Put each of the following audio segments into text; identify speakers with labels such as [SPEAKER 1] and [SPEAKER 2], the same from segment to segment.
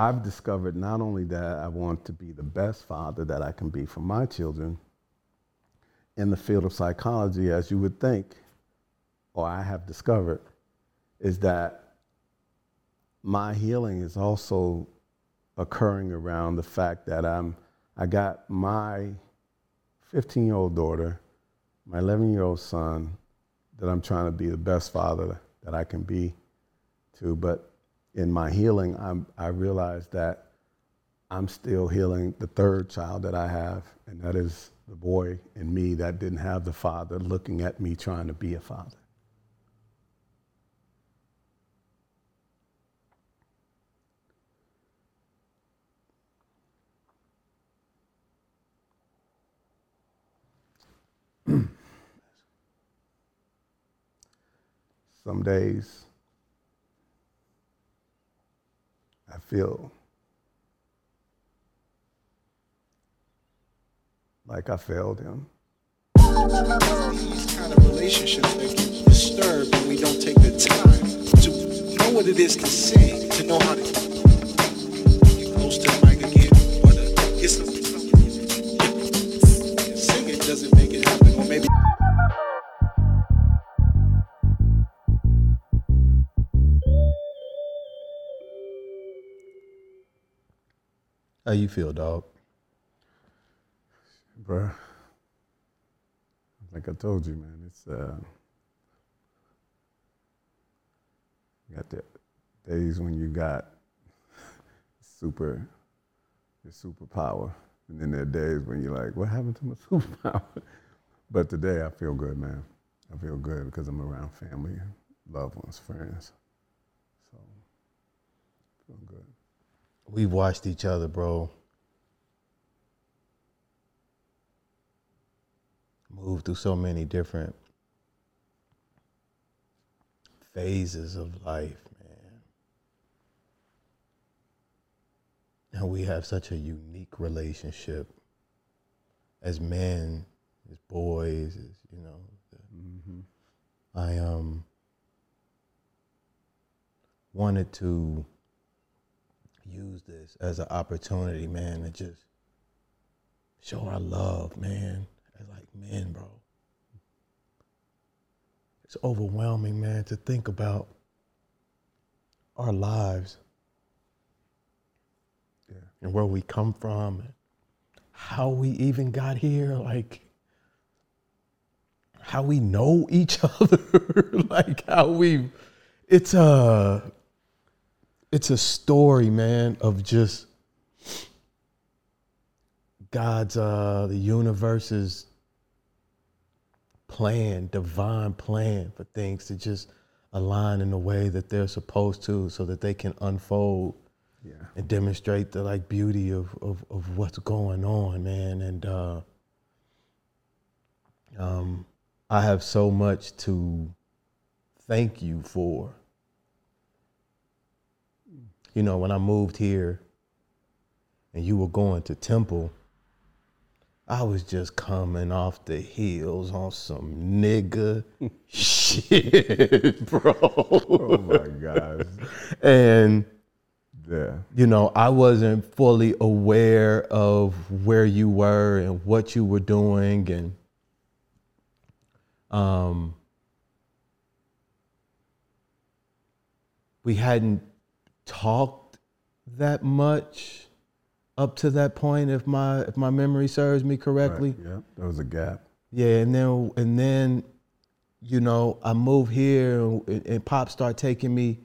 [SPEAKER 1] I've discovered not only that I want to be the best father that I can be for my children in the field of psychology, as you would think, or I have discovered, is that my healing is also occurring around the fact that I'm, I got my 15 year old daughter, my 11 year old son, that I'm trying to be the best father that I can be to. But in my healing, I'm, I realized that I'm still healing the third child that I have, and that is the boy in me that didn't have the father looking at me trying to be a father. Some days I feel like I failed him.
[SPEAKER 2] These kind of relationships that get disturbed when we don't take the time to know what it is to to know how to get close to
[SPEAKER 3] How you feel, dog?
[SPEAKER 1] Bruh, like I told you, man, it's uh, got the days when you got super, your superpower, and then there are days when you're like, what happened to my superpower? but today I feel good, man. I feel good because I'm around family, loved ones, friends. So, feeling good.
[SPEAKER 3] We've watched each other, bro. Move through so many different phases of life, man. And we have such a unique relationship as men, as boys, as you know. I um wanted to use this as an opportunity, man, to just show our love, man, as like men, bro. It's overwhelming, man, to think about our lives
[SPEAKER 1] Yeah.
[SPEAKER 3] and where we come from and how we even got here, like how we know each other, like how we it's a it's a story, man, of just God's uh the universe's plan, divine plan for things to just align in the way that they're supposed to so that they can unfold
[SPEAKER 1] Yeah.
[SPEAKER 3] and demonstrate the like beauty of, of, of what's going on, man. And uh, um, I have so much to thank you for. You know, when I moved here and you were going to Temple, I was just coming off the heels on some nigga shit, bro.
[SPEAKER 1] Oh my gosh.
[SPEAKER 3] And
[SPEAKER 1] Yeah.
[SPEAKER 3] you know, I wasn't fully aware of where you were and what you were doing and um we hadn't talked that much up to that point if my if my memory serves me correctly.
[SPEAKER 1] Right. Yeah. There was a gap.
[SPEAKER 3] Yeah, and then and then, you know, I move here and, and Pop start taking me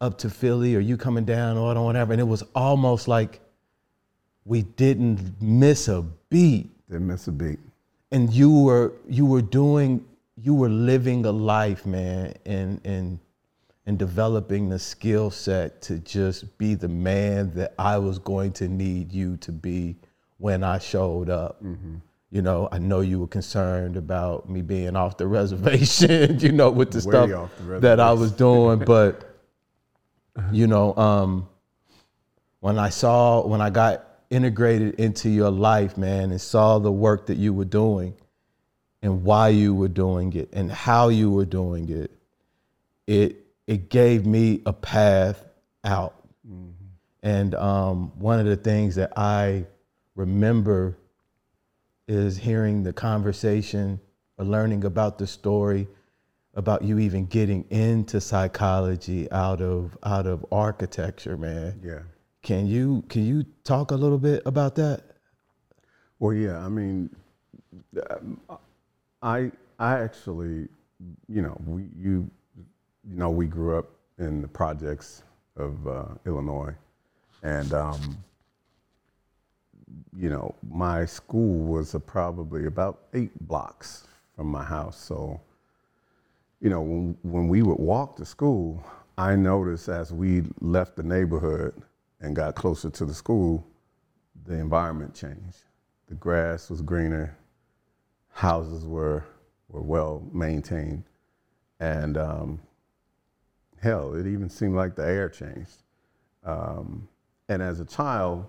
[SPEAKER 3] up to Philly or you coming down or whatever, and it was almost like we didn't miss a beat,
[SPEAKER 1] Didn't miss a beat.
[SPEAKER 3] and you were you were doing you were living a life, man, and and and developing the skill set to just be the man that I was going to need you to be when I showed up. You know, I know you were concerned about me being off the reservation, you know, with the
[SPEAKER 1] Way
[SPEAKER 3] stuff
[SPEAKER 1] the
[SPEAKER 3] that I was doing, but you know, um, when I saw when I got integrated into your life, man, and saw the work that you were doing and why you were doing it and how you were doing it, it it gave me a path out. And um, one of the things that I remember is hearing the conversation or learning about the story about you even getting into psychology out of out of architecture, man.
[SPEAKER 1] Yeah.
[SPEAKER 3] Can you can you talk a little bit about that?
[SPEAKER 1] Well, yeah. I mean, um, I I actually, you know, we you you know we grew up in the projects of uh, Illinois, and um, you know my school was probably about eight blocks from my house. So, you know, when when we would walk to school, I noticed as we left the neighborhood and got closer to the school, the environment changed. The grass was greener, houses were were well maintained, and um, hell, it even seemed like the air changed. Um, and as a child,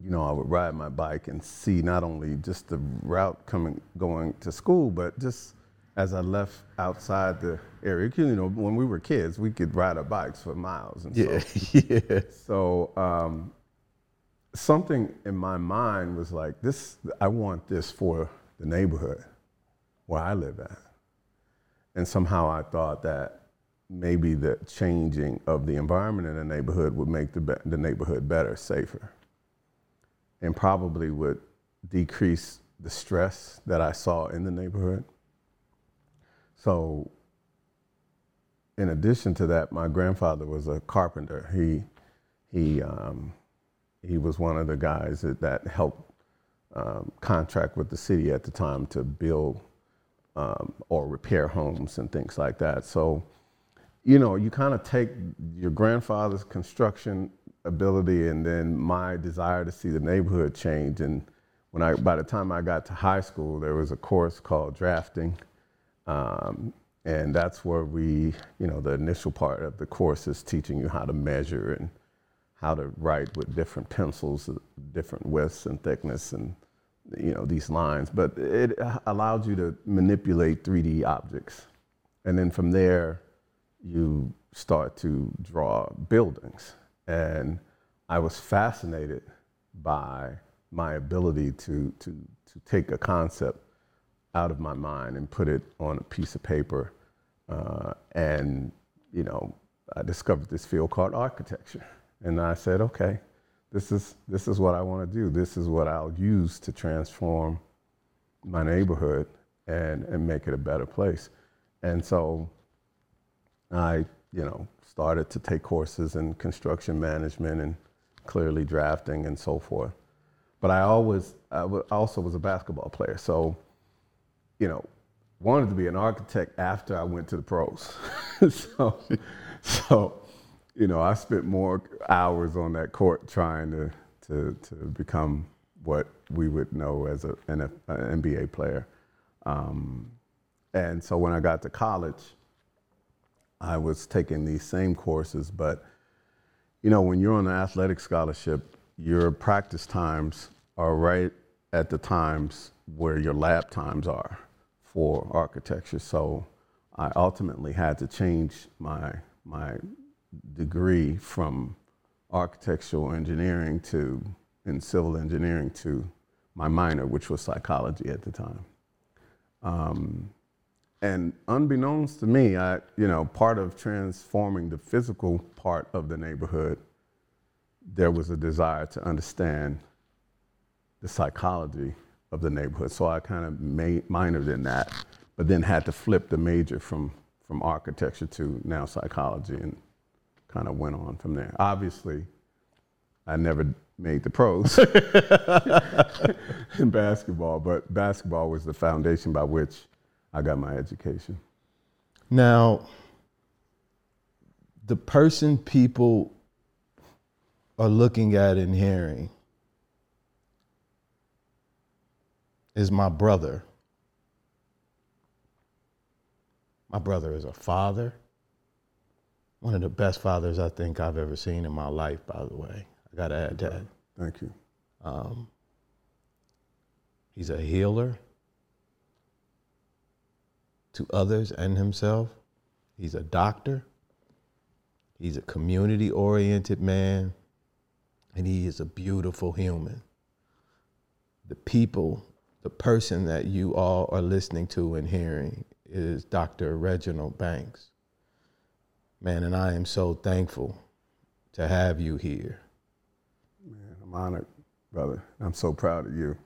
[SPEAKER 1] you know, I would ride my bike and see not only just the route coming going to school, but just as I left outside the area. You know, when we were kids, we could ride our bikes for miles. And
[SPEAKER 3] Yeah,
[SPEAKER 1] so,
[SPEAKER 3] yeah.
[SPEAKER 1] so um, something in my mind was like, this. I want this for the neighborhood where I live at. And somehow I thought that maybe the changing of the environment in the neighborhood would make the, be- the neighborhood better, safer, and probably would decrease the stress that I saw in the neighborhood. So, in addition to that, my grandfather was a carpenter. He, he, um, he was one of the guys that, that helped um, contract with the city at the time to build um, or repair homes and things like that. So, you know, you kind of take your grandfather's construction ability and then my desire to see the neighborhood change. And when I, by the time I got to high school, there was a course called drafting. Um, and that's where we, you know, the initial part of the course is teaching you how to measure and how to write with different pencils, different widths and thickness, and you know these lines. But it allowed you to manipulate 3D objects, and then from there, you start to draw buildings. And I was fascinated by my ability to to to take a concept out of my mind and put it on a piece of paper, uh, and you know I discovered this field called architecture. And I said, okay, this is, this is what I want to do. This is what I'll use to transform my neighborhood and, and make it a better place. And so I, you know, started to take courses in construction management and clearly drafting and so forth. But I always, I w- also was a basketball player. So, you know, wanted to be an architect after I went to the pros. so, so, you know, I spent more hours on that court trying to, to, to become what we would know as a, an, an NBA player. Um, and so when I got to college, I was taking these same courses, but you know, when you're on an athletic scholarship, your practice times are right at the times where your lab times are for architecture. So I ultimately had to change my my degree from architectural engineering to in civil engineering to my minor, which was psychology at the time. Um, and unbeknownst to me, I, you know, part of transforming the physical part of the neighborhood, there was a desire to understand the psychology of the neighborhood. So I kind of ma- minored in that, but then had to flip the major from, from architecture to now psychology and kind of went on from there. Obviously, I never made the pros in basketball, but basketball was the foundation by which I got my education.
[SPEAKER 3] Now, the person people are looking at and hearing is my brother. My brother is a father. One of the best fathers I think I've ever seen in my life, by the way. I got to add that.
[SPEAKER 1] Thank you.
[SPEAKER 3] Um, he's a healer to others and himself. He's a doctor. He's a community oriented man, and he is a beautiful human. The people, the person that you all are listening to and hearing is Dr. Reginald Banks. Man, and I am so thankful to have you here.
[SPEAKER 1] Man, I'm honored, brother. I'm so proud of you.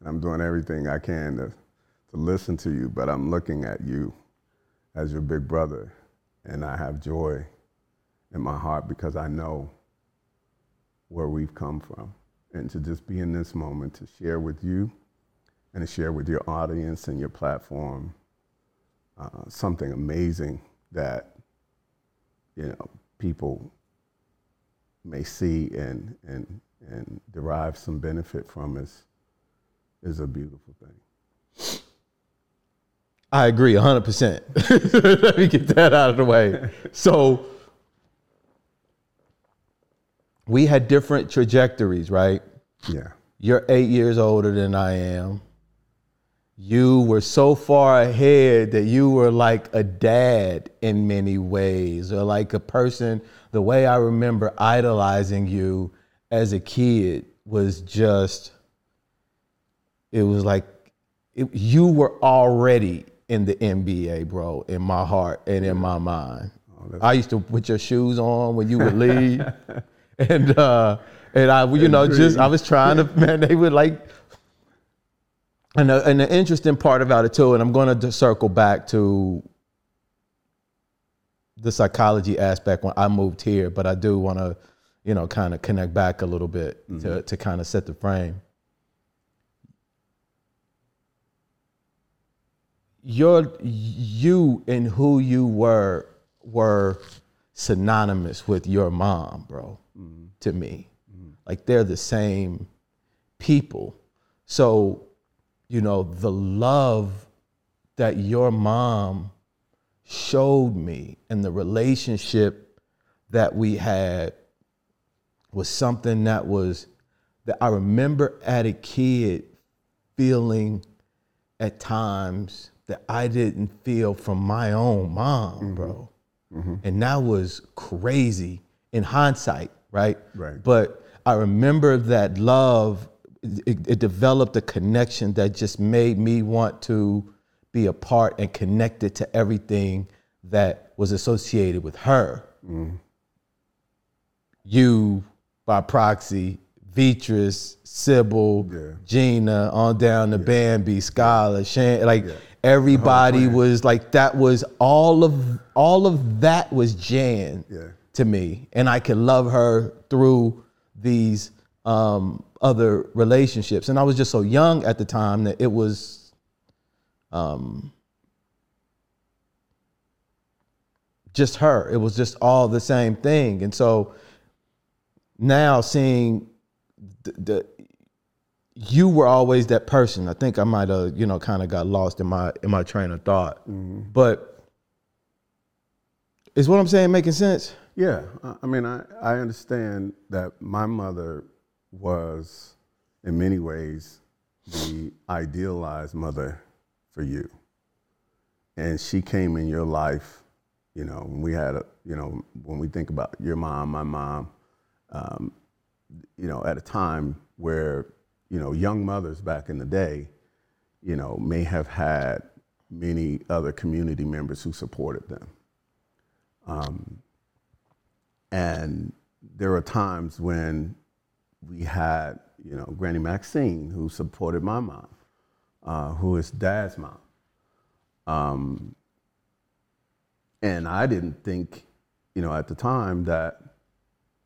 [SPEAKER 1] And I'm doing everything I can to, to listen to you, but I'm looking at you as your big brother, and I have joy in my heart because I know where we've come from. And to just be in this moment to share with you and to share with your audience and your platform uh, something amazing that you know people may see and and and derive some benefit from is is a beautiful thing.
[SPEAKER 3] I agree 100%. Let me get that out of the way. So, we had different trajectories, right?
[SPEAKER 1] Yeah.
[SPEAKER 3] You're eight years older than I am. You were so far ahead that you were like a dad in many ways, or like a person. The way I remember idolizing you as a kid was just, it was like it, you were already in the NBA, bro, in my heart and in my mind. I used to put your shoes on when you would leave, and uh, and I, you know, just I was trying to, man. They would like, and the, and the interesting part about it too, and I'm going to circle back to the psychology aspect when I moved here, but I do want to, you know, kind of connect back a little bit to mm-hmm. to kind of set the frame. your you and who you were were synonymous with your mom, bro. Mm-hmm. To me, mm-hmm. like they're the same people. So, you know, the love that your mom showed me and the relationship that we had was something that was that I remember as a kid feeling at times that I didn't feel from my own mom, mm-hmm. bro. Mm-hmm. And that was crazy in hindsight, right?
[SPEAKER 1] Right.
[SPEAKER 3] But I remember that love, it, it developed a connection that just made me want to be a part and connected to everything that was associated with her. You, by proxy, Beatrice, Sybil,
[SPEAKER 1] Yeah.
[SPEAKER 3] Gina, on down to Bambi, Skylar, Shan, like everybody was like that was all of all of that was Jan
[SPEAKER 1] Yeah.
[SPEAKER 3] to me, and I could love her through these um, other relationships. And I was just so young at the time that it was, um, just her. It was just all the same thing. And so now seeing the, the you were always that person. I think I might have, you know, kind of got lost in my in my train of thought. But is what I'm saying making sense?
[SPEAKER 1] Yeah, I- I mean, I, I understand that my mother was, in many ways, the idealized mother for you. And she came in your life, you know, when we had a, you know, when we think about your mom, my mom, um, you know, at a time where, you know, young mothers back in the day, you know, may have had many other community members who supported them. And there are times when we had, you know, Granny Maxine, who supported my mom, uh, who is dad's mom. Um, and I didn't think, you know, at the time that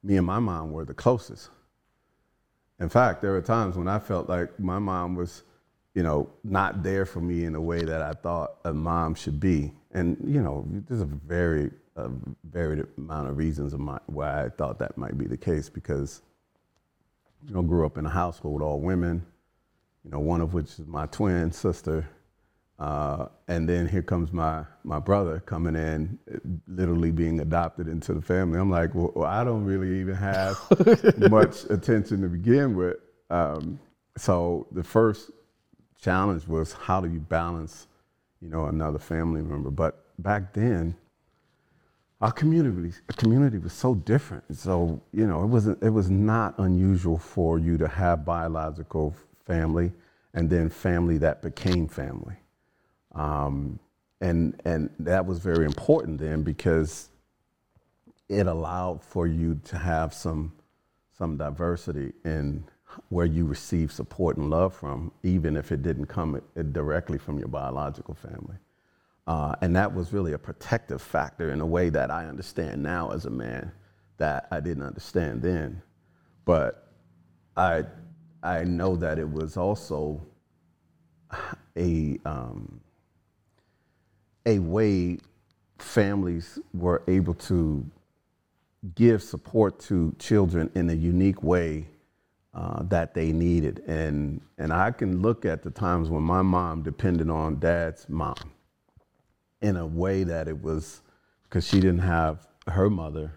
[SPEAKER 1] me and my mom were the closest. In fact, there were times when I felt like my mom was, you know, not there for me in a way that I thought a mom should be. And, you know, there's a very, a varied amount of reasons of my, why I thought that might be the case because, you know, grew up in a household, all women, you know, one of which is my twin sister. Uh, and then here comes my, my brother coming in, literally being adopted into the family. I'm like, well, well, I don't really even have much attention to begin with. Um, so the first challenge was how do you balance, you know, another family member? But back then, our community, our community was so different. So you know, it wasn't. It was not unusual for you to have biological family, and then family that became family, um, and and that was very important then because it allowed for you to have some some diversity in where you receive support and love from, even if it didn't come directly from your biological family. Uh, and that was really a protective factor in a way that I understand now as a man that I didn't understand then. But I, I know that it was also a, um, a way families were able to give support to children in a unique way uh, that they needed. And, and I can look at the times when my mom depended on dad's mom in a way that it was because she didn't have her mother,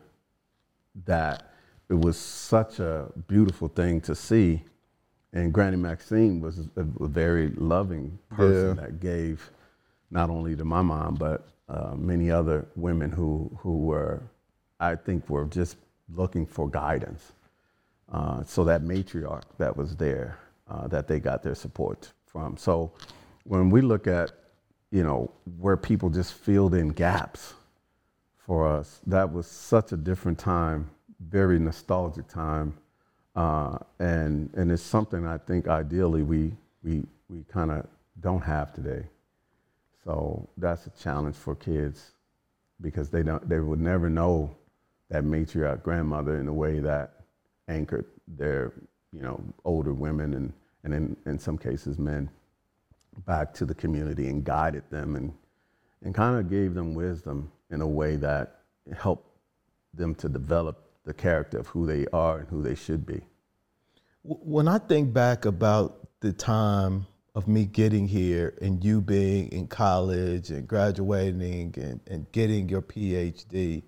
[SPEAKER 1] that it was such a beautiful thing to see. And Granny Maxine was a, a very loving person yeah. that gave not only to my mom, but uh, many other women who, who were, I think, were just looking for guidance. Uh, so that matriarch that was there, uh, that they got their support from. So when we look at you know, where people just filled in gaps for us. That was such a different time, very nostalgic time. Uh, and, and it's something I think ideally we, we, we kind of don't have today. So that's a challenge for kids because they, don't, they would never know that matriarch grandmother in a way that anchored their you know, older women and, and in, in some cases men back to the community and guided them and, and kind of gave them wisdom in a way that helped them to develop the character of who they are and who they should be.
[SPEAKER 3] When I think back about the time of me getting here and you being in college and graduating and, and getting your PhD,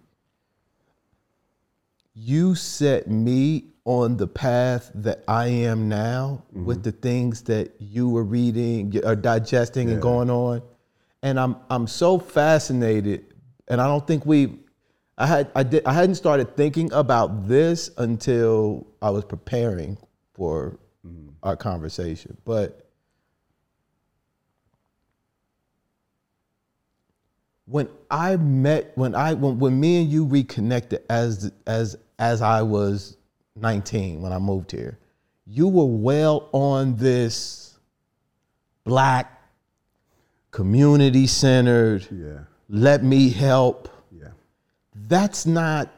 [SPEAKER 3] you set me on the path that I am now mm-hmm. with the things that you were reading or digesting yeah. and going on. And I'm I'm so fascinated and I don't think we I had I did I hadn't started thinking about this until I was preparing for mm-hmm. our conversation. But when I met when I when, when me and you reconnected as as as I was 19 when I moved here, you were well on this black, community centered,
[SPEAKER 1] yeah.
[SPEAKER 3] let me help.
[SPEAKER 1] Yeah.
[SPEAKER 3] That's not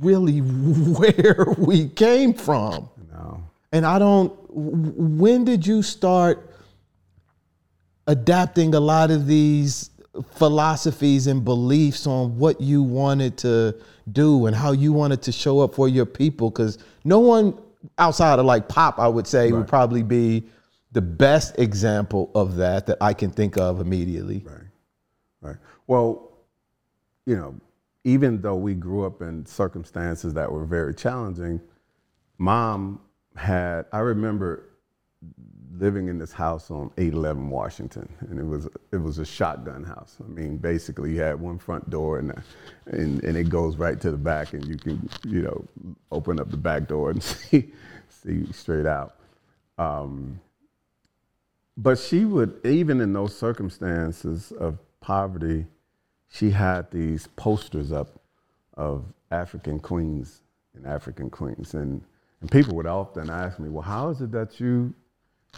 [SPEAKER 3] really where we came from.
[SPEAKER 1] No.
[SPEAKER 3] And I don't, when did you start adapting a lot of these philosophies and beliefs on what you wanted to do and how you wanted to show up for your people because no one outside of like pop i would say right. would probably be the best example of that that i can think of immediately.
[SPEAKER 1] Right. Right. Well you know even though we grew up in circumstances that were very challenging mom had i remember living in this house on 811 Washington, and it was it was a shotgun house. I mean, basically, you had one front door, and and and it goes right to the back, and you can you know open up the back door and see see straight out. Um, but she would even in those circumstances of poverty, she had these posters up of African queens and African queens, and and people would often ask me, well, how is it that you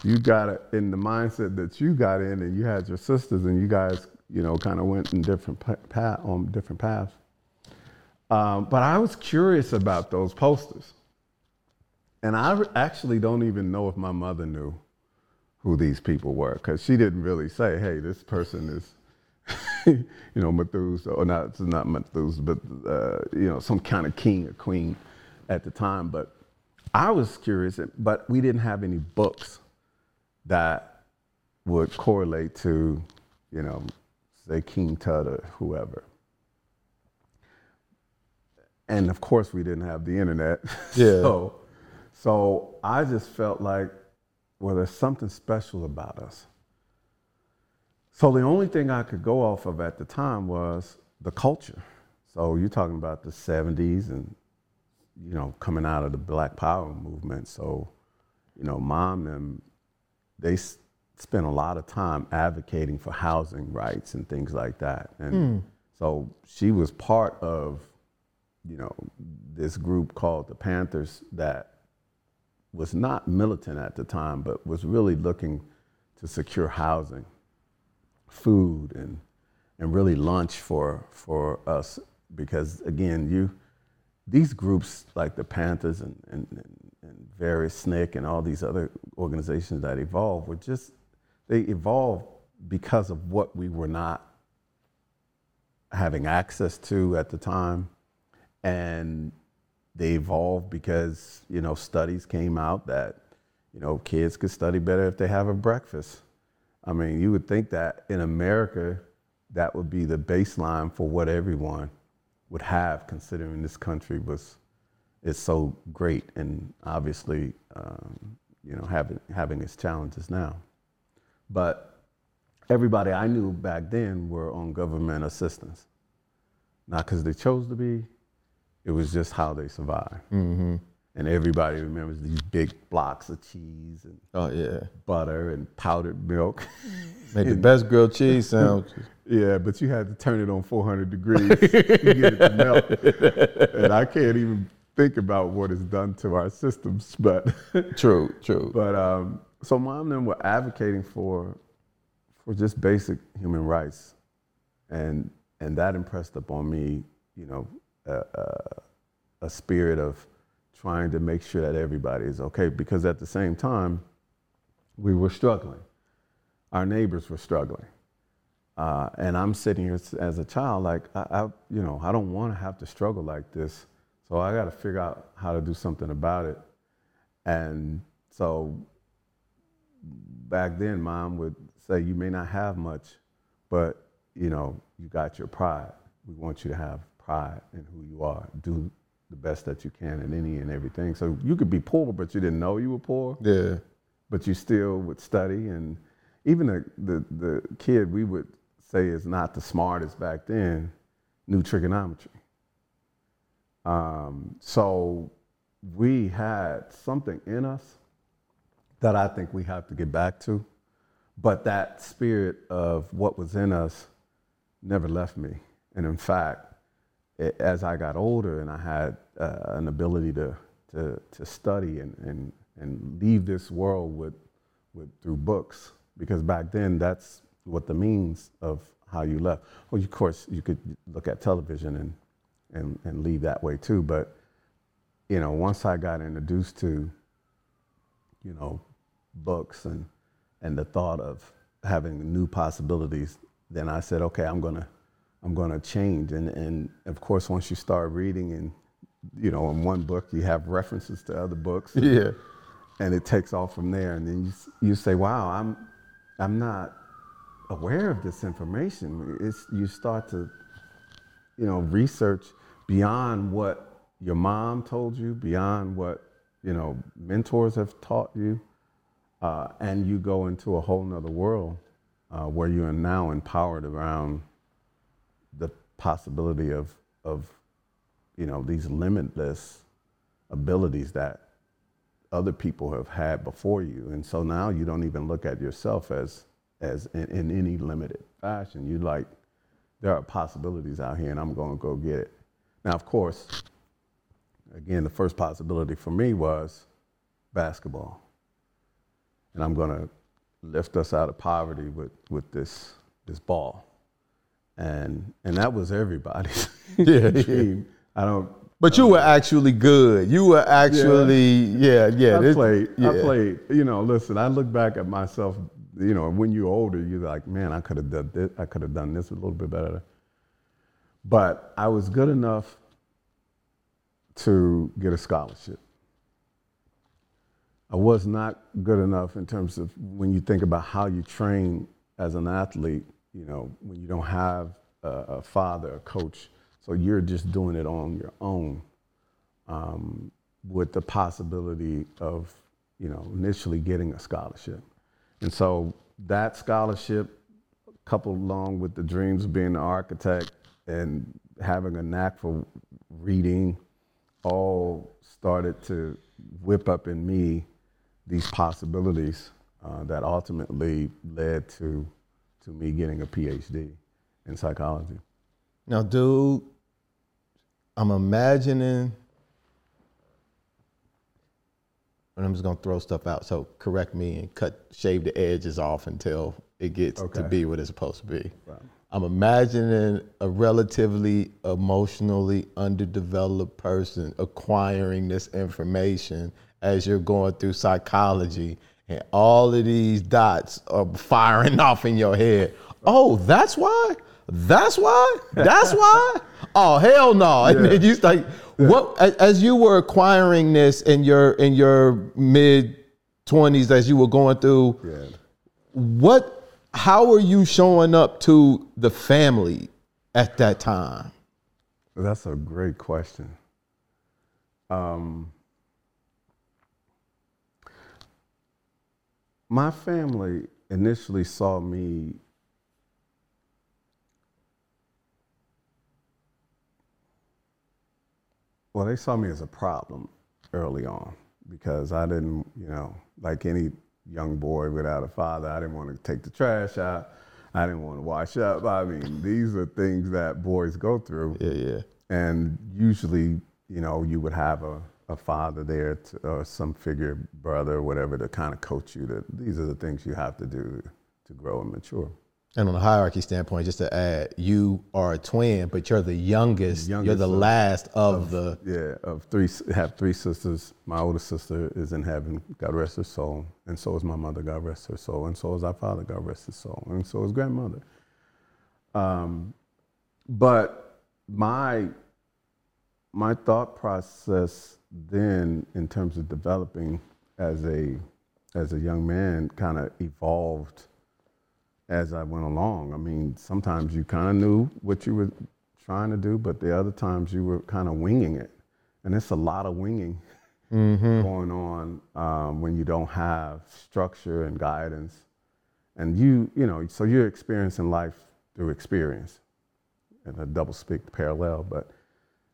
[SPEAKER 1] you got it in the mindset that you got in, and you had your sisters, and you guys, you know, kind of went in different path on different paths. Um, but I was curious about those posters, and I actually don't even know if my mother knew who these people were because she didn't really say, "Hey, this person is." you know, Methuselah, or not, it's not Methuselah, but, uh, you know, some kind of king or queen at the time. But I was curious, but we didn't have any books that would correlate to, you know, say King Tut or whoever. And of course, we didn't have the internet.
[SPEAKER 3] Yeah.
[SPEAKER 1] so, so I just felt like, well, there's something special about us. So the only thing I could go off of at the time was the culture. so you're talking about the 70s and, you know, coming out of the Black Power movement. So, you know, mom and they s- spent a lot of time advocating for housing rights and things like that. And hmm. so she was part of, you know, this group called the Panthers that was not militant at the time, but was really looking to secure housing, food, and and really lunch for for us because again, you these groups like the Panthers and and, and, and various SNCC and all these other organizations that evolved were just they evolved because of what we were not having access to at the time. And they evolved because you know studies came out that you know kids could study better if they have a breakfast. I mean you would think that in america that would be the baseline for what everyone would have considering this country was is so great and obviously um, you know having having its challenges now but everybody i knew back then were on government assistance not because they chose to be it was just how they survived.
[SPEAKER 3] Mm-hmm.
[SPEAKER 1] And everybody remembers these big blocks of cheese and
[SPEAKER 3] Oh yeah.
[SPEAKER 1] butter and powdered milk.
[SPEAKER 3] Make the best grilled cheese sandwiches.
[SPEAKER 1] yeah, but you had to turn it on 400 degrees to get it to melt. And I can't even think about what it's done to our systems. But,
[SPEAKER 3] True, true.
[SPEAKER 1] but um, so mom and them were advocating for, for just basic human rights. And, and that impressed upon me, you know, a, a, a spirit of trying to make sure that everybody is okay. Because at the same time, we were struggling. Our neighbors were struggling. Uh, and I'm sitting here as a child, like, I, I you know, I don't want to have to struggle like this. So I got to figure out how to do something about it. And so back then, mom would say, You may not have much, but, you know, you got your pride. We want you to have pride in who you are. Do the best that you can in any and everything. So you could be poor, but you didn't know you were poor
[SPEAKER 3] Yeah.
[SPEAKER 1] but you still would study and even the, the, the kid we would say is not the smartest back then knew trigonometry um, so we had something in us that i think we have to get back to but that spirit of what was in us never left me and in fact it, as I got older and I had uh, an ability to, to, to study and, and, and leave this world with, with, through books, because back then that's what the means of how you left. Well, of course, you could look at television and, and, and leave that way too, but you know, once I got introduced to, you know, books and, and the thought of having new possibilities, then I said, okay, I'm gonna, I'm gonna change. And, and of course, once you start reading and, you know, in one book, you have references to other books
[SPEAKER 3] Yeah.
[SPEAKER 1] and it takes off from there. And then you, you say, wow, I'm, I'm not aware of this information. It's, you start to, you know, research beyond what your mom told you, beyond what, you know, mentors have taught you. Uh, and you go into a whole nother world uh, where you are now empowered around the possibility of, of, you know, these limitless abilities that other people have had before you. And so now you don't even look at yourself as, as in, in any limited fashion. You like, there are possibilities out here and I'm going to go get it. Now, of course, again, the first possibility for me was basketball. And I'm going to lift us out of poverty with, with this, this ball. And, and that was everybody's
[SPEAKER 3] Yeah, yeah.
[SPEAKER 1] dream. I don't,
[SPEAKER 3] But you were actually good. You were actually, yeah, yeah.
[SPEAKER 1] I
[SPEAKER 3] this-
[SPEAKER 1] played. I played. You know, listen. I look back at myself. You know, when you're older, you're like, man, I could have done this. I could have done this a little bit better. But I was good enough to get a scholarship. I was not good enough in terms of when you think about how you train as an athlete. You know, when you don't have a, a father, a coach, so you're just doing it on your own um, with the possibility of, you know, initially getting a scholarship. And so that scholarship, coupled along with the dreams of being an architect and having a knack for reading all started to whip up in me these possibilities uh, that ultimately led to to me getting a PhD in psychology.
[SPEAKER 3] Now, dude, I'm imagining, and I'm just gonna throw stuff out. So correct me and cut, shave the edges off until it gets to be what it's supposed to be. I'm imagining a relatively emotionally underdeveloped person acquiring this information as you're going through psychology, and all of these dots are firing off in your head. Oh, that's why. That's why. That's why. Oh hell no! And then you like what? As you were acquiring this in your in your mid twenties, as you were going through
[SPEAKER 1] Yeah.
[SPEAKER 3] what how are you showing up to the family at that time
[SPEAKER 1] That's a great question. Um, my family initially saw me well they saw me as a problem early on because i didn't you know like any young boy without a father. I didn't want to take the trash out. I didn't want to wash up. I mean these are things that boys go through.
[SPEAKER 3] Yeah yeah.
[SPEAKER 1] And usually, you know, you would have a, a father there to, or some figure, brother, or whatever, to kind of coach you that these are the things you have to do to grow and mature.
[SPEAKER 3] And on a hierarchy standpoint just to add you are a twin but you're the youngest,
[SPEAKER 1] youngest you're
[SPEAKER 3] the
[SPEAKER 1] of-
[SPEAKER 3] last of, the
[SPEAKER 1] Yeah, of three, have three sisters. My oldest sister is in heaven, God rest her soul, and so is my mother, God rest her soul, and so is our father, God rest his soul, and so is grandmother. Um, but my my thought process then, in terms of developing as a as a young man, kind of evolved as I went along. I mean, sometimes you kind of knew what you were trying to do, but the other times you were kind of winging it. And it's a lot of winging going on um, when you don't have structure and guidance. And you, you know, so you're experiencing life through experience, and a double speak parallel, but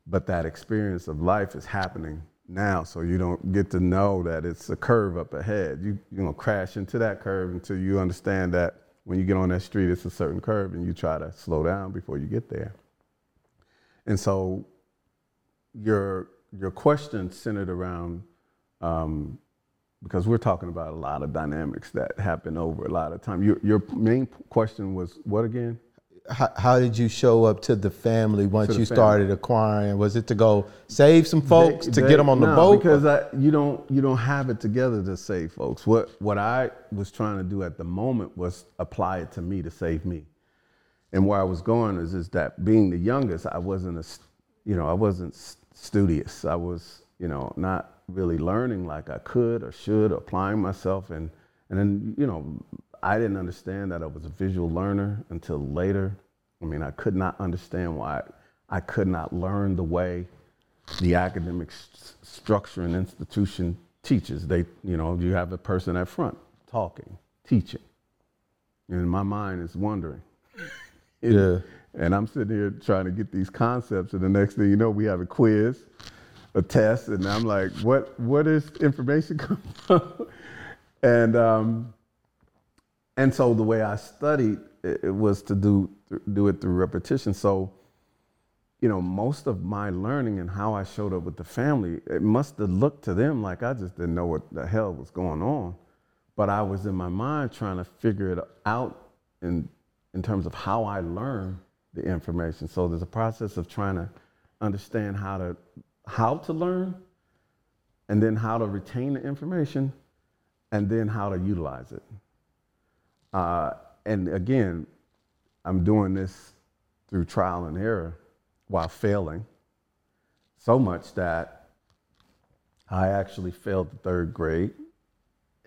[SPEAKER 1] but that experience of life is happening now, so you don't get to know that it's a curve up ahead. You you know crash into that curve until you understand that when you get on that street, it's a certain curve, and you try to slow down before you get there. And so, your your question centered around um, because we're talking about a lot of dynamics that happen over a lot of time. Your your main question was what again?
[SPEAKER 3] How, how did you show up to the family once
[SPEAKER 1] the
[SPEAKER 3] you
[SPEAKER 1] family.
[SPEAKER 3] started acquiring was it to go save some folks
[SPEAKER 1] They-
[SPEAKER 3] to
[SPEAKER 1] they-
[SPEAKER 3] get them on the boat
[SPEAKER 1] because I, you don't you don't have it together to save folks. What what I was trying to do at the moment was apply it to me to save me. And where I was going is is that being the youngest, I wasn't a you know I wasn't studious. I was you know not really learning like I could or should, applying myself, and and then you know I didn't understand that I was a visual learner until later. I mean, I could not understand why I could not learn the way the academic s- structure and institution teaches. They, you know, you have a person at front talking, teaching, and my mind is wondering.
[SPEAKER 3] Yeah.
[SPEAKER 1] And I'm sitting here trying to get these concepts, and the next thing you know, we have a quiz, a test, and I'm like, what what is information come from? and um, and so the way I studied it, was to do do it through repetition. So you know, most of my learning and how I showed up with the family, it must have looked to them like I just didn't know what the hell was going on. But I was in my mind trying to figure it out in, in terms of how I learn the information. So there's a process of trying to understand how to, how to learn and then how to retain the information and then how to utilize it. Uh, and again, I'm doing this through trial and error while failing so much that I actually failed the third grade,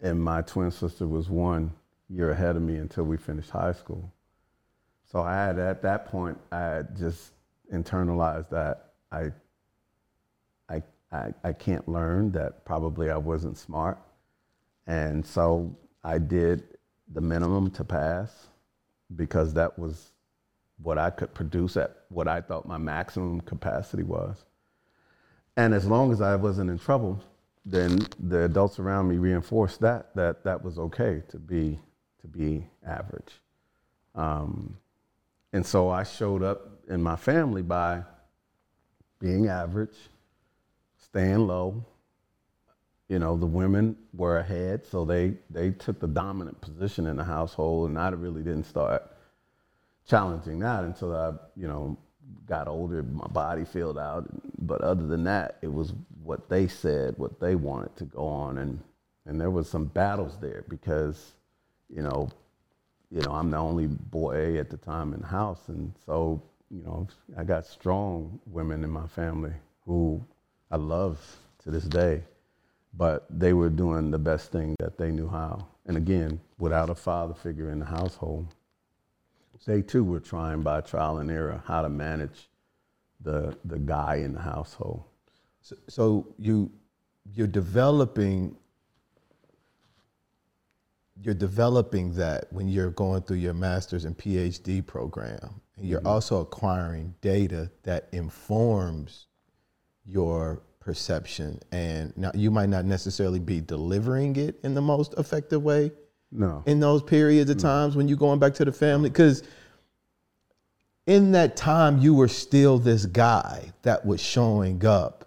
[SPEAKER 1] and my twin sister was one year ahead of me until we finished high school. So I had at that point, I just internalized that I, I, I, I can't learn, that probably I wasn't smart. And so I did the minimum to pass because that was what I could produce at what I thought my maximum capacity was. And as long as I wasn't in trouble, then the adults around me reinforced that that that was okay to be to be average. Um, and so I showed up in my family by being average, staying low. You know, the women were ahead, so they they took the dominant position in the household, and I really didn't start challenging that until I, you know, got older, my body filled out. But other than that, it was what they said, what they wanted to go on, and and there was some battles there because, you know, you know, I'm the only boy at the time in the house, and so you know, I got strong women in my family who I love to this day, but they were doing the best thing that they knew how. And again, without a father figure in the household, they too were trying by trial and error how to manage the the guy in the household.
[SPEAKER 3] So, so you you're developing you're developing that when you're going through your master's and PhD program. And you're mm-hmm. also acquiring data that informs your perception. And now you might not necessarily be delivering it in the most effective way
[SPEAKER 1] No.
[SPEAKER 3] in those periods of times when you're going back to the family because in that time you were still this guy that was showing up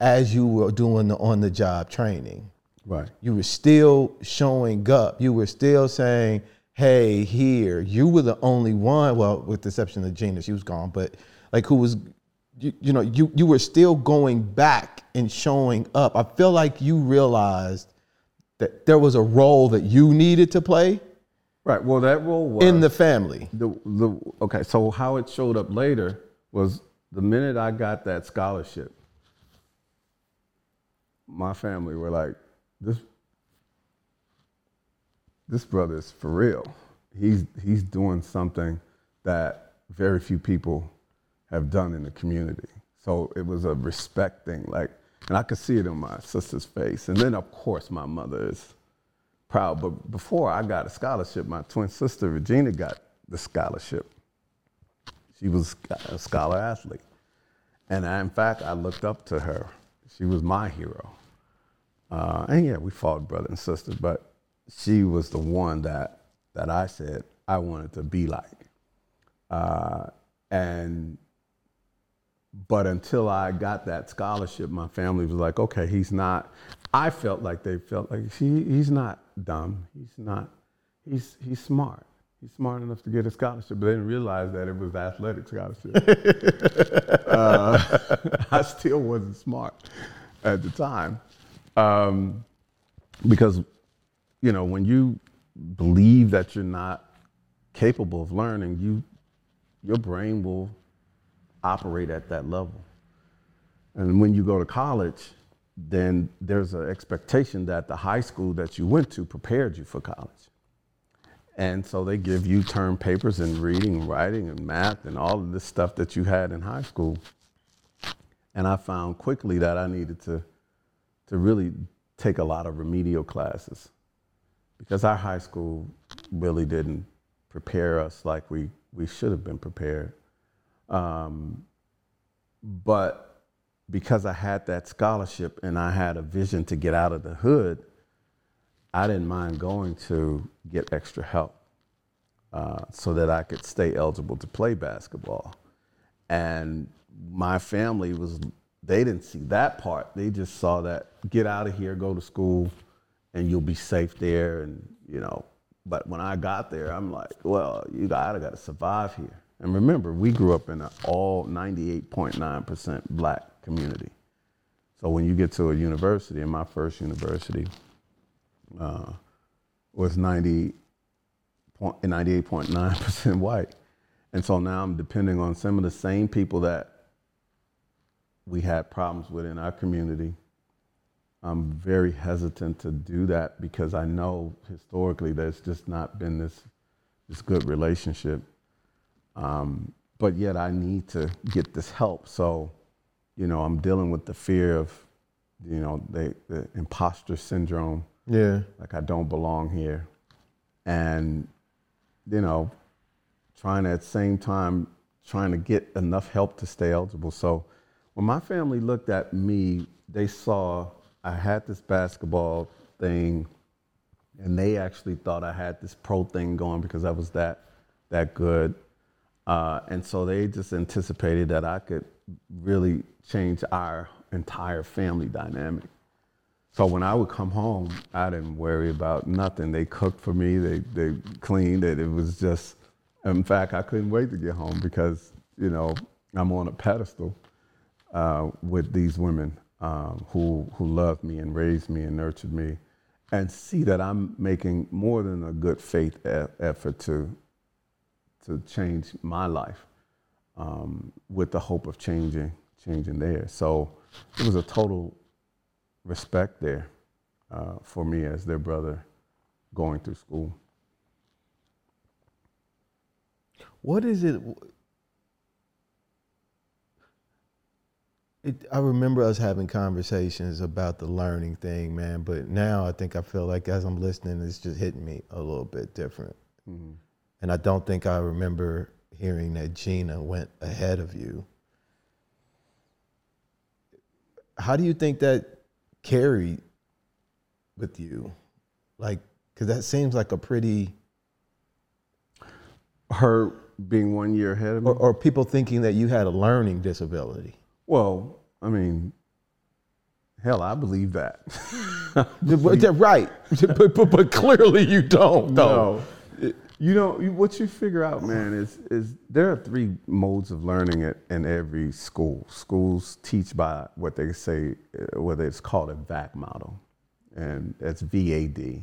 [SPEAKER 3] as you were doing the on the job training
[SPEAKER 1] Right.
[SPEAKER 3] you were still showing up you were still saying hey here you were the only one well with the exception of gina she was gone but like who was you, you know you you were still going back and showing up i feel like you realized that there was a role that you needed to play
[SPEAKER 1] Right. Well, that role was
[SPEAKER 3] in the family.
[SPEAKER 1] the, the okay so how it showed up later was the minute i got that scholarship my family were like this this brother is for real he's he's doing something that very few people have done in the community so it was a respect thing like and i could see it in my sister's face and then of course my mother is proud. But before I got a scholarship, my twin sister Regina got the scholarship. She was a scholar athlete, and I, in fact, I looked up to her. She was my hero. Uh, and yeah, we fought brother and sister, but she was the one that that I said I wanted to be like. Uh, and but until I got that scholarship, my family was like, okay, he's not. I felt like they felt like he, he's not dumb. He's not. He's he's smart. He's smart enough to get a scholarship, but they didn't realize that it was athletic scholarship. uh, I still wasn't smart at the time, um, because you know when you believe that you're not capable of learning, you your brain will operate at that level. And when you go to college, then there's an expectation that the high school that you went to prepared you for college. And so they give you term papers in reading writing and math and all of this stuff that you had in high school. And I found quickly that I needed to, to really take a lot of remedial classes because our high school really didn't prepare us like we, we should have been prepared. Um, but because I had that scholarship and I had a vision to get out of the hood, I didn't mind going to get extra help uh, so that I could stay eligible to play basketball. And my family was, they didn't see that part. They just saw that get out of here, go to school, and you'll be safe there. And, you know, but when I got there, I'm like, well, you gotta, gotta survive here. And remember, we grew up in an all 98.9% black community. So when you get to a university, and my first university uh, was 90, 98.9% white. And so now I'm depending on some of the same people that we had problems with in our community. I'm very hesitant to do that because I know historically there's just not been this, this good relationship. Um, but yet I need to get this help. So, you know, I'm dealing with the fear of, you know, the, the imposter syndrome,
[SPEAKER 3] Yeah.
[SPEAKER 1] like I don't belong here. And, you know, trying to at the same time trying to get enough help to stay eligible. So when my family looked at me, they saw I had this basketball thing, and they actually thought I had this pro thing going because I was that that good. Uh, and so they just anticipated that I could really change our entire family dynamic. So when I would come home, I didn't worry about nothing. They cooked for me, they, they cleaned it. It was just, in fact, I couldn't wait to get home because, you know, I'm on a pedestal uh, with these women um, who, who loved me and raised me and nurtured me and see that I'm making more than a good faith e- effort to, to change my life um, with the hope of changing, changing theirs. So it was a total respect there uh, for me as their brother going through school.
[SPEAKER 3] What is it? it? I remember us having conversations about the learning thing, man. But now I think I feel like as I'm listening, it's just hitting me a little bit different. And I don't think I remember hearing that Gina went ahead of you. How do you think that carried with you? Like, because that seems like a pretty,
[SPEAKER 1] Her being one year ahead of me.
[SPEAKER 3] or, or people thinking that you had a learning disability.
[SPEAKER 1] well, I mean, hell, I believe that.
[SPEAKER 3] Right, but, but, but clearly you don't, though.
[SPEAKER 1] No. You know, what you figure out, man, is is there are three modes of learning in every school. Schools teach by what they say, uh, whether it's called a VAC model, and that's VAD.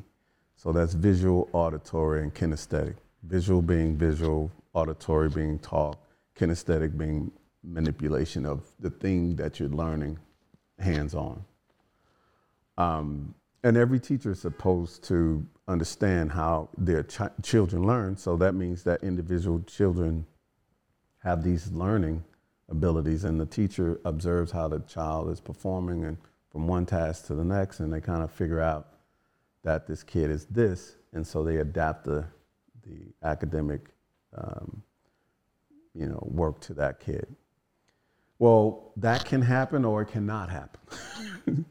[SPEAKER 1] So that's visual, auditory, and kinesthetic. Visual being visual, auditory being talk, kinesthetic being manipulation of the thing that you're learning hands on. Um, and every teacher is supposed to understand how their ch- children learn. So that means that individual children have these learning abilities, and the teacher observes how the child is performing and from one task to the next, and they kind of figure out that this kid is this, and so they adapt the the academic, um, you know, work to that kid. Well, that can happen or it cannot happen.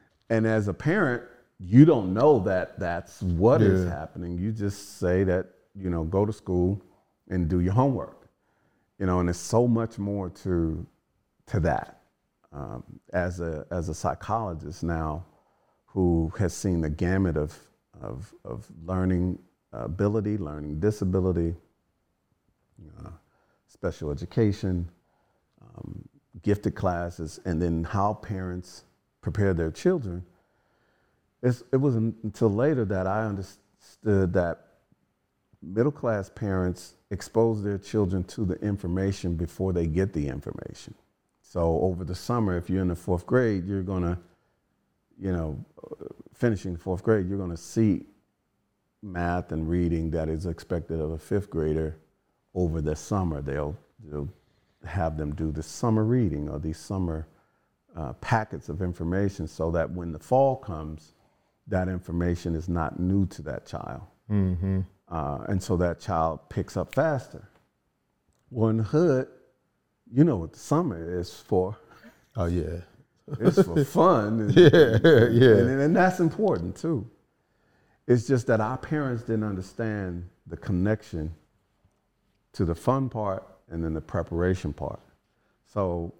[SPEAKER 1] and as a parent, you don't know that that's what is
[SPEAKER 3] Yeah.
[SPEAKER 1] happening. You just say that, you know, go to school and do your homework. You know, and there's so much more to to that. Um, as a as a psychologist now, who has seen the gamut of of, of learning ability, learning disability, uh, special education, um, gifted classes, and then how parents prepare their children. It's, it wasn't until later that I understood that middle class parents expose their children to the information before they get the information. So over the summer, if you're in the fourth grade, you're gonna, you know, uh, finishing fourth grade, you're gonna see math and reading that is expected of a fifth grader over the summer. They'll, they'll have them do the summer reading or these summer uh, packets of information so that when the fall comes, that information is not new to that child. Uh, and so that child picks up faster. Well, in the hood, you know what the summer is for.
[SPEAKER 3] Oh yeah,
[SPEAKER 1] It's for fun. And,
[SPEAKER 3] yeah, yeah.
[SPEAKER 1] and, and that's important too. It's just that our parents didn't understand the connection to the fun part and then the preparation part. So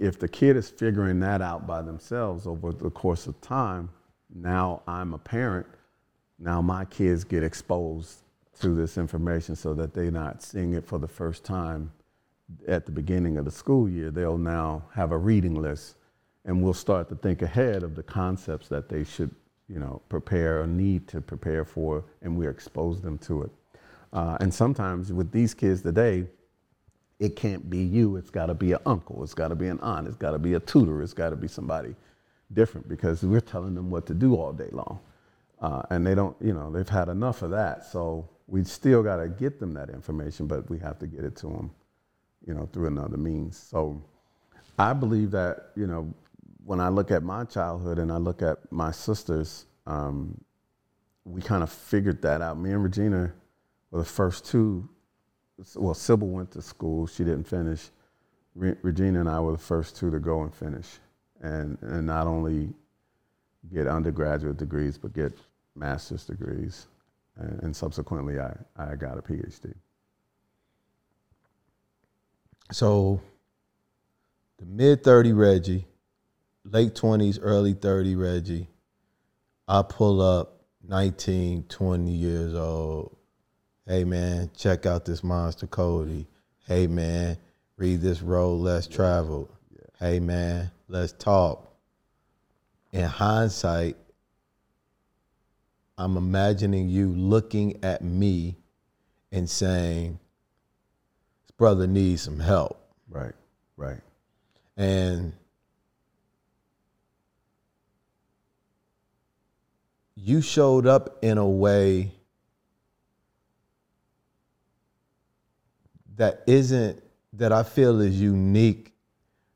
[SPEAKER 1] if the kid is figuring that out by themselves over the course of time, now I'm a parent, now my kids get exposed to this information so that they're not seeing it for the first time at the beginning of the school year. They'll now have a reading list and we'll start to think ahead of the concepts that they should, you know, prepare or need to prepare for, and we expose them to it. Uh, and sometimes with these kids today, it can't be you. It's got to be an uncle. It's got to be an aunt. It's got to be a tutor. It's got to be somebody different because we're telling them what to do all day long. Uh, and they don't, you know, they've had enough of that. So we still got to get them that information, but we have to get it to them, you know, through another means. So I believe that, you know, when I look at my childhood and I look at my sisters, um, we kind of figured that out. Me and Regina were the first two well, Sybil went to school. She didn't finish. Re- Regina and I were the first two to go and finish, and and not only get undergraduate degrees, but get master's degrees, and, and subsequently, I I got a PhD.
[SPEAKER 3] So, the mid 30 Reggie, late 20s, early 30 Reggie, I pull up 19, 20 years old. Hey man, check out this Monster Kody. Hey man, read this road less traveled. Hey man, let's talk. In hindsight, I'm imagining you looking at me and saying, this brother needs some help.
[SPEAKER 1] Right, right.
[SPEAKER 3] And you showed up in a way that isn't that I feel is unique,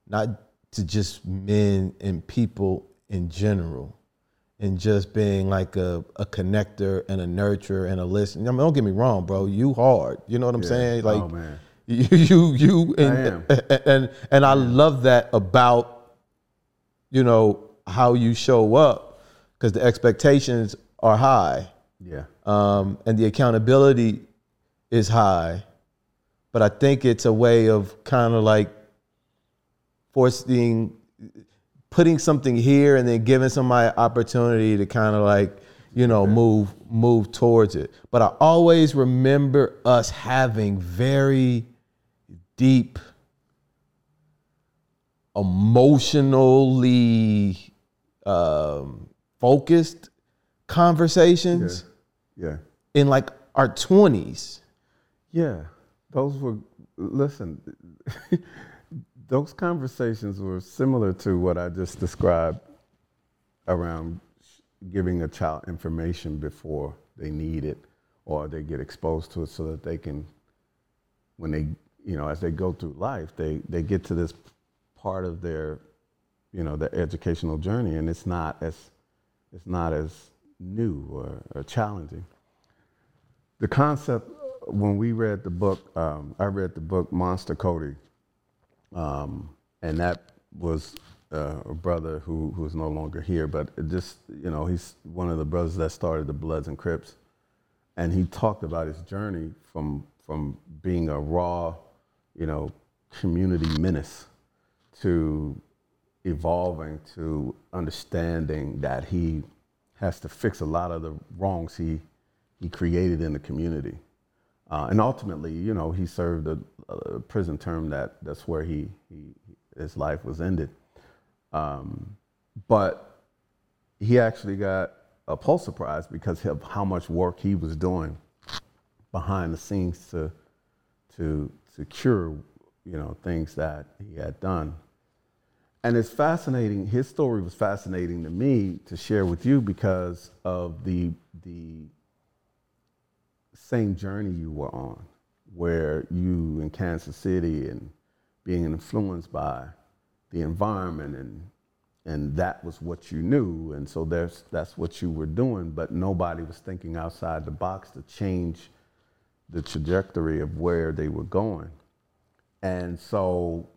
[SPEAKER 3] not to just men and people in general, and just being like a, a connector and a nurturer and a listener. I mean, don't get me wrong, bro. You hard. You know what I'm
[SPEAKER 1] Yeah.
[SPEAKER 3] saying? Like
[SPEAKER 1] oh man,
[SPEAKER 3] you you you and and, and and I love that about you know how you show up because the expectations are high
[SPEAKER 1] yeah,
[SPEAKER 3] um, and the accountability is high, but I think it's a way of kind of like forcing, putting something here and then giving somebody opportunity to kind of like you know move move towards it. But I always remember us having very deep, emotionally um, focused conversations
[SPEAKER 1] yeah.
[SPEAKER 3] in like our 20s.
[SPEAKER 1] Yeah, those were. Listen, those conversations were similar to what I just described around giving a child information before they need it or they get exposed to it, so that they can, when they, you know, as they go through life, they they get to this part of their, you know, their educational journey, and it's not as, it's not as new or, or challenging. The concept when we read the book, um, I read the book Monster Kody, um, and that was uh, a brother who who is no longer here, but just you know he's one of the brothers that started the Bloods and Crips, and he talked about his journey from from being a raw, you know, community menace to evolving to understanding that he has to fix a lot of the wrongs he he created in the community. Uh, and ultimately, you know, he served a, a prison term that that's where he, he his life was ended. Um, but he actually got a Pulitzer Prize because of how much work he was doing behind the scenes to to to cure, you know, things that he had done. And it's fascinating. His story was fascinating to me to share with you because of the the same journey you were on, where you in Kansas City and being influenced by the environment and and that was what you knew, and so there's that's what you were doing, but nobody was thinking outside the box to change the trajectory of where they were going. And so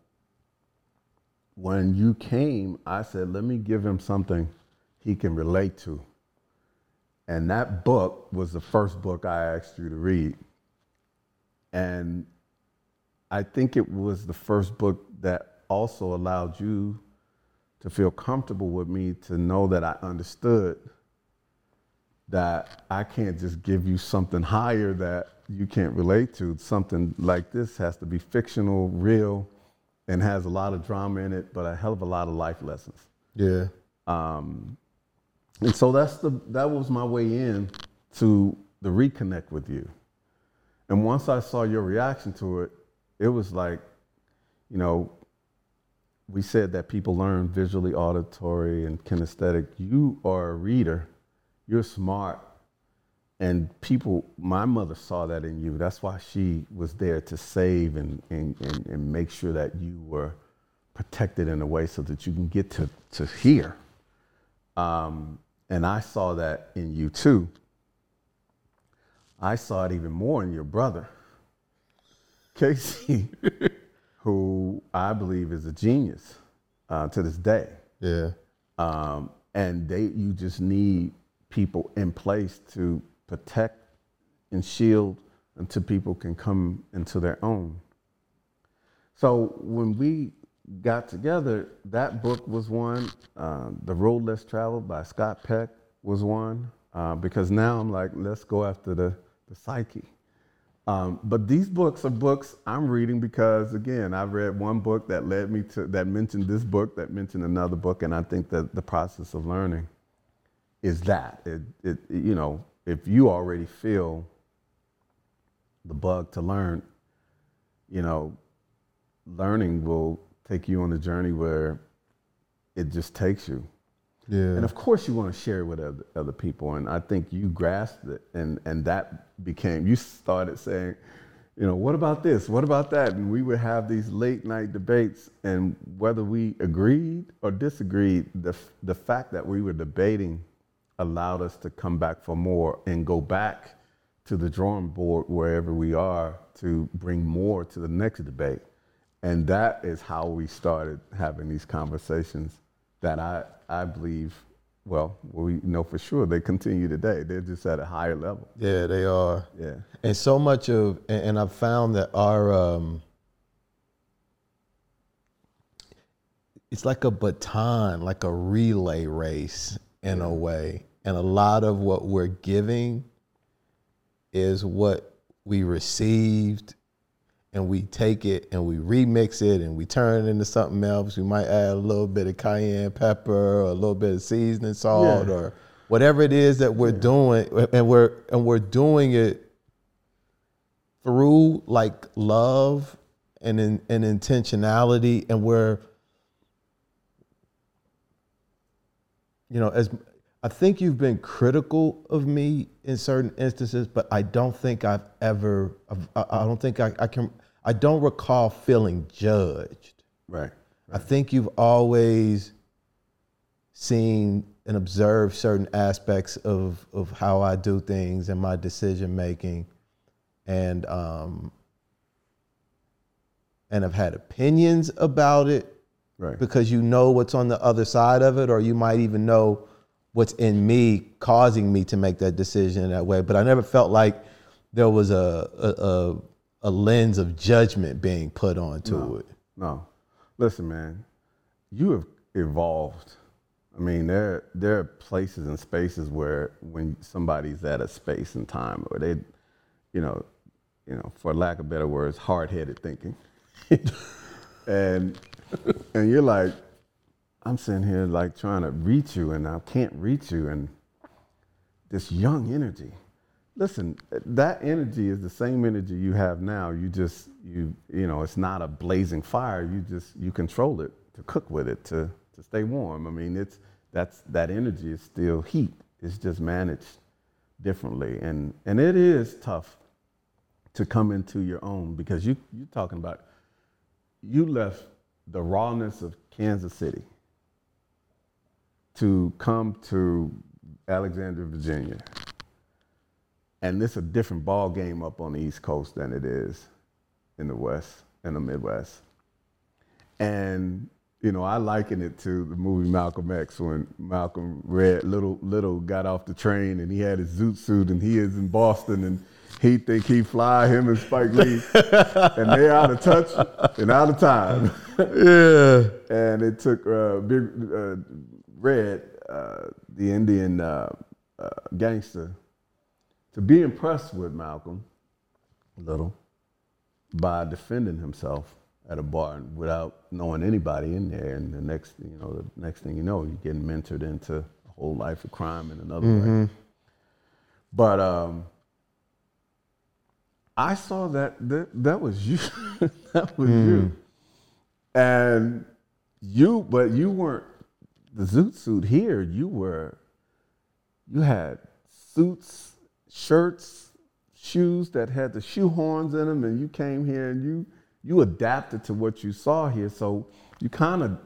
[SPEAKER 1] when you came, I said, let me give him something he can relate to. And that book was the first book I asked you to read. And I think it was the first book that also allowed you to feel comfortable with me to know that I understood that I can't just give you something higher that you can't relate to. Something like this has to be fictional, real, and has a lot of drama in it, but a hell of a lot of life lessons.
[SPEAKER 3] Yeah.
[SPEAKER 1] Um, and so that's the that was my way in to the reconnect with you. And once I saw your reaction to it, it was like, you know, we said that people learn visually, auditory, and kinesthetic. You are a reader. You're smart. And people, my mother saw that in you. That's why she was there to save and, and, and, and make sure that you were protected in a way so that you can get to, to hear. Um, and I saw that in you too. I saw it even more in your brother. Casey, who I believe is a genius uh, to this day.
[SPEAKER 3] Yeah.
[SPEAKER 1] Um, and they, you just need people in place to protect and shield until people can come into their own. So when we got together, that book was one. Uh, the Road Less Traveled by Scott Peck was one. Uh, because now I'm like, let's go after the, the psyche. Um, but these books are books I'm reading because, again, I've read one book that led me to, that mentioned this book, that mentioned another book, and I think that the process of learning is that. It, it, you know, if you already feel the bug to learn, you know, learning will take you on a journey where it just takes you.
[SPEAKER 3] Yeah.
[SPEAKER 1] And of course, you want to share it with other, other people. And I think you grasped it, and, and that became, you started saying, you know, what about this? What about that? And we would have these late night debates, and whether we agreed or disagreed, the, the fact that we were debating allowed us to come back for more and go back to the drawing board wherever we are to bring more to the next debate. And that is how we started having these conversations that I, I believe, well, we know for sure they continue today. They're just at a higher level.
[SPEAKER 3] Yeah, they are.
[SPEAKER 1] Yeah.
[SPEAKER 3] And so much of, and and I've found that our, um, it's like a baton, like a relay race in a way. And a lot of what we're giving is what we received and we take it and we remix it and we turn it into something else. We might add a little bit of cayenne pepper or a little bit of seasoning salt
[SPEAKER 1] Yeah.
[SPEAKER 3] or whatever it is that we're doing and we're and we're doing it through like love and in, and intentionality and we're you know as I think you've been critical of me in certain instances, but I don't think I've ever, I've- I I don't think I, I can, I don't recall feeling judged.
[SPEAKER 1] Right.
[SPEAKER 3] I think you've always seen and observed certain aspects of, of how I do things and my decision making and, um, and have had opinions about it
[SPEAKER 1] Right.
[SPEAKER 3] because you know what's on the other side of it, or you might even know what's in me causing me to make that decision in that way. But I never felt like there was a a, a, a lens of judgment being put onto it.
[SPEAKER 1] No. Listen, man, you have evolved. I mean, there there are places and spaces where when somebody's at a space and time or they, you know, you know, for lack of better words, hard headed thinking. and and you're like, I'm sitting here like trying to reach you and I can't reach you and this young energy. Listen, that energy is the same energy you have now. You just you you know, it's not a blazing fire. You just you control it to cook with it to to stay warm. I mean, it's that's that energy is still heat. It's just managed differently and and it is tough to come into your own because you you're talking about you left the rawness of Kansas City to come to Alexandria, Virginia. And this is a different ball game up on the East Coast than it is in the West, in the Midwest. And you know, I liken it to the movie Malcolm X when Malcolm read little little got off the train and he had his zoot suit and he is in Boston and he think he fly him and Spike Lee and they out of touch and out of time.
[SPEAKER 3] Yeah.
[SPEAKER 1] and it took uh, Big uh, Red, uh, the Indian uh, uh, gangster, to be impressed with Malcolm a Little by defending himself at a bar without knowing anybody in there. And the next, you know, the next thing you know, you're getting mentored into a whole life of crime in another way. But um, I saw that that, that was you. that was you. And you, but you weren't the zoot suit here. You were, you had suits, shirts, shoes that had the shoe horns in them, and you came here and you you adapted to what you saw here. So you kind of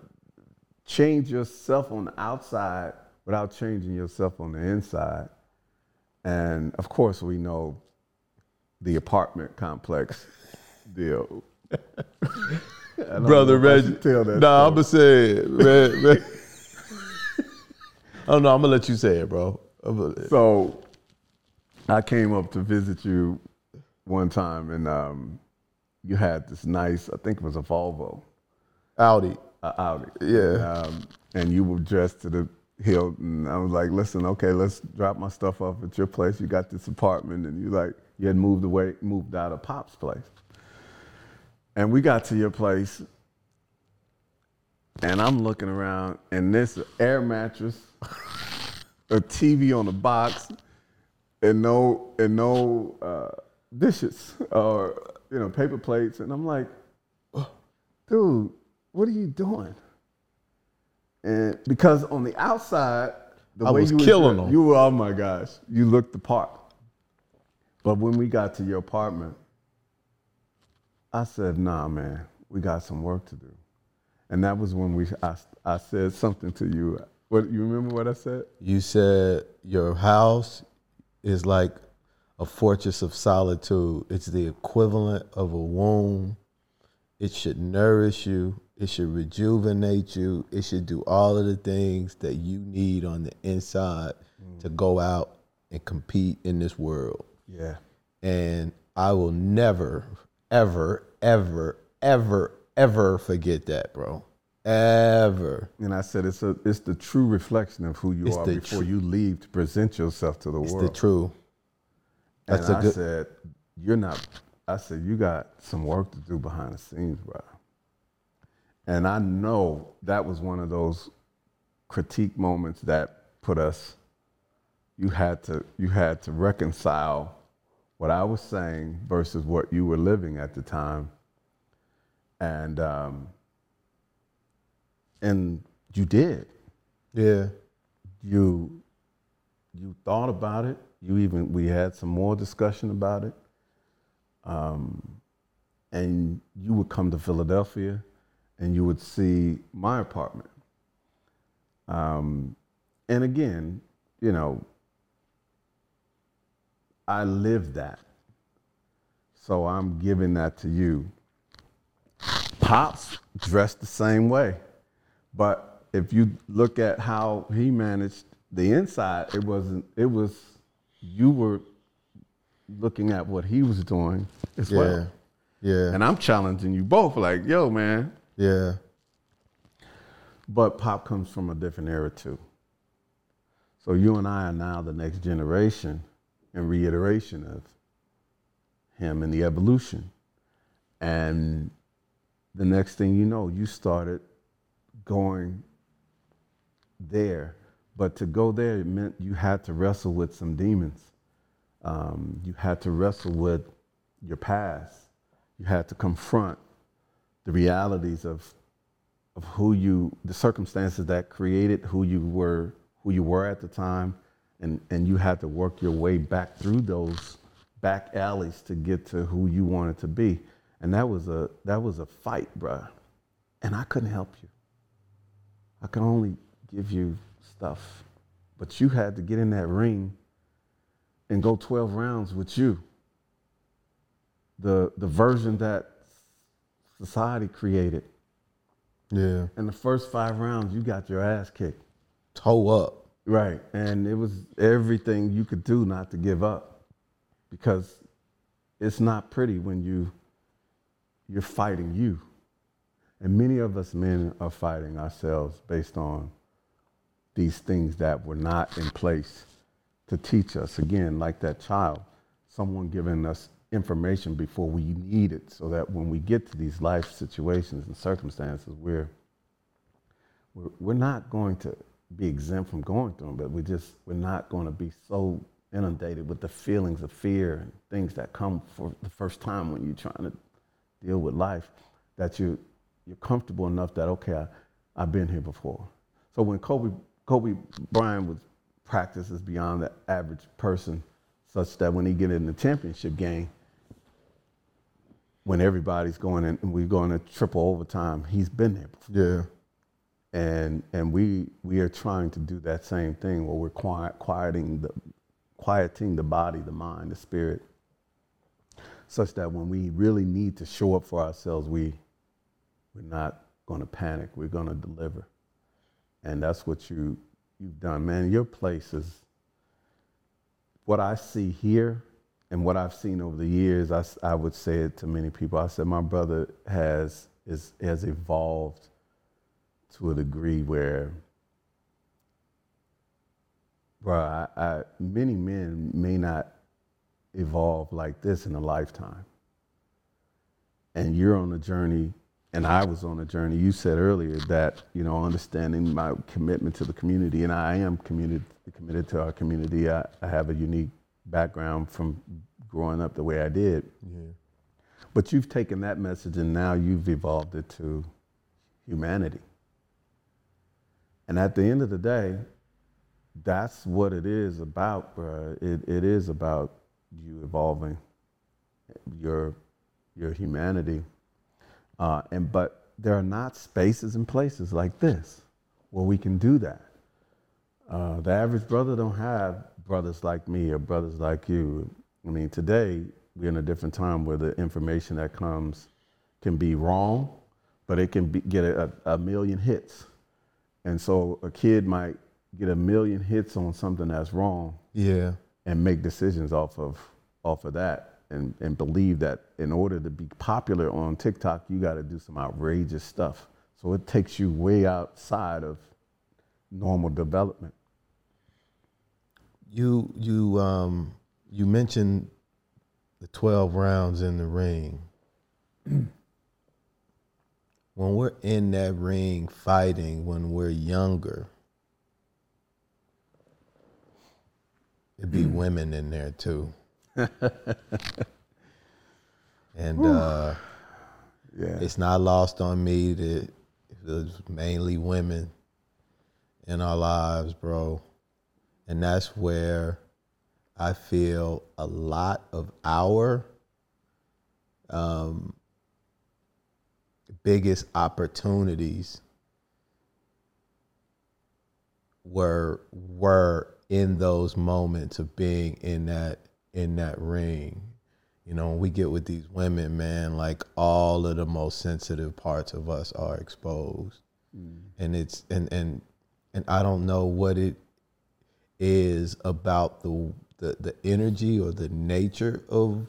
[SPEAKER 1] changed yourself on the outside without changing yourself on the inside. And of course, we know the apartment complex deal.
[SPEAKER 3] Brother
[SPEAKER 1] know I
[SPEAKER 3] Reggie.
[SPEAKER 1] Tell that
[SPEAKER 3] Nah, I'm gonna say it. Reg, Reg. oh no, I'm gonna let you say it, bro. Gonna-
[SPEAKER 1] So I came up to visit you one time, and um, you had this nice, I think it was a Volvo,
[SPEAKER 3] Audi.
[SPEAKER 1] uh, Audi.
[SPEAKER 3] Yeah.
[SPEAKER 1] Um, and you were dressed to the hilt, and I was like, listen, okay, let's drop my stuff off at your place. You got this apartment, and you like, you had moved away, moved out of Pop's place. And we got to your place, and I'm looking around, and this air mattress, a TV on the box, and no and no uh, dishes or you know paper plates, and I'm like, dude, what are you doing? And because on the outside, the
[SPEAKER 3] I
[SPEAKER 1] way
[SPEAKER 3] was
[SPEAKER 1] you were
[SPEAKER 3] killing them.
[SPEAKER 1] You were, oh my gosh, you looked the part. But when we got to your apartment, I said, nah, man, we got some work to do. And that was when we I, I said something to you. What you remember what I said?
[SPEAKER 3] You said your house is like a fortress of solitude. It's the equivalent of a womb. It should nourish you. It should rejuvenate you. It should do all of the things that you need on the inside to mm. go out and compete in this world.
[SPEAKER 1] Yeah.
[SPEAKER 3] And I will never, ever, ever, ever, ever forget that, bro. Ever.
[SPEAKER 1] And I said it's a it's the true reflection of who you
[SPEAKER 3] It's
[SPEAKER 1] are before
[SPEAKER 3] tru-
[SPEAKER 1] you leave to present yourself to the
[SPEAKER 3] It's
[SPEAKER 1] world.
[SPEAKER 3] It's the true. That's
[SPEAKER 1] and
[SPEAKER 3] a
[SPEAKER 1] I
[SPEAKER 3] good-
[SPEAKER 1] said, you're not. I said you got some work to do behind the scenes, bro. And I know that was one of those critique moments that put us. You had to you had to reconcile what I was saying versus what you were living at the time, and um, and you did
[SPEAKER 3] Yeah.
[SPEAKER 1] you you thought about it. You even we had some more discussion about it. Um, and you would come to Philadelphia, and you would see my apartment. Um, and again, you know, I lived that, so I'm giving that to you. Pops dressed the same way. But if you look at how he managed the inside, it wasn't, it was, you were looking at what he was doing as
[SPEAKER 3] Yeah.
[SPEAKER 1] well.
[SPEAKER 3] Yeah.
[SPEAKER 1] And I'm challenging you both, like, yo, man.
[SPEAKER 3] yeah.
[SPEAKER 1] But Pop comes from a different era too. So you and I are now the next generation and reiteration of him and the evolution. And the next thing you know, you started going there. But to go there, it meant you had to wrestle with some demons. Um, you had to wrestle with your past. You had to confront the realities of of who you the circumstances that created who you were who you were at the time and and you had to work your way back through those back alleys to get to who you wanted to be and that was a that was a fight bruh and i couldn't help you i could only give you stuff but you had to get in that ring and go 12 rounds with you the the version that society created
[SPEAKER 3] Yeah.
[SPEAKER 1] in the first five rounds, you got your ass kicked.
[SPEAKER 3] Toe up.
[SPEAKER 1] Right. And it was everything you could do not to give up because it's not pretty when you you're fighting you. And many of us men are fighting ourselves based on these things that were not in place to teach us. Again, like that child, someone giving us information before we need it so that when we get to these life situations and circumstances, we're we're, we're not going to be exempt from going through them, but we just we're not going to be so inundated with the feelings of fear and things that come for the first time when you're trying to deal with life that you you're comfortable enough that okay, I, I've been here before. So when Kobe Kobe Bryant was practices beyond the average person, such that when he get in the championship game, when everybody's going in and we're going to triple overtime, he's been there before
[SPEAKER 3] Yeah.
[SPEAKER 1] and and we we are trying to do that same thing where we're quiet, quieting the quieting the body, the mind, the spirit, such that when we really need to show up for ourselves, we we're not going to panic. We're going to deliver, and that's what you you've done, man. Your place is what I see here and what I've seen over the years. I, I would say it to many people. I said my brother has is has evolved to a degree where bro, I, I, many men may not evolve like this in a lifetime. And you're on a journey, and I was on a journey. You said earlier that, you know, understanding my commitment to the community, and I am committed, committed to our community. I, I have a unique background from growing up the way I did.
[SPEAKER 3] Yeah.
[SPEAKER 1] But you've taken that message and now you've evolved it to humanity. And at the end of the day, that's what it is about, bro. It, it is about you evolving your your humanity. Uh, and but there are not spaces and places like this where we can do that. Uh, the average brother don't have brothers like me or brothers like you. I mean, today we're in a different time where the information that comes can be wrong, but it can be, get a, a million hits. And so a kid might get a million hits on something that's wrong
[SPEAKER 3] Yeah.
[SPEAKER 1] and make decisions off of off of that and, and believe that in order to be popular on TikTok, you got to do some outrageous stuff. So it takes you way outside of normal development.
[SPEAKER 3] You you um you mentioned the twelve rounds in the ring. when we're in that ring fighting, when we're younger, it'd be women in there too. and uh,
[SPEAKER 1] Yeah.
[SPEAKER 3] it's not lost on me that it was mainly women in our lives, bro. And that's where I feel a lot of our um, biggest opportunities were were in those moments of being in that in that ring. You know, when we get with these women, man, like all of the most sensitive parts of us are exposed. Mm. And it's and and and I don't know what it is about the the, the energy or the nature of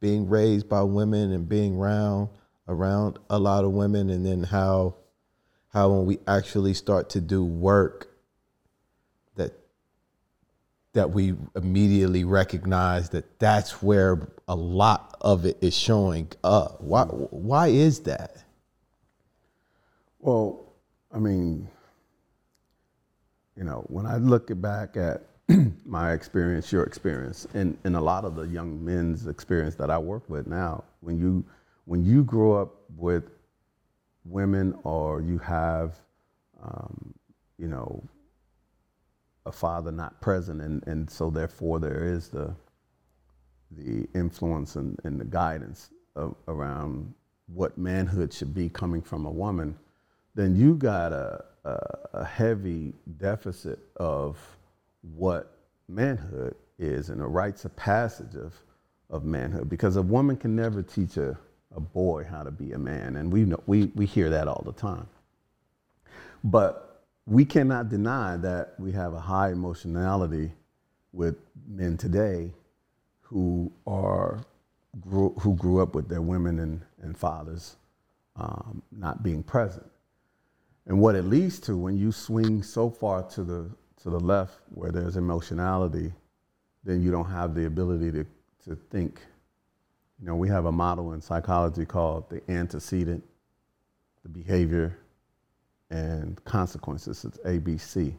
[SPEAKER 3] being raised by women and being around around a lot of women and then how how when we actually start to do work that we immediately recognize that that's where a lot of it is showing up. Why why is that?
[SPEAKER 1] Well, I mean, you know, when I look back at my experience, your experience, and, and a lot of the young men's experience that I work with now, when you when you grow up with women or you have, um, you know, a father not present, and, and so therefore there is the the influence and, and the guidance of, around what manhood should be coming from a woman, then you got a, a, a heavy deficit of what manhood is and the rites of passage of, of manhood. Because a woman can never teach a, a boy how to be a man, and we, know, we, we hear that all the time. But we cannot deny that we have a high emotionality with men today who are grew, who grew up with their women and, and fathers um, not being present. And what it leads to when you swing so far to the to the left where there's emotionality, then you don't have the ability to, to think. You know, we have a model in psychology called the antecedent, the behavior, and consequences. It's ABC.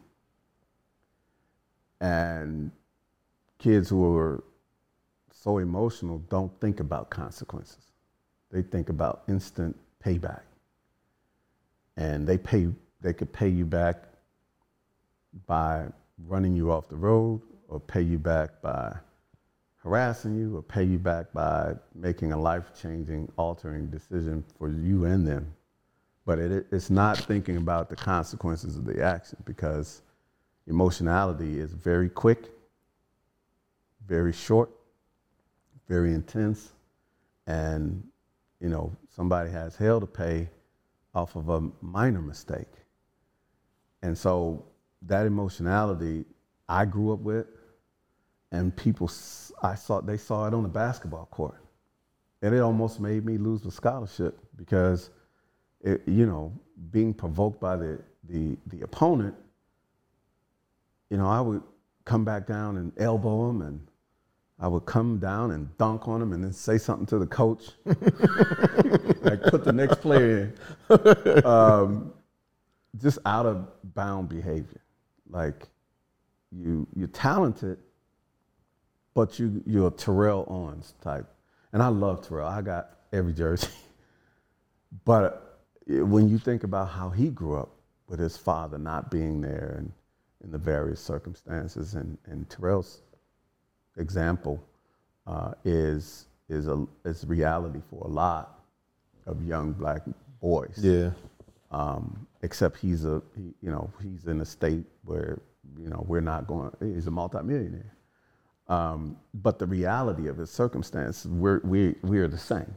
[SPEAKER 1] And kids who are so emotional don't think about consequences. They think about instant payback. And they pay they could pay you back by running you off the road or pay you back by harassing you or pay you back by making a life-changing altering decision for you and them. But it, it's not thinking about the consequences of the action because emotionality is very quick, very short, very intense, and you know somebody has hell to pay off of a minor mistake. And so that emotionality I grew up with, and people I saw they saw it on the basketball court, and it almost made me lose the scholarship because, it, you know, being provoked by the the the opponent, you know, I would come back down and elbow him, and I would come down and dunk on him, and then say something to the coach, like put the next player in. Um, just out of bound behavior. Like you you're talented, but you you're a Terrell Owens type. And I love Terrell. I got every jersey. but when you think about how he grew up with his father not being there and in the various circumstances, and, and Terrell's example uh, is is a is reality for a lot of young black boys.
[SPEAKER 3] Yeah.
[SPEAKER 1] um, except he's a he, you know he's in a state where you know we're not going he's a multimillionaire. Um, but the reality of his circumstance we're we we're the same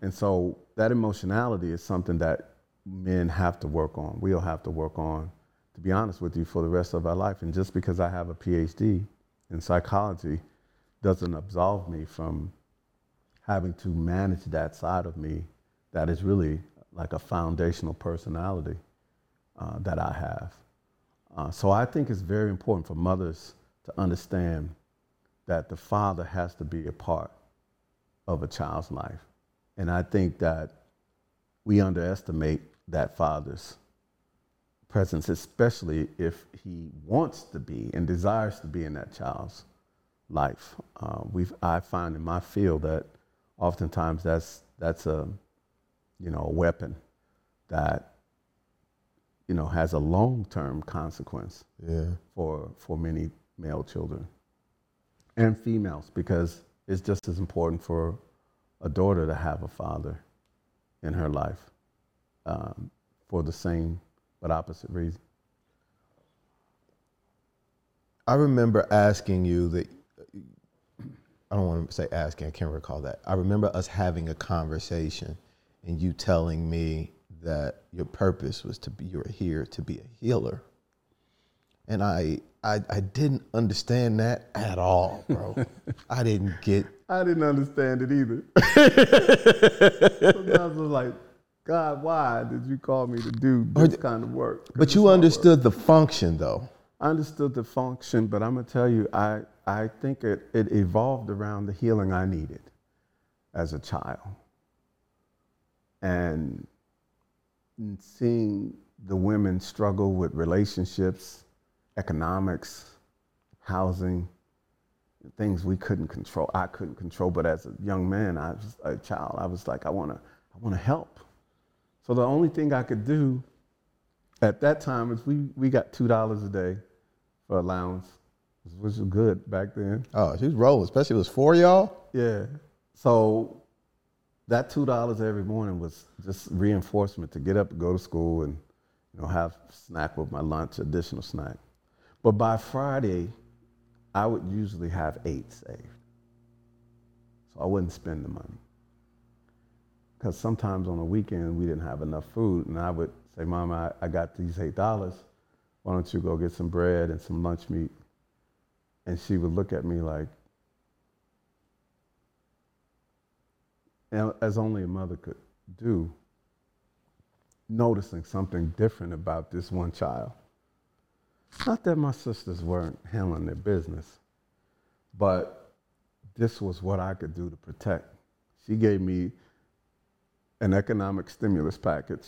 [SPEAKER 1] and so that emotionality is something that men have to work on we'll have to work on to be honest with you for the rest of our life and just because i have a phd in psychology doesn't absolve me from having to manage that side of me that is really like a foundational personality uh, that I have. Uh, so I think it's very important for mothers to understand that the father has to be a part of a child's life. And I think that we underestimate that father's presence, especially if he wants to be and desires to be in that child's life. Uh, we've, I find in my field that oftentimes that's, that's a, you know, a weapon that, you know, has a long-term consequence
[SPEAKER 3] Yeah.
[SPEAKER 1] for, for many male children and females because it's just as important for a daughter to have a father in her life um, for the same but opposite reason.
[SPEAKER 3] I remember asking you that. I don't want to say asking. I can't recall that. I remember us having a conversation, and you telling me that your purpose was to be. You were here to be a healer, and I, I, I didn't understand that at all, bro. I didn't get.
[SPEAKER 1] I didn't understand it either. Sometimes I was like, God, why did you call me to do this kind of work?
[SPEAKER 3] But you
[SPEAKER 1] hard work.
[SPEAKER 3] understood the function, though.
[SPEAKER 1] I understood the function, but I'm gonna tell you, I, I think it, it evolved around the healing I needed as a child. And seeing the women struggle with relationships, economics, housing, things we couldn't control. I couldn't control, but as a young man, I was a child. I was like, I wanna, I wanna help. So the only thing I could do at that time is we, we got two dollars a day for allowance, which was good back then.
[SPEAKER 3] Oh, she was rolling, especially it was for y'all.
[SPEAKER 1] Yeah. So that two dollars every morning was just reinforcement to get up and go to school and you know have snack with my lunch, additional snack. But by Friday, I would usually have eight saved. So I wouldn't spend the money. Because sometimes on the weekend we didn't have enough food, and I would say, Mom, I, I got these eight dollars. Why don't you go get some bread and some lunch meat? And she would look at me like, and as only a mother could do, noticing something different about this one child. Not that my sisters weren't handling their business, but this was what I could do to protect. She gave me an economic stimulus package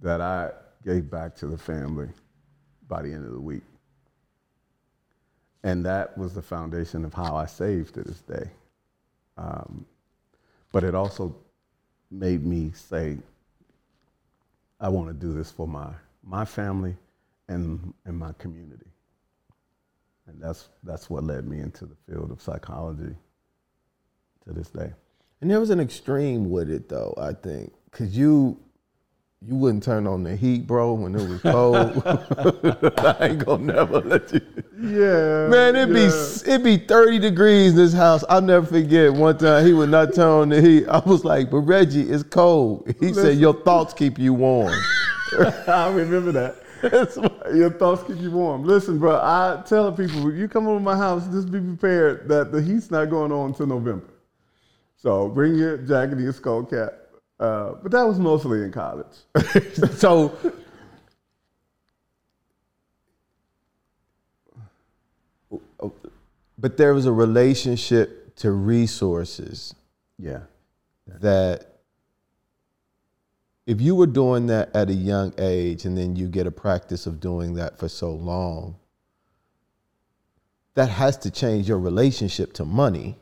[SPEAKER 1] that I gave back to the family by the end of the week. And that was the foundation of how I saved to this day. Um, but it also made me say, I want to do this for my, my family and, and my community. And that's, that's what led me into the field of psychology to this day.
[SPEAKER 3] And there was an extreme with it though, I think. Cause you you wouldn't turn on the heat, bro, when it was cold. I ain't gonna never let you
[SPEAKER 1] Yeah,
[SPEAKER 3] Man, it'd be it'd be 30 degrees in this house. I'll never forget one time he would not turn on the heat. I was like, but Reggie, it's cold. He said, Your thoughts keep you warm.
[SPEAKER 1] I remember that. Your thoughts keep you warm. Listen, bro, I tell people, if you come over to my house, just be prepared that the heat's not going on until November. So bring your jacket and your skull cap. Uh, but that was mostly in college.
[SPEAKER 3] so but there was a relationship to resources
[SPEAKER 1] yeah.
[SPEAKER 3] that if you were doing that at a young age and then you get a practice of doing that for so long that has to change your relationship to money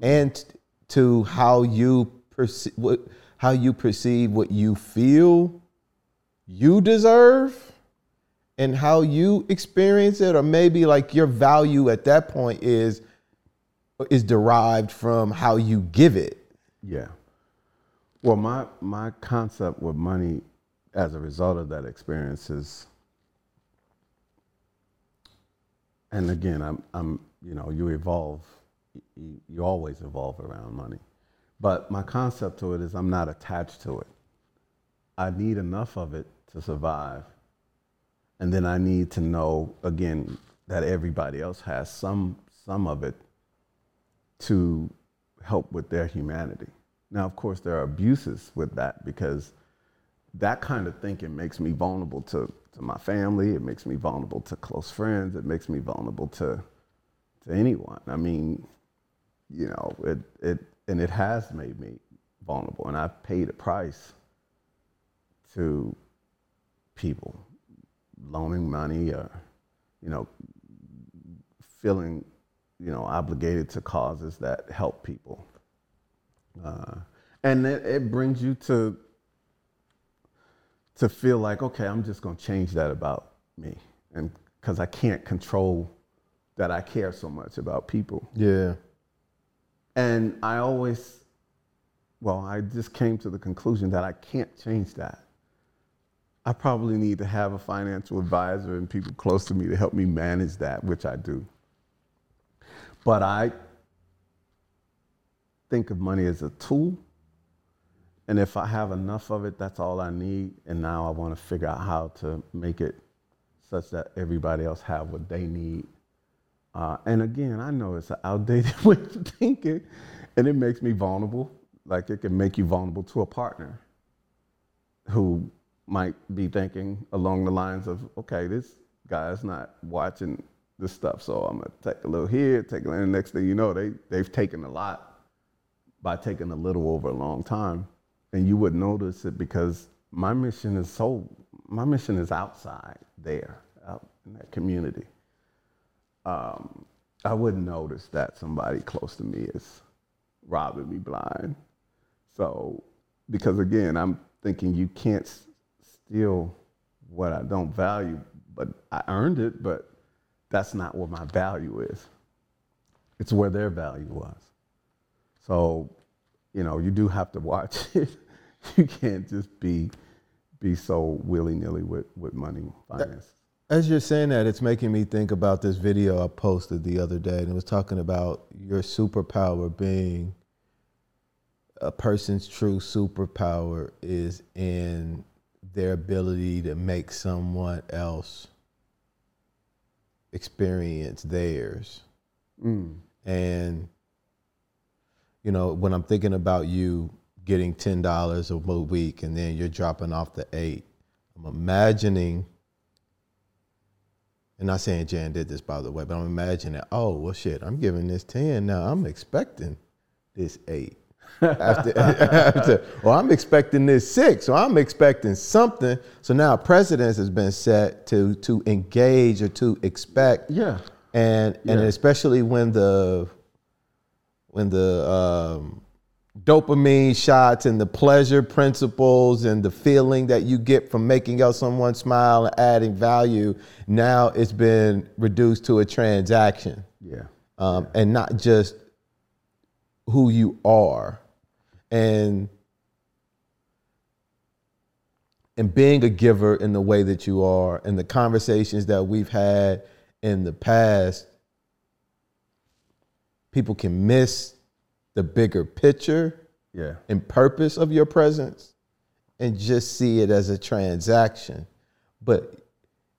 [SPEAKER 3] and to how you perceive what how you perceive what you feel you deserve and how you experience it or maybe like your value at that point is is derived from how you give it
[SPEAKER 1] Yeah. Well, my my concept with money as a result of that experience is, and again, I'm I'm you know you evolve, you, you always evolve around money, but my concept to it is I'm not attached to it. I need enough of it to survive, and then I need to know again that everybody else has some some of it to help with their humanity. Now, of course, there are abuses with that because that kind of thinking makes me vulnerable to, to my family. It makes me vulnerable to close friends. It makes me vulnerable to, to anyone. I mean, you know, it, it, and it has made me vulnerable. And I've paid a price to people loaning money or, you know, feeling, you know, obligated to causes that help people. Uh, and it, it brings you to to feel like, okay, I'm just going to change that about me, and because I can't control that I care so much about people.
[SPEAKER 3] yeah
[SPEAKER 1] And I always, well, I just came to the conclusion that I can't change that. I probably need to have a financial advisor and people close to me to help me manage that, which I do. But I think of money as a tool. And if I have enough of it, that's all I need. And now I want to figure out how to make it such that everybody else have what they need. Uh, and again, I know it's an outdated way of thinking, and it makes me vulnerable. Like it can make you vulnerable to a partner who might be thinking along the lines of, okay, this guy's not watching this stuff, so I'm gonna take a little here, take a little. And next thing you know, they they've taken a lot by taking a little over a long time, and you would notice it because my mission is so. My mission is outside there, out in that community. Um, I wouldn't notice that somebody close to me is robbing me blind. So, because again, I'm thinking you can't s- steal what I don't value, but I earned it, but that's not where my value is. It's where their value was. So, you know, you do have to watch it. you can't just be be so willy nilly with, with money finance.
[SPEAKER 3] As you're saying that, it's making me think about this video I posted the other day, and it was talking about your superpower being a person's true superpower is in their ability to make someone else experience theirs. Mm. And, you know, when I'm thinking about you getting $10 a week and then you're dropping off the eight, I'm imagining and not saying Jan did this by the way, but I'm imagining, oh well shit, I'm giving this 10 now. I'm expecting this eight. after, after, or I'm expecting this six, so I'm expecting something. So now precedence has been set to to engage or to expect.
[SPEAKER 1] Yeah.
[SPEAKER 3] And and especially when the when the um, dopamine shots and the pleasure principles and the feeling that you get from making out someone smile and adding value, now it's been reduced to a transaction
[SPEAKER 1] Yeah.
[SPEAKER 3] um, and not just who you are. And and being a giver in the way that you are and the conversations that we've had in the past, people can miss the bigger picture
[SPEAKER 1] Yeah.
[SPEAKER 3] and purpose of your presence and just see it as a transaction. But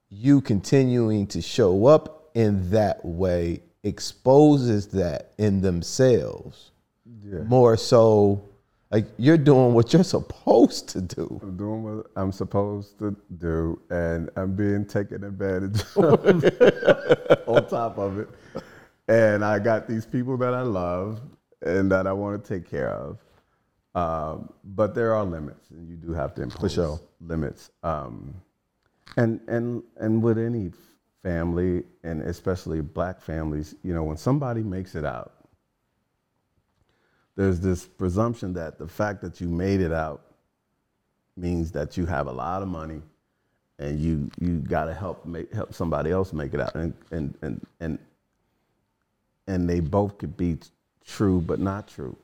[SPEAKER 3] you continuing to show up in that way exposes that in themselves
[SPEAKER 1] Yeah.
[SPEAKER 3] more so like you're doing what you're supposed to do.
[SPEAKER 1] I'm doing what I'm supposed to do, and I'm being taken advantage of on top of it. And I got these people that I love and that I want to take care of. Um, but there are limits, and you do have to impose
[SPEAKER 3] sure.
[SPEAKER 1] limits. Um, and and and with any family, and especially black families, you know, when somebody makes it out, there's this presumption that the fact that you made it out means that you have a lot of money and you you got to help make help somebody else make it out and and and and and they both could be true but not true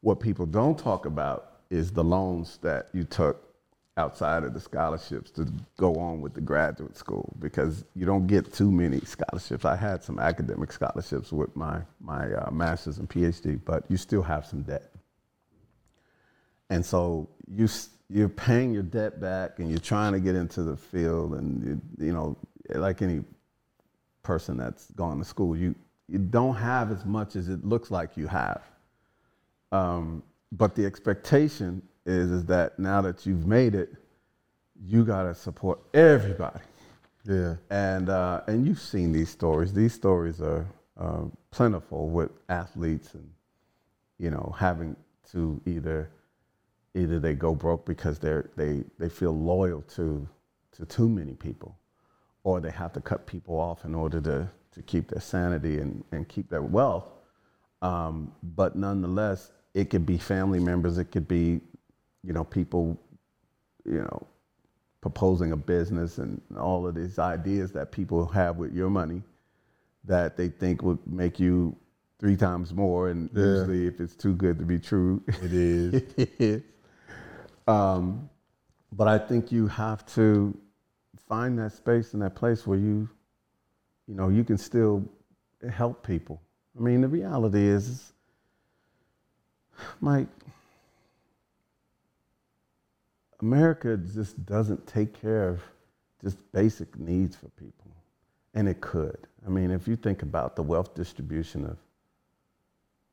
[SPEAKER 1] what people don't talk about is the loans that you took outside of the scholarships to go on with the graduate school because you don't get too many scholarships. I had some academic scholarships with my my uh, master's and PhD, but you still have some debt. And so you, you're paying your debt back, and you're trying to get into the field, and you, you know, like any person that's gone to school, you you don't have as much as it looks like you have. Um, but the expectation is is that now that you've made it, you got to support everybody.
[SPEAKER 3] Yeah.
[SPEAKER 1] And uh, and you've seen these stories. These stories are uh, plentiful with athletes and you know having to either either they go broke because they're they they feel loyal to to too many people, or they have to cut people off in order to to keep their sanity and, and keep their wealth. Um, but nonetheless, it could be family members. It could be you know people you know proposing a business and all of these ideas that people have with your money that they think would make you three times more and
[SPEAKER 3] Yeah.
[SPEAKER 1] usually if it's too good to be true
[SPEAKER 3] It is.
[SPEAKER 1] it is. Um, but I think you have to find that space and that place where you, you know, you can still help people. I mean, the reality is, Mike, America just doesn't take care of just basic needs for people, and it could. I mean, if you think about the wealth distribution of,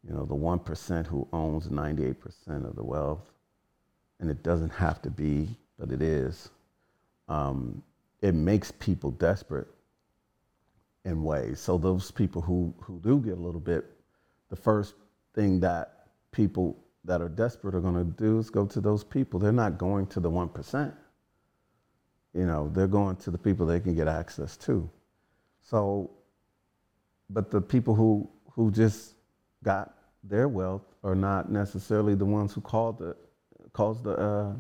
[SPEAKER 1] you know, the one percent who owns ninety-eight percent of the wealth, and it doesn't have to be, but it is. Um, it makes people desperate in ways. So those people who who do get a little bit, the first thing that people that are desperate are going to do is go to those people. They're not going to the one percent. You know, they're going to the people they can get access to. So, but the people who who just got their wealth are not necessarily the ones who called the caused the uh,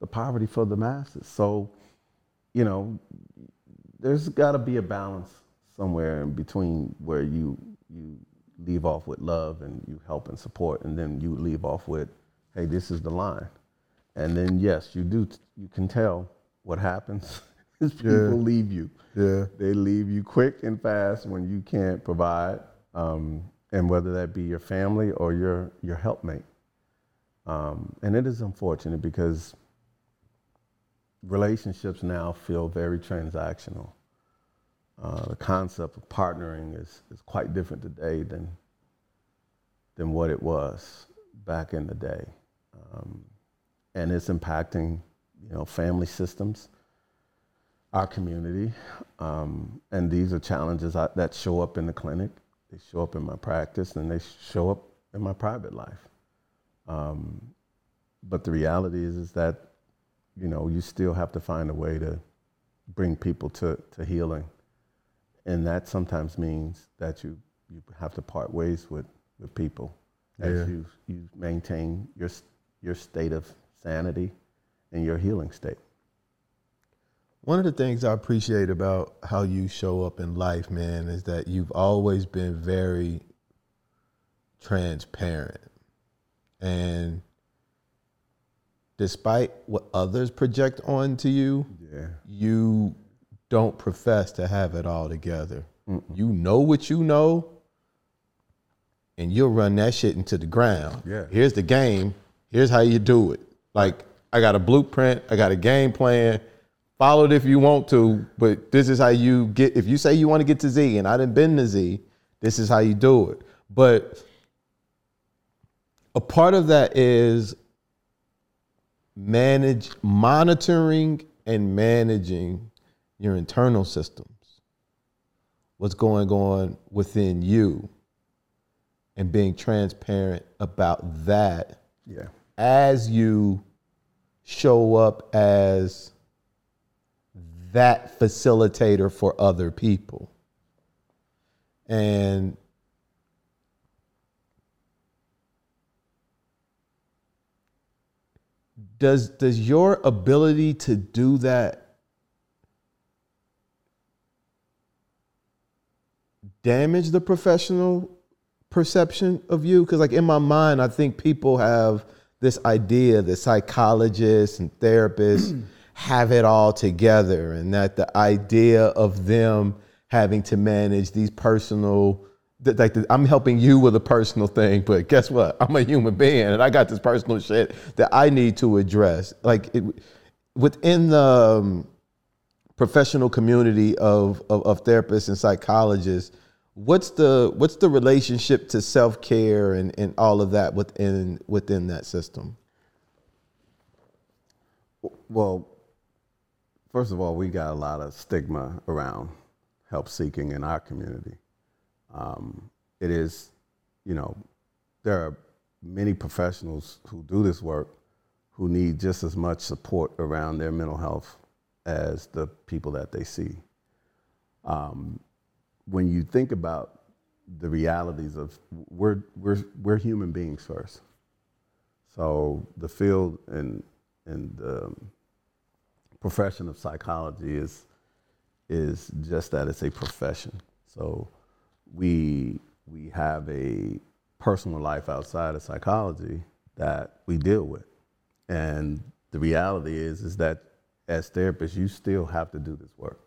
[SPEAKER 1] the poverty for the masses. So, you know, there's got to be a balance somewhere in between where you you leave off with love and you help and support, and then you leave off with, hey, this is the line, and then yes, you do you can tell what happens is people
[SPEAKER 3] Yeah.
[SPEAKER 1] leave you.
[SPEAKER 3] Yeah.
[SPEAKER 1] They leave you quick and fast when you can't provide, um, and whether that be your family or your your helpmate. Um, and it is unfortunate because relationships now feel very transactional. Uh, the concept of partnering is, is quite different today than than what it was back in the day, um, and it's impacting you know family systems, our community, um, and these are challenges I, that show up in the clinic. They show up in my practice, and they show up in my private life. Um, but the reality is, is that you know you still have to find a way to bring people to, to healing, and that sometimes means that you you have to part ways with, with people as
[SPEAKER 3] Yeah.
[SPEAKER 1] you you maintain your your state of sanity and your healing state.
[SPEAKER 3] One of the things I appreciate about how you show up in life, man, is that you've always been very transparent. And despite what others project onto you,
[SPEAKER 1] Yeah.
[SPEAKER 3] you don't profess to have it all together. You know what you know, and you'll run that shit into the ground.
[SPEAKER 1] Yeah.
[SPEAKER 3] Here's the game. Here's how you do it. Like I got a blueprint. I got a game plan. Follow it if you want to, but this is how you get. If you say you want to get to Z, and I didn't been to Z, this is how you do it. But a part of that is manage monitoring and managing your internal systems what's going on within you and being transparent about that
[SPEAKER 1] Yeah.
[SPEAKER 3] as you show up as that facilitator for other people and does does your ability to do that damage the professional perception of you? Because like in my mind i think people have this idea that psychologists and therapists have it all together and that the idea of them having to manage these personal like i'm helping you with a personal thing but guess what? I'm a human being and i got this personal shit that i need to address. Like it, within the um, professional community of, of, of therapists and psychologists what's the what's the relationship to self-care and, and all of that within within that system?
[SPEAKER 1] Well, first of all, we got a lot of stigma around help seeking in our community. Um, it is, you know, there are many professionals who do this work who need just as much support around their mental health as the people that they see. Um, when you think about the realities of we're we're we're human beings first. So the field and and the profession of psychology is is just that it's a profession. So we we have a personal life outside of psychology that we deal with. And the reality is is that as therapists you still have to do this work.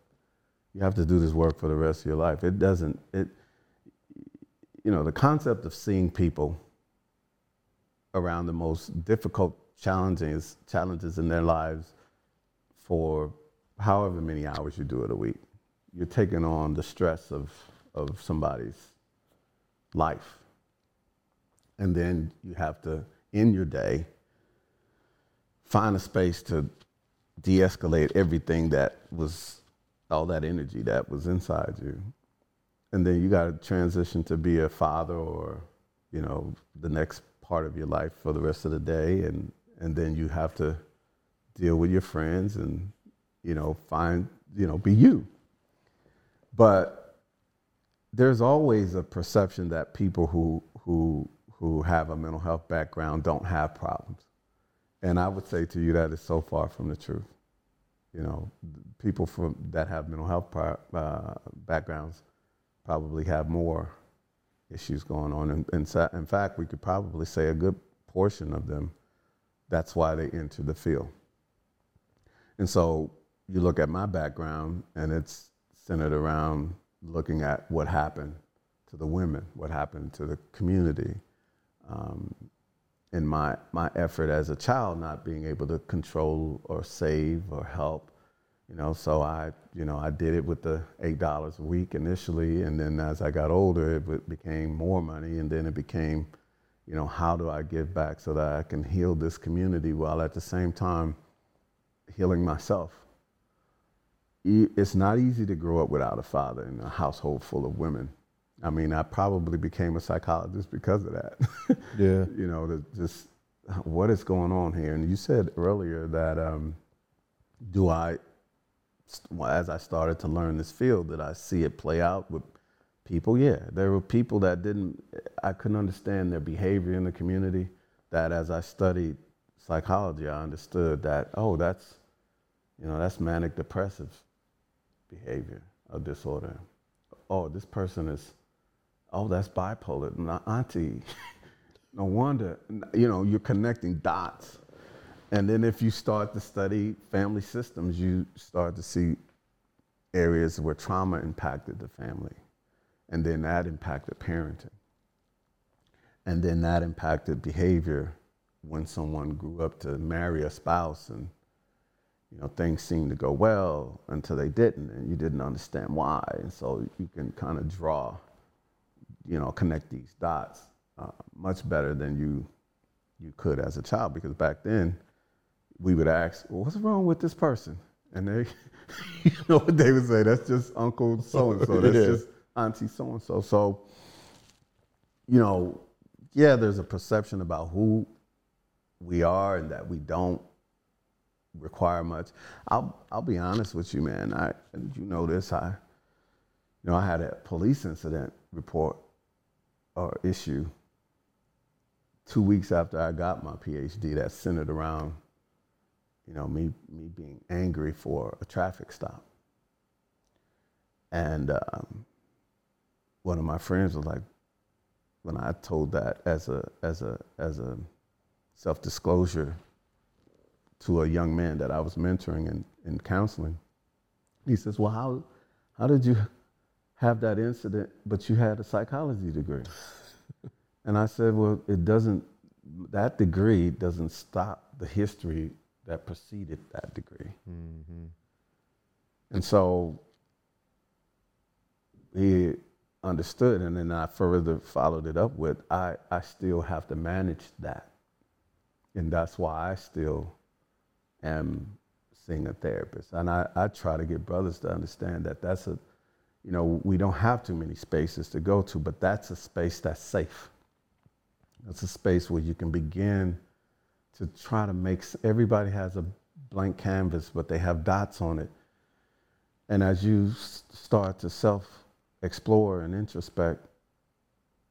[SPEAKER 1] You have to do this work for the rest of your life. It doesn't it you know, the concept of seeing people around the most difficult challenges challenges in their lives for however many hours you do it a week. You're taking on the stress of, of somebody's life. And then you have to, in your day, find a space to de escalate everything that was, all that energy that was inside you. And then you got to transition to be a father or, you know, the next part of your life for the rest of the day. And, and then you have to deal with your friends and, you know, find, you know, be you. But there's always a perception that people who, who, who have a mental health background don't have problems. And I would say to you that is so far from the truth. You know, people from, that have mental health uh, backgrounds probably have more issues going on. And, and in fact, we could probably say a good portion of them, that's why they enter the field. And so you look at my background, and it's centered around looking at what happened to the women, what happened to the community. Um, in my, my effort as a child, not being able to control or save or help, you know, so I, you know, I did it with the eight dollars a week initially, and then as I got older, it became more money, and then it became, you know, how do I give back so that I can heal this community while at the same time healing myself. It's not easy to grow up without a father in a household full of women. I mean, I probably became a psychologist because of that.
[SPEAKER 3] Yeah.
[SPEAKER 1] you know, just what is going on here. And you said earlier that um, do I, well, as I started to learn this field, did I see it play out with people? Yeah, there were people that didn't, I couldn't understand their behavior in the community. That as I studied psychology, I understood that, oh, that's, you know, that's manic depressive behavior or disorder. Oh, this person is, oh, that's bipolar. My auntie. no wonder, you know, you're connecting dots. And then if you start to study family systems, you start to see areas where trauma impacted the family, and then that impacted parenting, and then that impacted behavior when someone grew up to marry a spouse and you know things seemed to go well until they didn't and you didn't understand why. And so you can kind of draw you know connect these dots uh, much better than you you could as a child because back then we would ask well, what's wrong with this person? And they you know what they would say that's just uncle so and so that's just auntie so and so so you know yeah there's a perception about who we are and that we don't require much. I'll I'll be honest with you, man. I you know this. I you know I had a police incident report or issue two weeks after I got my PhD that centered around you know me me being angry for a traffic stop. And um, one of my friends was like, when I told that as a as a as a self disclosure to a young man that I was mentoring and, and counseling. He says, Well, how, how did you have that incident, but you had a psychology degree? and I said, Well, it doesn't, that degree doesn't stop the history that preceded that degree. Mm-hmm. And so he understood, and then I further followed it up with, I, I still have to manage that. And that's why I still am seeing a therapist. And I, I try to get brothers to understand that that's a, you know, we don't have too many spaces to go to, but that's a space that's safe. That's a space where you can begin to try to make, everybody has a blank canvas, but they have dots on it. And as you start to self explore and introspect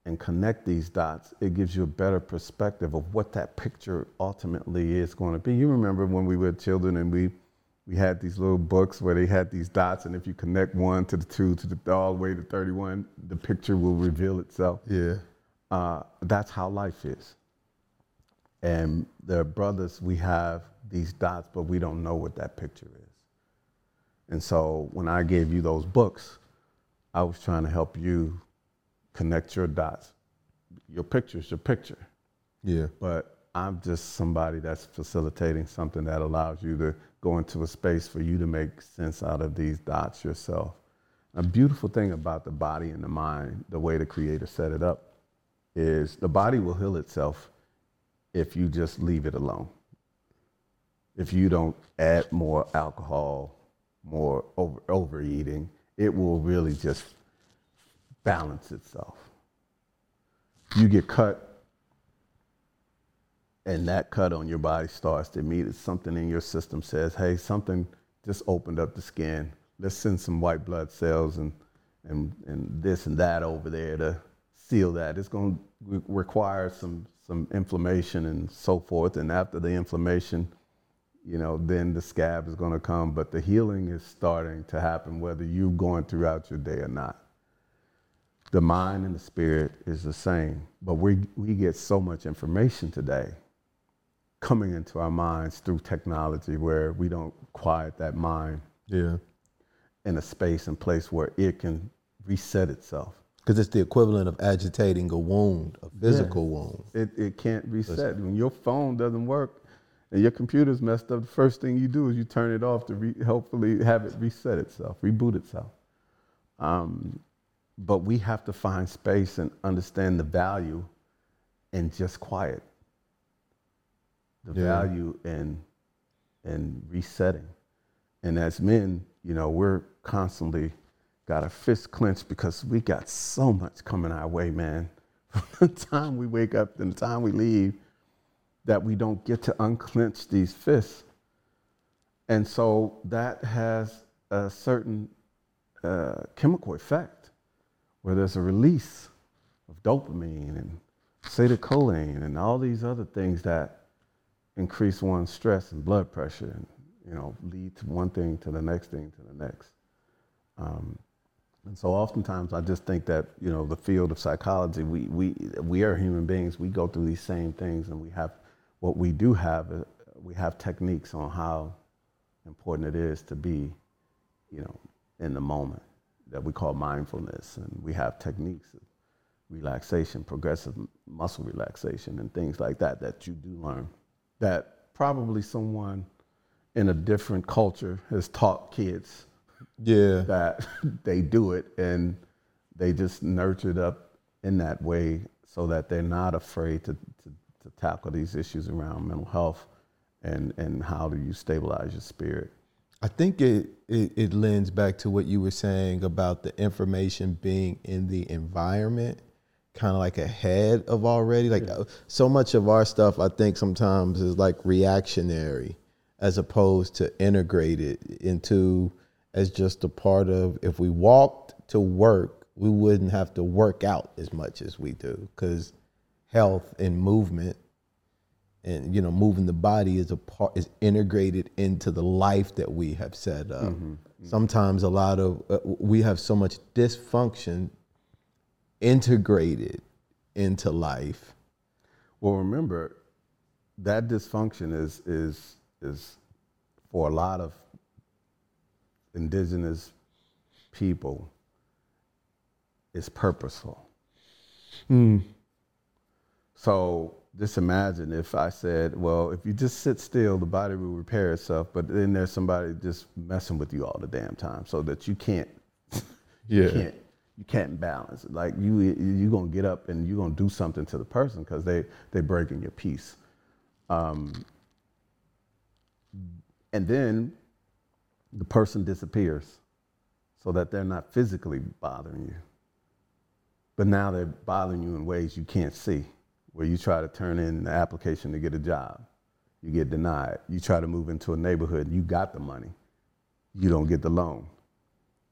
[SPEAKER 1] and connect these dots, it gives you a better perspective of what that picture ultimately is going to be. You remember when we were children and we we had these little books where they had these dots, and if you connect one to the two to the all the way to 31, the picture will reveal itself.
[SPEAKER 3] Yeah.
[SPEAKER 1] Uh, that's how life is. And the brothers, we have these dots, but we don't know what that picture is. And so when I gave you those books, I was trying to help you connect your dots. Your picture's your picture,
[SPEAKER 3] Yeah.
[SPEAKER 1] but I'm just somebody that's facilitating something that allows you to go into a space for you to make sense out of these dots yourself. A beautiful thing about the body and the mind, the way the creator set it up, is the body will heal itself if you just leave it alone. If you don't add more alcohol, more over, overeating, it will really just balance itself. You get cut, and that cut on your body starts to meet something in your system says, hey, something just opened up the skin. Let's send some white blood cells and, and, and this and that over there to seal that. It's going to re- require some, some inflammation and so forth. And after the inflammation, you know, then the scab is going to come. But the healing is starting to happen whether you're going throughout your day or not the mind and the spirit is the same. But we, we get so much information today coming into our minds through technology where we don't quiet that mind
[SPEAKER 3] Yeah.
[SPEAKER 1] in a space and place where it can reset itself.
[SPEAKER 3] Because it's the equivalent of agitating a wound, a physical wound.
[SPEAKER 1] It, it can't reset. When your phone doesn't work and your computer's messed up, the first thing you do is you turn it off to re- hopefully have it reset itself, reboot itself. Um, but we have to find space and understand the value in just quiet, the
[SPEAKER 3] Yeah.
[SPEAKER 1] value in in resetting. And as men, you know, we're constantly got our fists clenched because we got so much coming our way, man. From the time we wake up and the time we leave, that we don't get to unclench these fists. And so that has a certain uh, chemical effect where there's a release of dopamine and acetylcholine and all these other things that increase one's stress and blood pressure and you know lead to one thing to the next thing to the next. Um, and so oftentimes i just think that you know the field of psychology we, we, we are human beings. We go through these same things and we have what we do have uh, we have techniques on how important it is to be you know in the moment that we call mindfulness. And we have techniques of relaxation, progressive muscle relaxation, and things like that that you do learn. That probably someone in a different culture has taught kids
[SPEAKER 3] Yeah.
[SPEAKER 1] that they do it and they just nurtured up in that way so that they're not afraid to, to, to tackle these issues around mental health and, and how do you stabilize your spirit.
[SPEAKER 3] I think it, it it lends back to what you were saying about the information being in the environment, kind of like ahead of already. Like uh, so much of our stuff, I think sometimes is like reactionary, as opposed to integrated into as just a part of. If we walked to work, we wouldn't have to work out as much as we do because health and movement and you know moving the body is a part is integrated into the life that we have set up. Sometimes a lot of uh, we have so much dysfunction integrated into life.
[SPEAKER 1] Well, remember that dysfunction is is is for a lot of indigenous people is purposeful. So just imagine if I said, well, if you just sit still, the body will repair itself, but then there's somebody just messing with you all the damn time so that you can't you can't you can't balance it. Like you you're gonna get up and you're gonna do something to the person because they they're breaking your peace. Um, and then the person disappears so that they're not physically bothering you. But now they're bothering you in ways you can't see, where you try to turn in the application to get a job, you get denied. You try to move into a neighborhood, you got the money, you don't get the loan.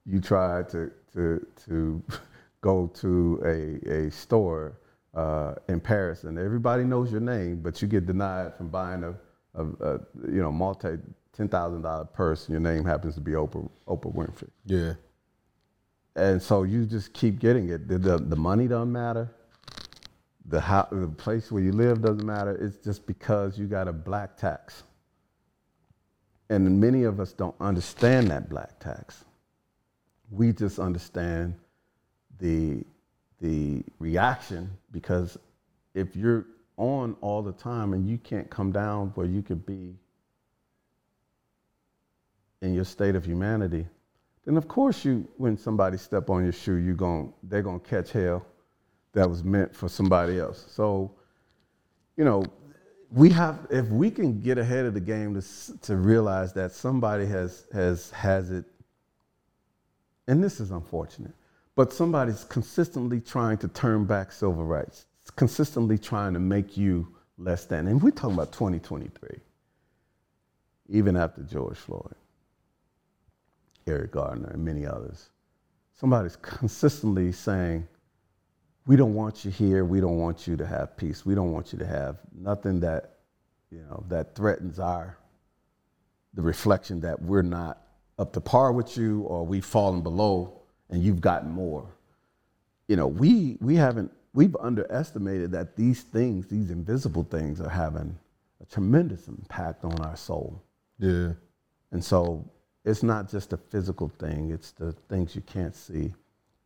[SPEAKER 1] You try to to to go to a a store uh, in Paris, and everybody knows your name, but you get denied from buying a, a, a you know multi ten thousand dollar purse. And your name happens to be Oprah Oprah Winfrey
[SPEAKER 3] yeah
[SPEAKER 1] and so you just keep getting it. The, the, the money doesn't matter. The, the place where you live doesn't matter. It's just because you got a black tax. And many of us don't understand that black tax. We just understand the, the reaction because if you're on all the time and you can't come down where you could be in your state of humanity, then of course you when somebody step on your shoe you gon' they're gonna catch hell that was meant for somebody else so you know we have if we can get ahead of the game to, to realize that somebody has has has it and this is unfortunate but somebody's consistently trying to turn back civil rights consistently trying to make you less than and we're talking about 2023 even after george floyd Eric Gardner, and many others. Somebody's consistently saying, We don't want you here. We don't want you to have peace. We don't want you to have nothing that, you know, that threatens our, the reflection that we're not up to par with you or we've fallen below and you've gotten more. You know, we, we haven't, we've underestimated that these things, these invisible things, are having a tremendous impact on our soul.
[SPEAKER 3] yeah
[SPEAKER 1] And so it's not just a physical thing, it's the things you can't see.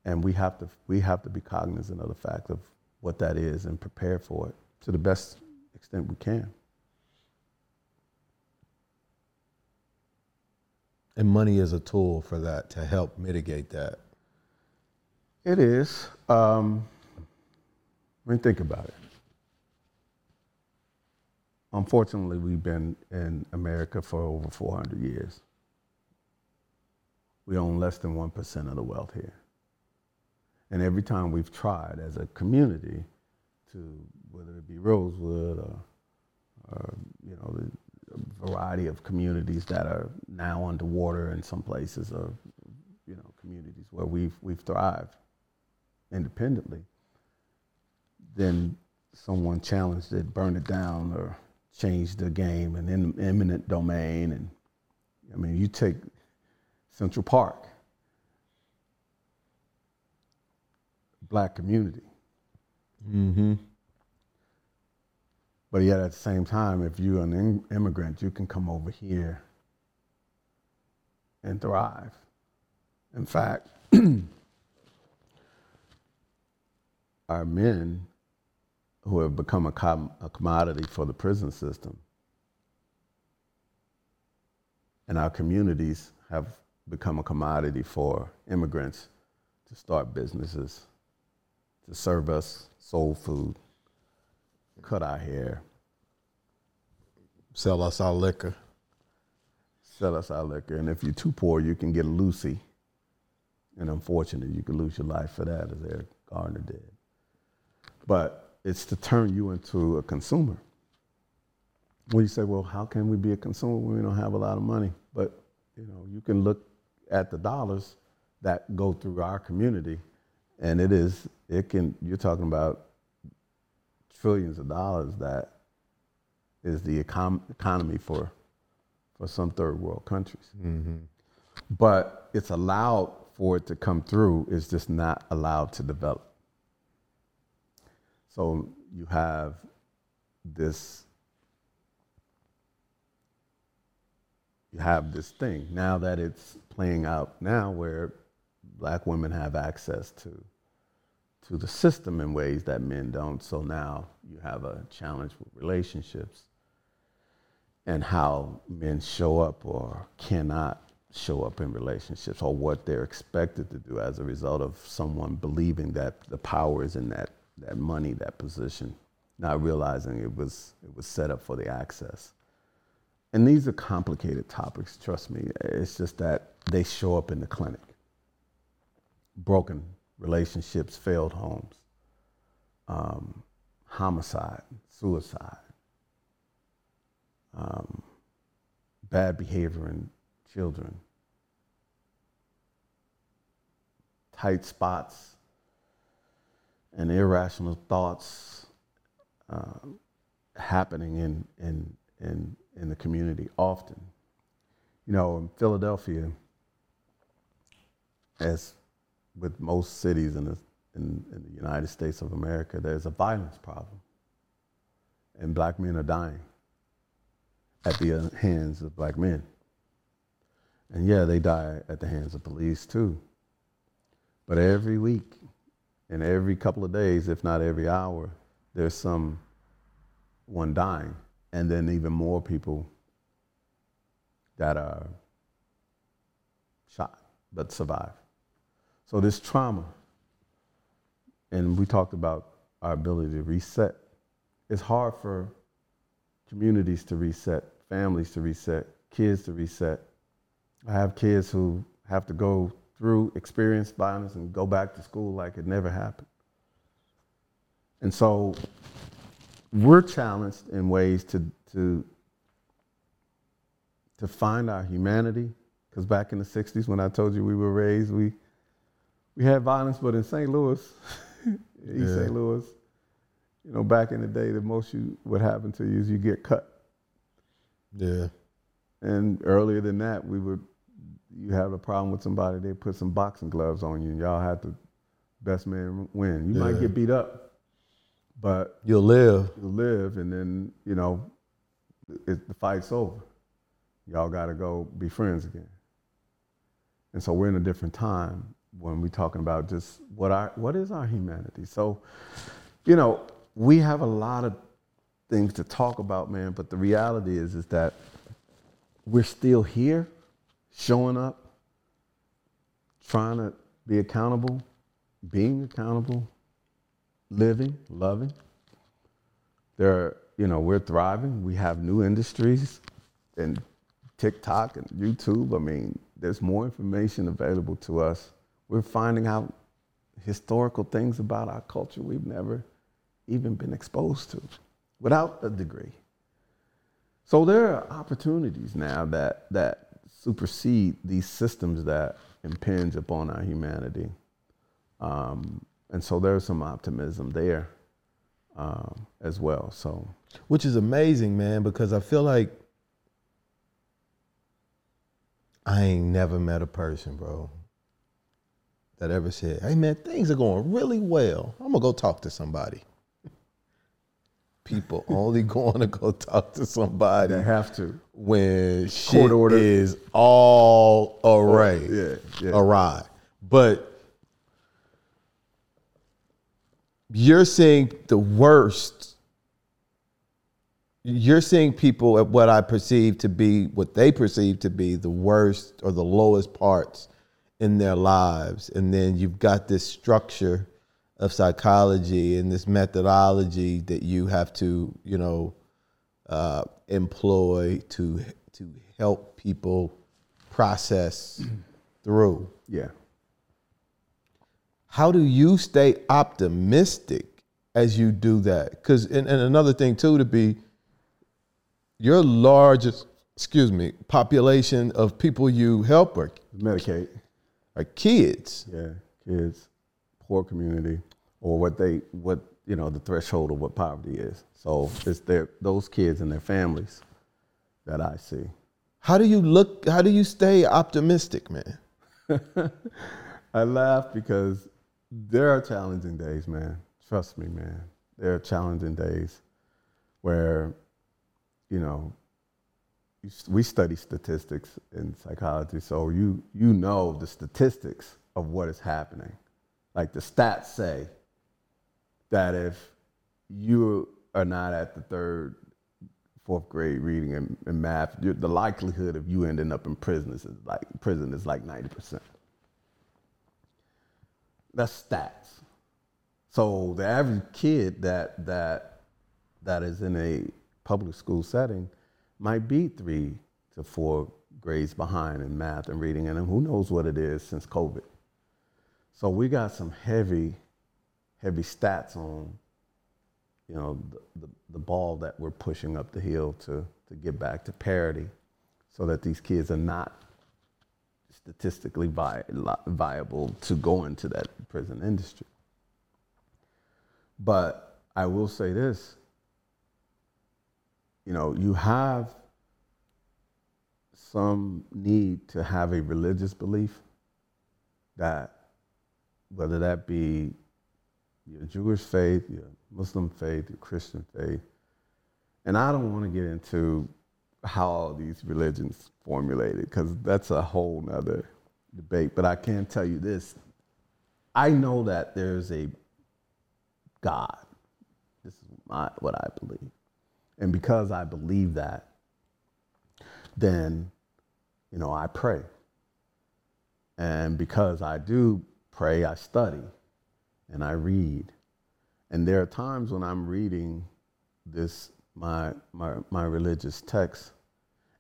[SPEAKER 1] And we have to we have to be cognizant of the fact of what that is and prepare for it to the best extent we can.
[SPEAKER 3] and money is a tool for that to help mitigate that
[SPEAKER 1] It is. Um, I mean, think about it. Unfortunately, we've been in America for over 400 years. We own less than 1% of the wealth here. And every time we've tried as a community to, whether it be Rosewood or, or you know, the variety of communities that are now underwater in some places or, you know, communities where we've, we've thrived independently, then someone challenged it, burned it down, or changed the game and in eminent domain. And I mean, you take Central Park, black community.
[SPEAKER 3] mm-hmm
[SPEAKER 1] But yet at the same time, if you're an im- immigrant, you can come over here and thrive. In fact, our men who have become a, com- a commodity for the prison system and our communities have become a commodity for immigrants to start businesses, to serve us soul food, cut our hair,
[SPEAKER 3] Sell us our liquor.
[SPEAKER 1] sell us our liquor. And if you're too poor, you can get a loosie. And unfortunately, you could lose your life for that, as Eric Garner did. But it's to turn you into a consumer. When you say, well, how can we be a consumer when we don't have a lot of money? But you know, you can look at the dollars that go through our community, and it is it can. You're talking about trillions of dollars that is the econ- economy for for some third world countries. Mm-hmm. But it's allowed for it to come through, it's just not allowed to develop. So you have this you have this thing now that it's playing out now where black women have access to to the system in ways that men don't. So now you have a challenge with relationships and how men show up or cannot show up in relationships or what they're expected to do as a result of someone believing that the power is in that, that money, that position, not realizing it was, it was set up for the access. And these are complicated topics, trust me. It's just that they show up in the clinic. Broken relationships, failed homes, um, homicide, suicide, um, bad behavior in children, tight spots, and irrational thoughts uh, happening in, in, in, in the community often. You know, in Philadelphia, as with most cities in the, in, in the United States of America, there's a violence problem. And black men are dying at the uh, hands of black men. And yeah, they die at the hands of police too. But every week and every couple of days, if not every hour, there's some one dying. And then even more people that are shot but survive. So this trauma, and we talked about our ability to reset. It's hard for communities to reset, families to reset, kids to reset. I have kids who have to go through experience violence and go back to school like it never happened. And so we're challenged in ways to, to, to find our humanity. Because back in the 60s, when I told you we were raised, we, we had violence, but in St. Louis, East
[SPEAKER 3] Yeah.
[SPEAKER 1] St. Louis, you know, back in the day, the most you would happen to you is you get cut.
[SPEAKER 3] Yeah.
[SPEAKER 1] And earlier than that, we would you have a problem with somebody, they put some boxing gloves on you, and y'all had to best man win. You might get beat up, but
[SPEAKER 3] You'll live.
[SPEAKER 1] You'll live, and then you know it, the fight's over. Y'all got to go be friends again. And so we're in a different time when we're talking about just what our what is our humanity. So, you know, we have a lot of things to talk about, man. But the reality is, is that we're still here, showing up, trying to be accountable, being accountable, living, loving. There, are, you know, we're thriving. We have new industries, and TikTok and YouTube. I mean, there's more information available to us. We're finding out historical things about our culture we've never even been exposed to without a degree. So there are opportunities now that that supersede these systems that impinge upon our humanity. Um, and so there's some optimism there um, as well. So
[SPEAKER 3] Which is amazing, man, because I feel like I ain't never met a person, bro, that ever said, hey, man, things are going really well. I'm going to go talk to somebody. people only going to go talk to somebody
[SPEAKER 1] They have to.
[SPEAKER 3] when shit
[SPEAKER 1] order.
[SPEAKER 3] is all array, oh,
[SPEAKER 1] Yeah, yeah.
[SPEAKER 3] awry. But you're seeing the worst. You're seeing people at what I perceive to be what they perceive to be the worst or the lowest parts in their lives, and then you've got this structure of psychology and this methodology that you have to, you know, uh, employ to to help people process through.
[SPEAKER 1] Yeah.
[SPEAKER 3] How do you stay optimistic as you do that? Because and, and another thing too to be your largest, excuse me, population of people you help are,
[SPEAKER 1] Medicaid.
[SPEAKER 3] Are kids.
[SPEAKER 1] Yeah. Kids, poor community, or what they what you know the threshold of what poverty is. So it's their those kids and their families that I see.
[SPEAKER 3] How do you look? How do you stay optimistic, man?
[SPEAKER 1] I laugh because there are challenging days, man. Trust me, man. There are challenging days where, you know, we study statistics in psychology, so you you know the statistics of what is happening. Like the stats say that if you are not at the third, fourth grade reading and, and math, the likelihood of you ending up in prison is like prison is like ninety percent. That's stats. So the average kid that that that is in a public school setting might be three to four grades behind in math and reading, and who knows what it is since COVID. So we got some heavy, heavy stats on, you know, the, the, the ball that we're pushing up the hill to to get back to parity, so that these kids are not statistically vi- viable to go into that prison industry. But I will say this you know, you have some need to have a religious belief that, whether that be your Jewish faith, your Muslim faith, your Christian faith, and I don't want to get into how all these religions formulated because that's a whole nother debate. But I can tell you this I know that there's a God. This is my, what I believe. And because I believe that, then, you know, I pray. And because I do pray, I study and I read. And there are times when I'm reading this, my, my, my religious text,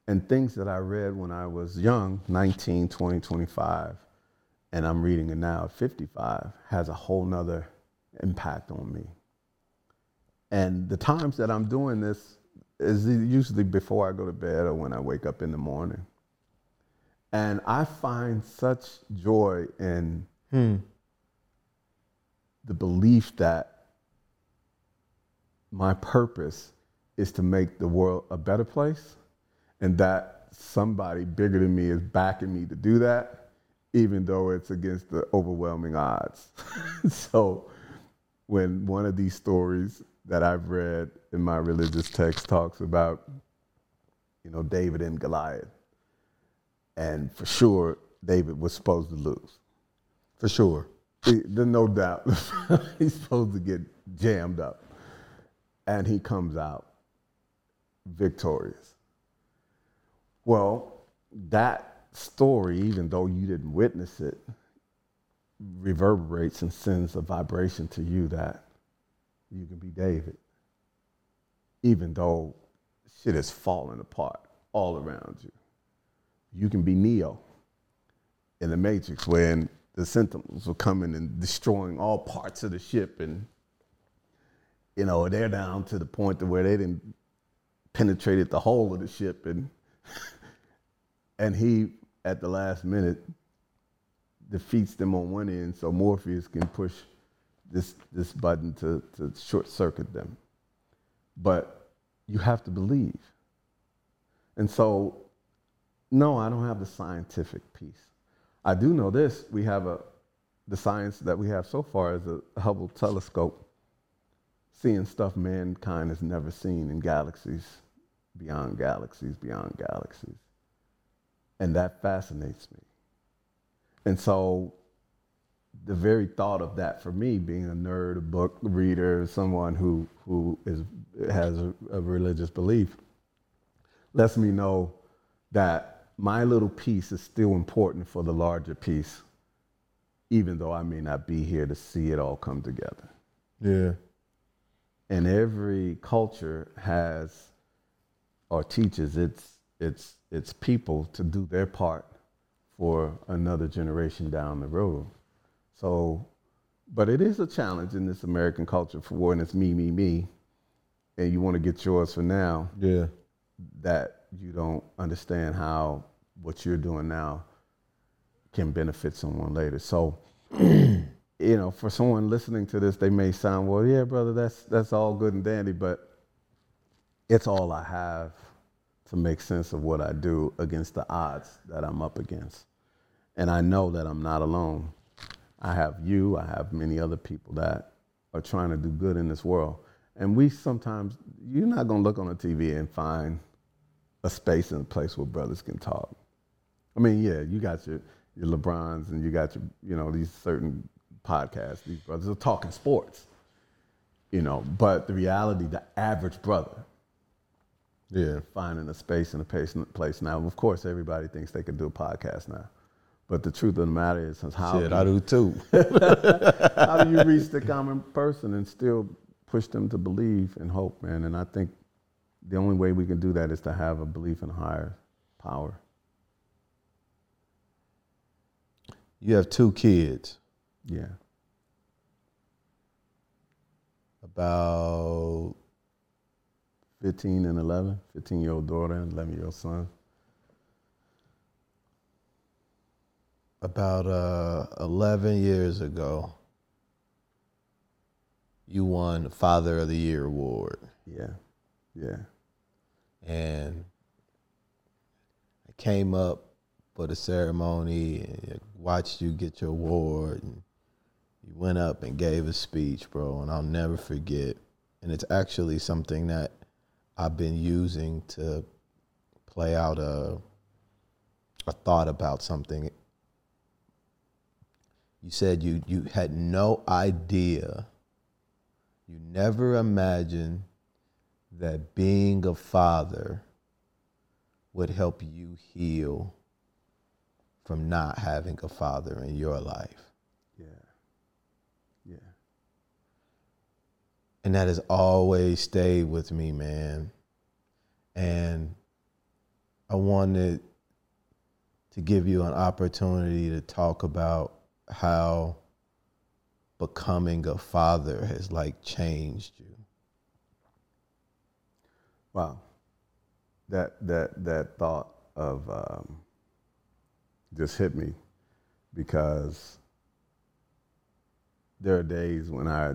[SPEAKER 1] and things that I read when I was young, 19, 20, 25, and I'm reading it now at 55, has a whole nother impact on me. And the times that I'm doing this is usually before I go to bed or when I wake up in the morning. And I find such joy in hmm. the belief that my purpose is to make the world a better place and that somebody bigger than me is backing me to do that, even though it's against the overwhelming odds. so when one of these stories that I've read in my religious text talks about, you know, David and Goliath, and for sure David was supposed to lose.
[SPEAKER 3] For sure.
[SPEAKER 1] There's no doubt he's supposed to get jammed up, and he comes out victorious. Well, that story, even though you didn't witness it, reverberates and sends a vibration to you that you can be David, even though shit is falling apart all around you. You can be Neo in the Matrix when the Sentinels were coming and destroying all parts of the ship, and you know they're down to the point to where they didn't penetrated the whole of the ship, and and he at the last minute defeats them on one end, so Morpheus can push this this button to, to short circuit them. But you have to believe. And so, no, I don't have the scientific piece. I do know this. We have a the science that we have so far is a Hubble telescope. seeing stuff mankind has never seen in galaxies beyond galaxies beyond galaxies. And that fascinates me. And so the very thought of that for me, being a nerd, a book reader, someone who, who is, has a, a religious belief, lets me know that my little piece is still important for the larger piece, even though I may not be here to see it all come together.
[SPEAKER 3] Yeah.
[SPEAKER 1] And every culture has or teaches its its its people to do their part for another generation down the road. So, but it is a challenge in this American culture for when it's me, me, me, and you want to get yours for now.
[SPEAKER 3] Yeah.
[SPEAKER 1] That you don't understand how what you're doing now can benefit someone later. So, you know, for someone listening to this, they may sound, well, yeah, brother, that's that's all good and dandy, but it's all I have to make sense of what I do against the odds that I'm up against. And I know that I'm not alone. I have you, I have many other people that are trying to do good in this world. And we sometimes, you're not going to look on the TV and find a space and a place where brothers can talk. I mean, yeah, you got your, your LeBrons and you got your, you know, these certain podcasts, these brothers are talking sports, you know, but the reality, the average brother,
[SPEAKER 3] Yeah.
[SPEAKER 1] finding a space and a place, place. Now, of course, everybody thinks they can do a podcast now. But the truth of the matter is, is how,
[SPEAKER 3] Shit, I do too.
[SPEAKER 1] how do you reach the common person and still push them to believe and hope, man? And I think the only way we can do that is to have a belief in higher power.
[SPEAKER 3] you have two kids.
[SPEAKER 1] Yeah.
[SPEAKER 3] About
[SPEAKER 1] 15 and 11, 15 year old daughter and 11 year old son.
[SPEAKER 3] About uh, 11 years ago, you won the Father of the Year award.
[SPEAKER 1] Yeah. Yeah.
[SPEAKER 3] And I came up for the ceremony and watched you get your award. And you went up and gave a speech, bro, and I'll never forget. And it's actually something that I've been using to play out a, a thought about something you said you you had no idea you never imagined that being a father would help you heal from not having a father in your life
[SPEAKER 1] Yeah. Yeah.
[SPEAKER 3] and that has always stayed with me man and i wanted to give you an opportunity to talk about how becoming a father has like changed you.
[SPEAKER 1] Wow. That that that thought of um, just hit me because there are days when I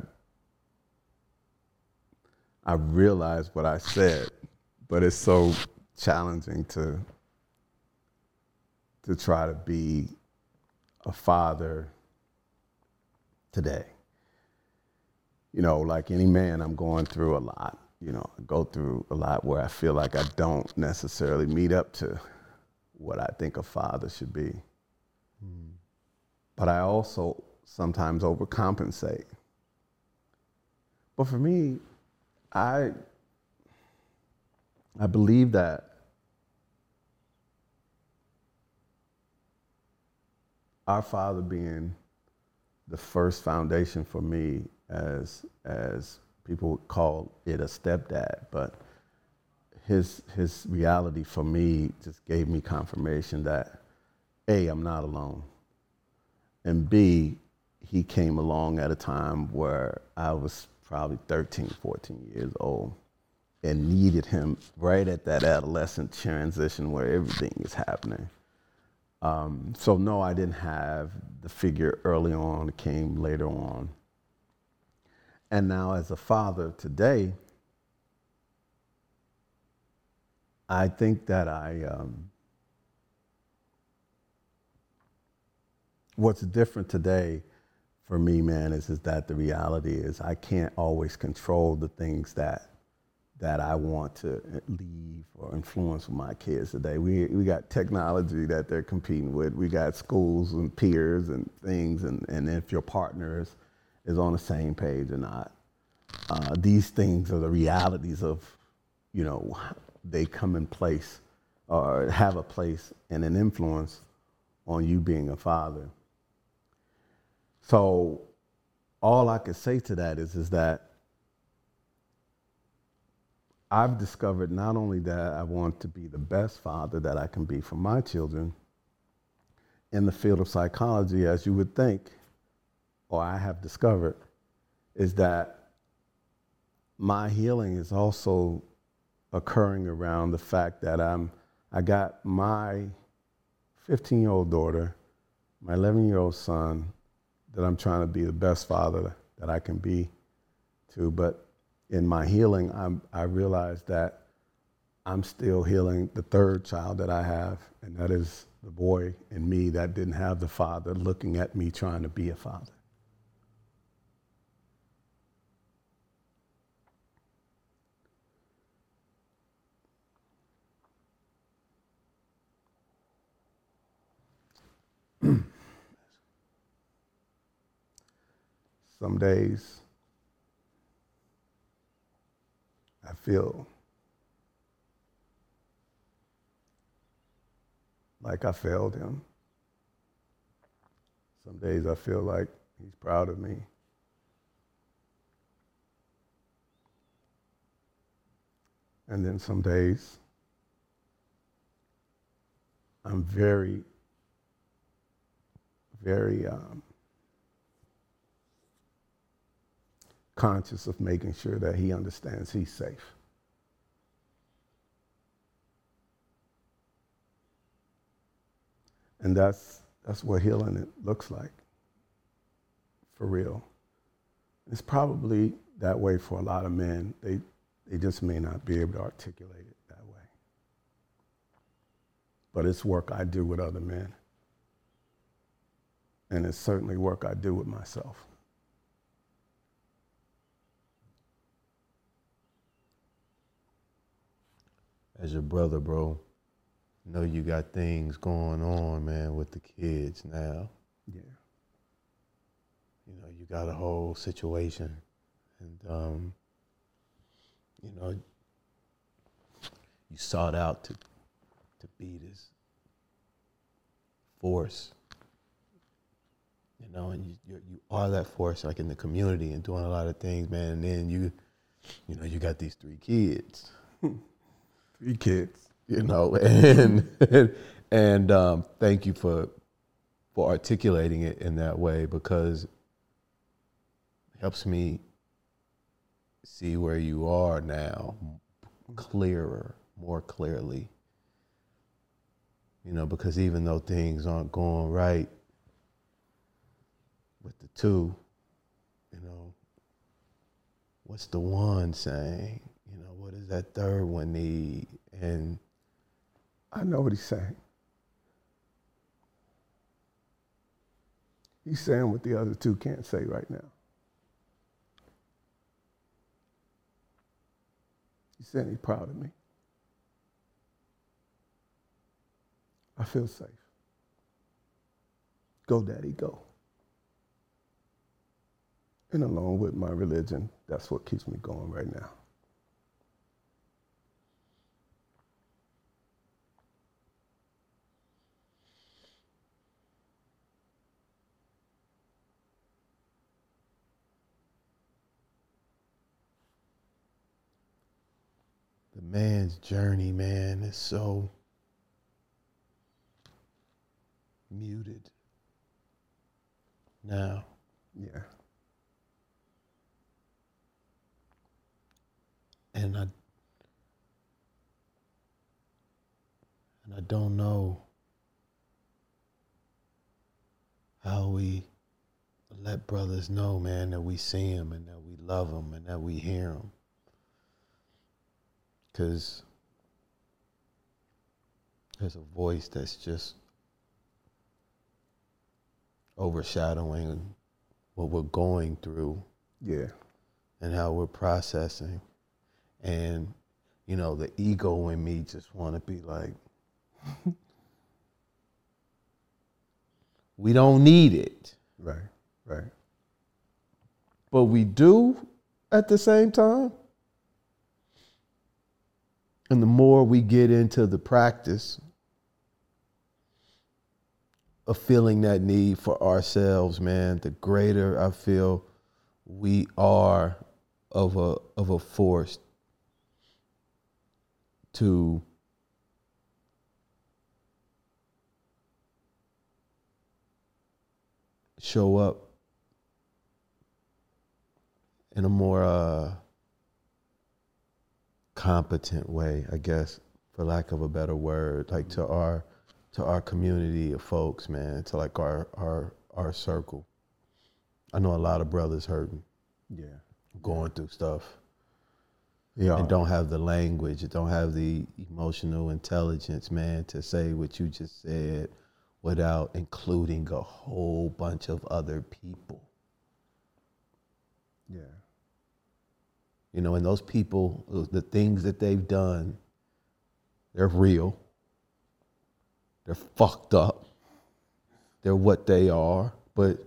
[SPEAKER 1] I realize what I said, but it's so challenging to to try to be a father today. You know, like any man, I'm going through a lot. You know, I go through a lot where I feel like I don't necessarily meet up to what I think a father should be. But I also sometimes overcompensate. But for me, I I believe that our father being the first foundation for me as as people would call it a stepdad, but his his reality for me just gave me confirmation that A, I'm not alone. And B, he came along at a time where I was probably 13, 14 years old and needed him right at that adolescent transition where everything is happening. Um, so no, I didn't have the figure early on. It came later on. And now, as a father today, I think that I. Um, what's different today for me, man, is is that the reality is I can't always control the things that that I want to leave or influence with my kids today. We we got technology that they're competing with. We got schools and peers and things, and, and if your partner is, is on the same page or not. Uh, these things are the realities of, you know, they come in place or have a place and an influence on you being a father. So all I could say to that is, is that I've discovered not only that I want to be the best father that I can be for my children in the field of psychology, as you would think, or I have discovered, is that my healing is also occurring around the fact that I'm, I got my 15 year old daughter, my 11 year old son, that I'm trying to be the best father that I can be to. But in my healing, I'm, I realized that I'm still healing the third child that I have, and that is the boy in me that didn't have the father looking at me trying to be a father. Some days I feel like I failed him. Some days I feel like he's proud of me. And then some days I'm very, very um, conscious of making sure that he understands he's safe. And that's, that's what healing it looks like, for real. It's probably that way for a lot of men. They, they just may not be able to articulate it that way. But it's work I do with other men. And it's certainly work I do with myself.
[SPEAKER 3] As your brother, bro, know you got things going on, man, with the kids now.
[SPEAKER 1] Yeah.
[SPEAKER 3] You know, you got a whole situation, and um, you know, you sought out to to be this force. You know, and you you are that force, like in the community, and doing a lot of things, man. And then you, you know, you got these three kids.
[SPEAKER 1] Three kids.
[SPEAKER 3] you know, and and um, thank you for for articulating it in that way because it helps me see where you are now clearer, more clearly. You know, because even though things aren't going right with the two, you know, what's the one saying? What does that third one need? And
[SPEAKER 1] I know what he's saying. He's saying what the other two can't say right now. He's saying he's proud of me. I feel safe. Go, Daddy, go. And along with my religion, that's what keeps me going right now.
[SPEAKER 3] Man's journey, man, is so muted now.
[SPEAKER 1] Yeah.
[SPEAKER 3] And I and I don't know how we let brothers know, man, that we see them and that we love them and that we hear them. Because there's a voice that's just overshadowing what we're going through
[SPEAKER 1] Yeah.
[SPEAKER 3] and how we're processing. And, you know, the ego in me just want to be like, we don't need it.
[SPEAKER 1] Right. Right.
[SPEAKER 3] But we do at the same time. And the more we get into the practice of feeling that need for ourselves, man, the greater I feel we are of a of a force to show up in a more uh, competent way, I guess, for lack of a better word, like to our to our community of folks, man, to like our our our circle. I know a lot of brothers hurting,
[SPEAKER 1] Yeah.
[SPEAKER 3] going through stuff,
[SPEAKER 1] Yeah.
[SPEAKER 3] and don't have the language, don't have the emotional intelligence, man, to say what you just said without including a whole bunch of other people.
[SPEAKER 1] Yeah.
[SPEAKER 3] You know, and those people, the things that they've done, they're real. They're fucked up. They're what they are. But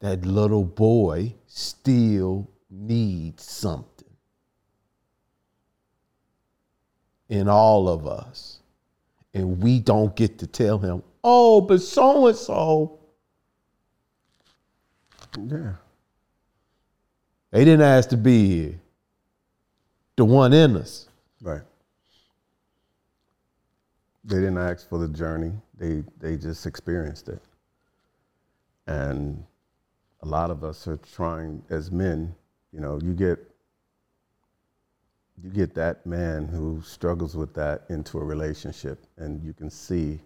[SPEAKER 3] that little boy still needs something in all of us. And we don't get to tell him, oh, but so and so,
[SPEAKER 1] Yeah.
[SPEAKER 3] They didn't ask to be here. The one in us.
[SPEAKER 1] Right. They didn't ask for the journey. They they just experienced it. And a lot of us are trying as men, you know, you get you get that man who struggles with that into a relationship and you can see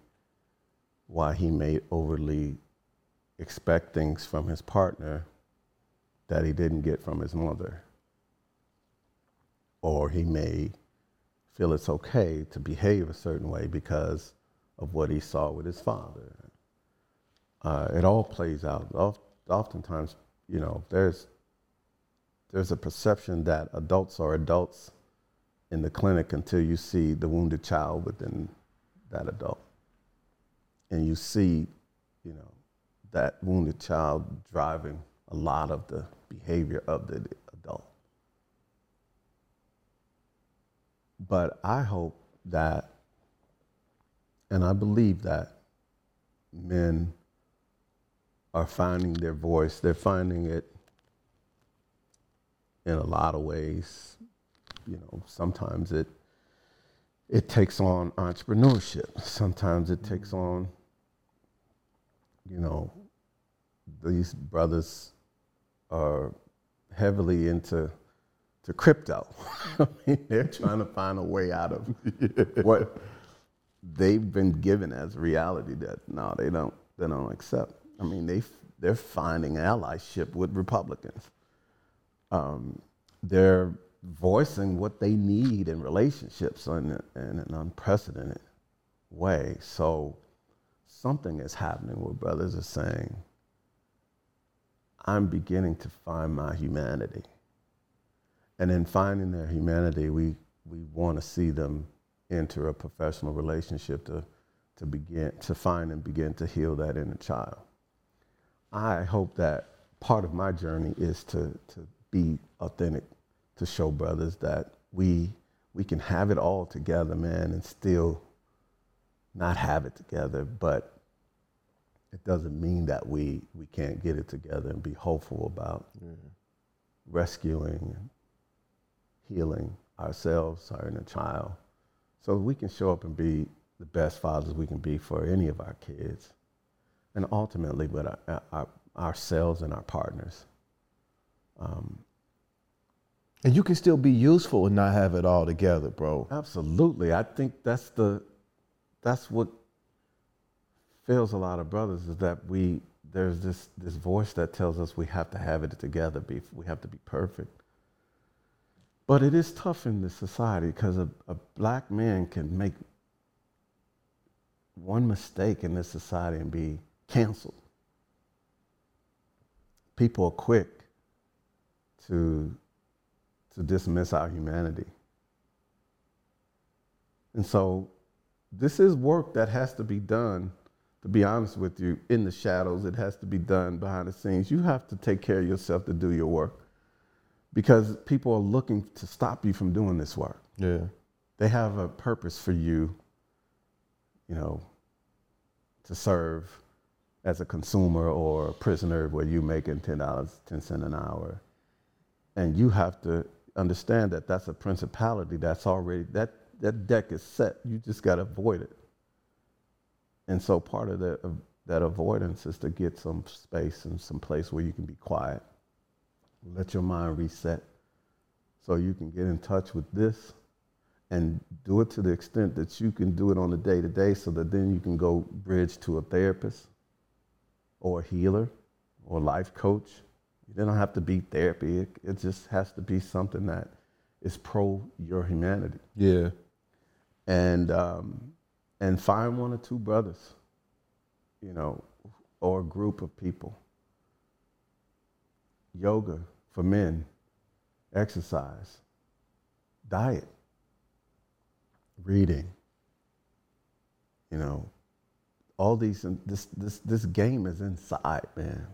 [SPEAKER 1] why he may overly expect things from his partner that he didn't get from his mother. Or he may feel it's okay to behave a certain way because of what he saw with his father. Uh, it all plays out. Oftentimes, you know, there's there's a perception that adults are adults in the clinic until you see the wounded child within that adult, and you see, you know, that wounded child driving a lot of the behavior of the adult. But I hope that, and I believe that men are finding their voice. They're finding it in a lot of ways. You know, sometimes it it takes on entrepreneurship. Sometimes it takes mm-hmm. on, you know, these brothers are heavily into to crypto. I mean, they're trying to find a way out of what they've been given as reality that no, they don't they don't accept. I mean, they they're finding allyship with Republicans. Um, they're voicing what they need in relationships in, in an unprecedented way. So something is happening where brothers are saying, I'm beginning to find my humanity. And in finding their humanity, we, we want to see them enter a professional relationship to, to begin to find and begin to heal that inner child. I hope that part of my journey is to, to be authentic, to show brothers that we, we can have it all together, man, and still not have it together, but it doesn't mean that we, we can't get it together and be hopeful about rescuing and healing ourselves, our inner child, so we can show up and be the best fathers we can be for any of our kids, and ultimately with our, our, ourselves and our partners. Um,
[SPEAKER 3] And you can still be useful and not have it all together, bro.
[SPEAKER 1] Absolutely. I think that's the that's what fails a lot of brothers is that we there's this this voice that tells us we have to have it together, be we have to be perfect. But it is tough in this society because a, a black man can make one mistake in this society and be canceled. people are quick to to dismiss our humanity. And so this is work that has to be done, to be honest with you, in the shadows. It has to be done behind the scenes. You have to take care of yourself to do your work because people are looking to stop you from doing this work.
[SPEAKER 3] Yeah.
[SPEAKER 1] They have a purpose for you, you know, to serve as a consumer or a prisoner where you're making $10, 10 cents an hour. And you have to understand that that's a principality that's already, that, that deck is set. You just got to avoid it. And so part of that, of that avoidance is to get some space and some place where you can be quiet. Let your mind reset so you can get in touch with this and do it to the extent that you can do it on a day to day so that then you can go bridge to a therapist or a healer or a life coach. You don't have to be therapy. It, it just has to be something that is pro your humanity.
[SPEAKER 3] Yeah.
[SPEAKER 1] And um, and find one or two brothers, you know, or a group of people. Yoga for men, exercise, diet, reading, you know, all these this this this game is inside, man.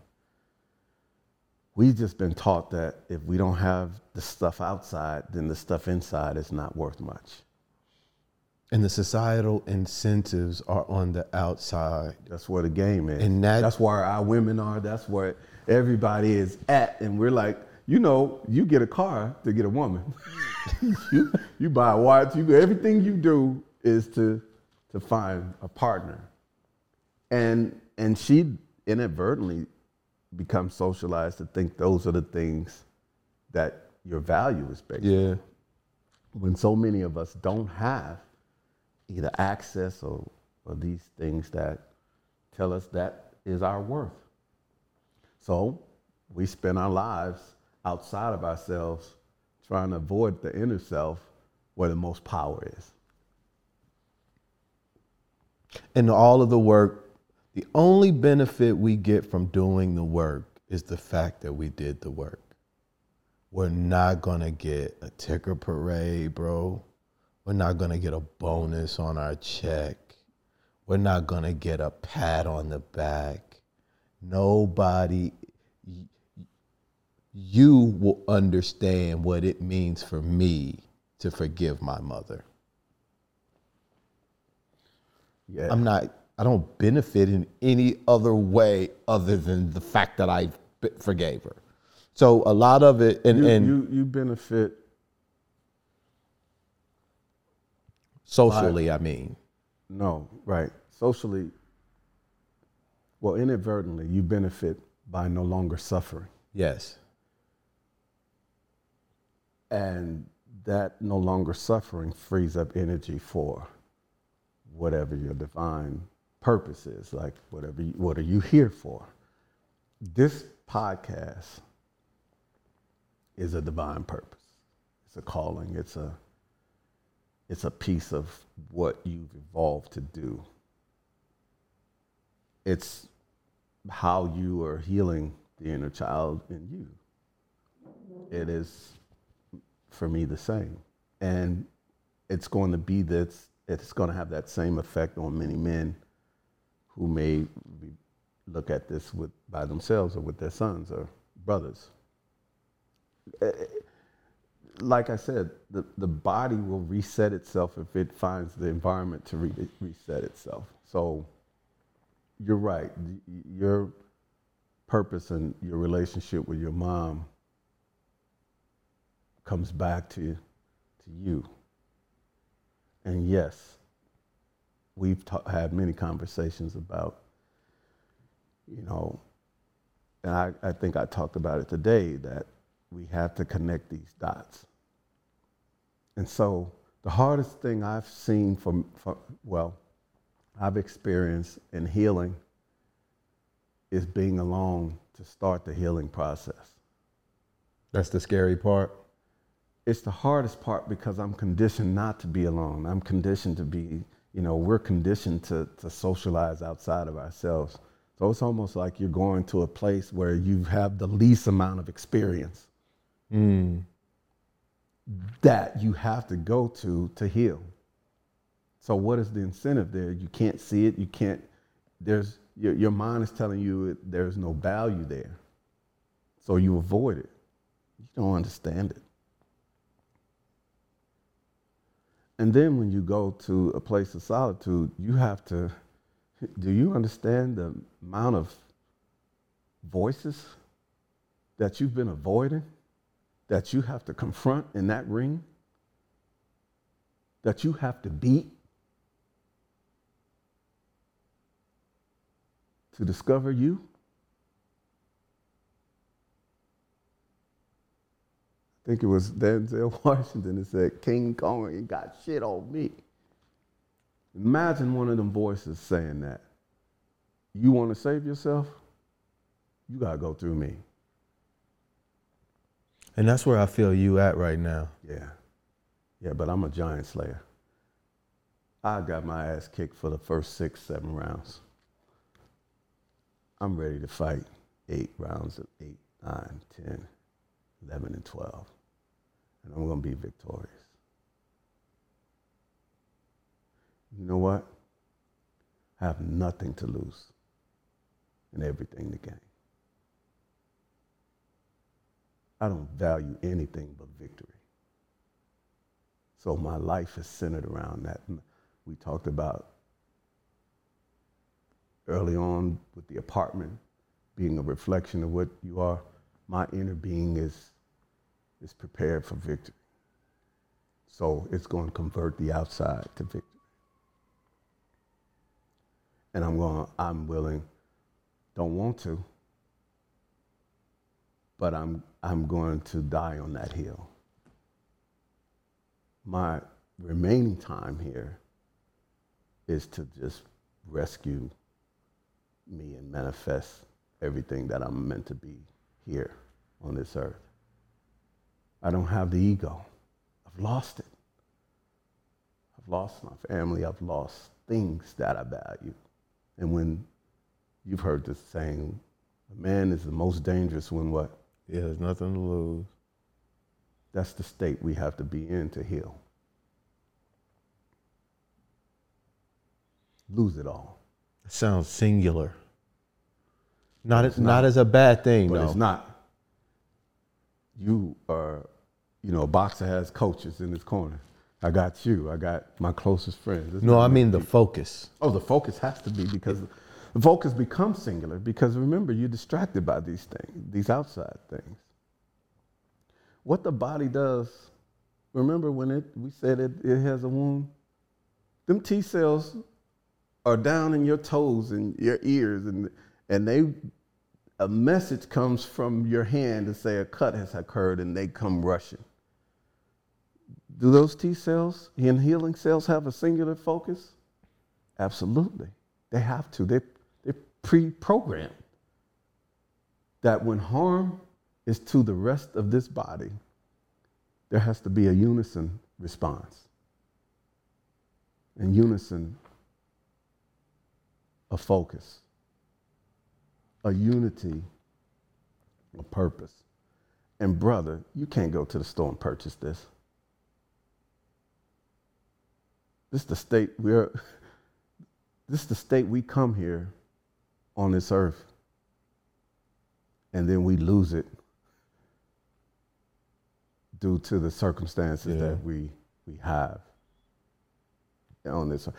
[SPEAKER 1] We've just been taught that if we don't have the stuff outside, then the stuff inside is not worth much.
[SPEAKER 3] And the societal incentives are on the outside.
[SPEAKER 1] That's where the game is.
[SPEAKER 3] And that-
[SPEAKER 1] that's where our women are. That's where everybody is at. And we're like, you know, you get a car to get a woman. you, you buy a watch. You everything you do is to to find a partner. And and she inadvertently becomes socialized to think those are the things that your value is based on
[SPEAKER 3] Yeah.
[SPEAKER 1] when so many of us don't have either access or, or these things that tell us that is our worth. So we spend our lives outside of ourselves trying to avoid the inner self where the most power is.
[SPEAKER 3] In all of the work, the only benefit we get from doing the work is the fact that we did the work. We're not gonna get a ticker parade, bro. We're not gonna get a bonus on our check. We're not gonna get a pat on the back. Nobody, you will understand what it means for me to forgive my mother.
[SPEAKER 1] Yeah.
[SPEAKER 3] I'm not. I don't benefit in any other way other than the fact that I forgave her. So a lot of it, and,
[SPEAKER 1] you,
[SPEAKER 3] and
[SPEAKER 1] you, you benefit
[SPEAKER 3] socially, I mean,
[SPEAKER 1] No, right. Socially, well, inadvertently, you benefit by no longer suffering.
[SPEAKER 3] yes,
[SPEAKER 1] And that no longer suffering frees up energy for whatever your divine purpose is, like whatever you, what are you here for? This podcast is a divine purpose. It's a calling. It's a it's a piece of what you've evolved to do. It's how you are healing the inner child in you. It is for me the same. And it's going to be this, it's going to have that same effect on many men who may be, look at this with, by themselves or with their sons or brothers. Eh, Like I said, the, the body will reset itself if it finds the environment to re- reset itself. So you're right. Your purpose and your relationship with your mom comes back to, to you. And yes, we've ta- had many conversations about, you know, and I, I think I talked about it today that we have to connect these dots. And so the hardest thing I've seen from, from well, I've experienced in healing is being alone to start the healing process.
[SPEAKER 3] that's the scary part.
[SPEAKER 1] it's the hardest part because I'm conditioned not to be alone. I'm conditioned to be, you know, we're conditioned to, to socialize outside of ourselves. So it's almost like you're going to a place where you have the least amount of experience
[SPEAKER 3] Mm.
[SPEAKER 1] That you have to go to to heal. So what is the incentive there? You can't see it. You can't. There's your, your mind is telling you it, there's no value there. So you avoid it. You don't understand it. And then when you go to a place of solitude, you have to. Do you understand the amount of voices that you've been avoiding? That you have to confront in that ring, that you have to beat to discover you? I think it was Denzel Washington that said, King Kong ain't got shit on me. Imagine one of them voices saying that. You want to save yourself? You got to go through me.
[SPEAKER 3] And that's where I feel you at right now.
[SPEAKER 1] Yeah. Yeah, but I'm a giant slayer. I got my ass kicked for the first six, seven rounds. I'm ready to fight eight rounds of eight, nine, 10, 11, and 12. And I'm going to be victorious. You know what? I have nothing to lose and everything to gain. I don't value anything but victory. So my life is centered around that. We talked about early on with the apartment being a reflection of what you are. My inner being is, is prepared for victory. So it's going to convert the outside to victory. And I'm going, I'm willing, don't want to, but I'm, I'm going to die on that hill. My remaining time here is to just rescue me and manifest everything that I'm meant to be here on this earth. I don't have the ego. I've lost it. I've lost my family. I've lost things that I value. And when you've heard this saying, a man is the most dangerous when what?
[SPEAKER 3] Yeah, there's nothing to lose.
[SPEAKER 1] That's the state we have to be in to heal. Lose it all.
[SPEAKER 3] It sounds singular. Not as,
[SPEAKER 1] It's
[SPEAKER 3] not.
[SPEAKER 1] not.
[SPEAKER 3] as a bad thing,
[SPEAKER 1] But
[SPEAKER 3] though.
[SPEAKER 1] it's not. You are, you know, a boxer has coaches in his corner. I got you. I got my closest friends. It's
[SPEAKER 3] No, I mean the focus.
[SPEAKER 1] Oh, the focus has to be because the focus becomes singular because remember, you're distracted by these things, these outside things. What the body does, remember when it we said it, it has a wound? Them T cells are down in your toes and your ears and and they a message comes from your hand to say a cut has occurred and they come rushing. Do those T cells and healing cells have a singular focus? Absolutely. They have to. They, pre programmed that when harm is to the rest of this body, there has to be a unison response. And unison, a focus, a unity, a purpose. And brother, you can't go to the store and purchase this. This is the state we're this is the state we come here on this earth and then we lose it due to the circumstances
[SPEAKER 3] Yeah.
[SPEAKER 1] that we we have on this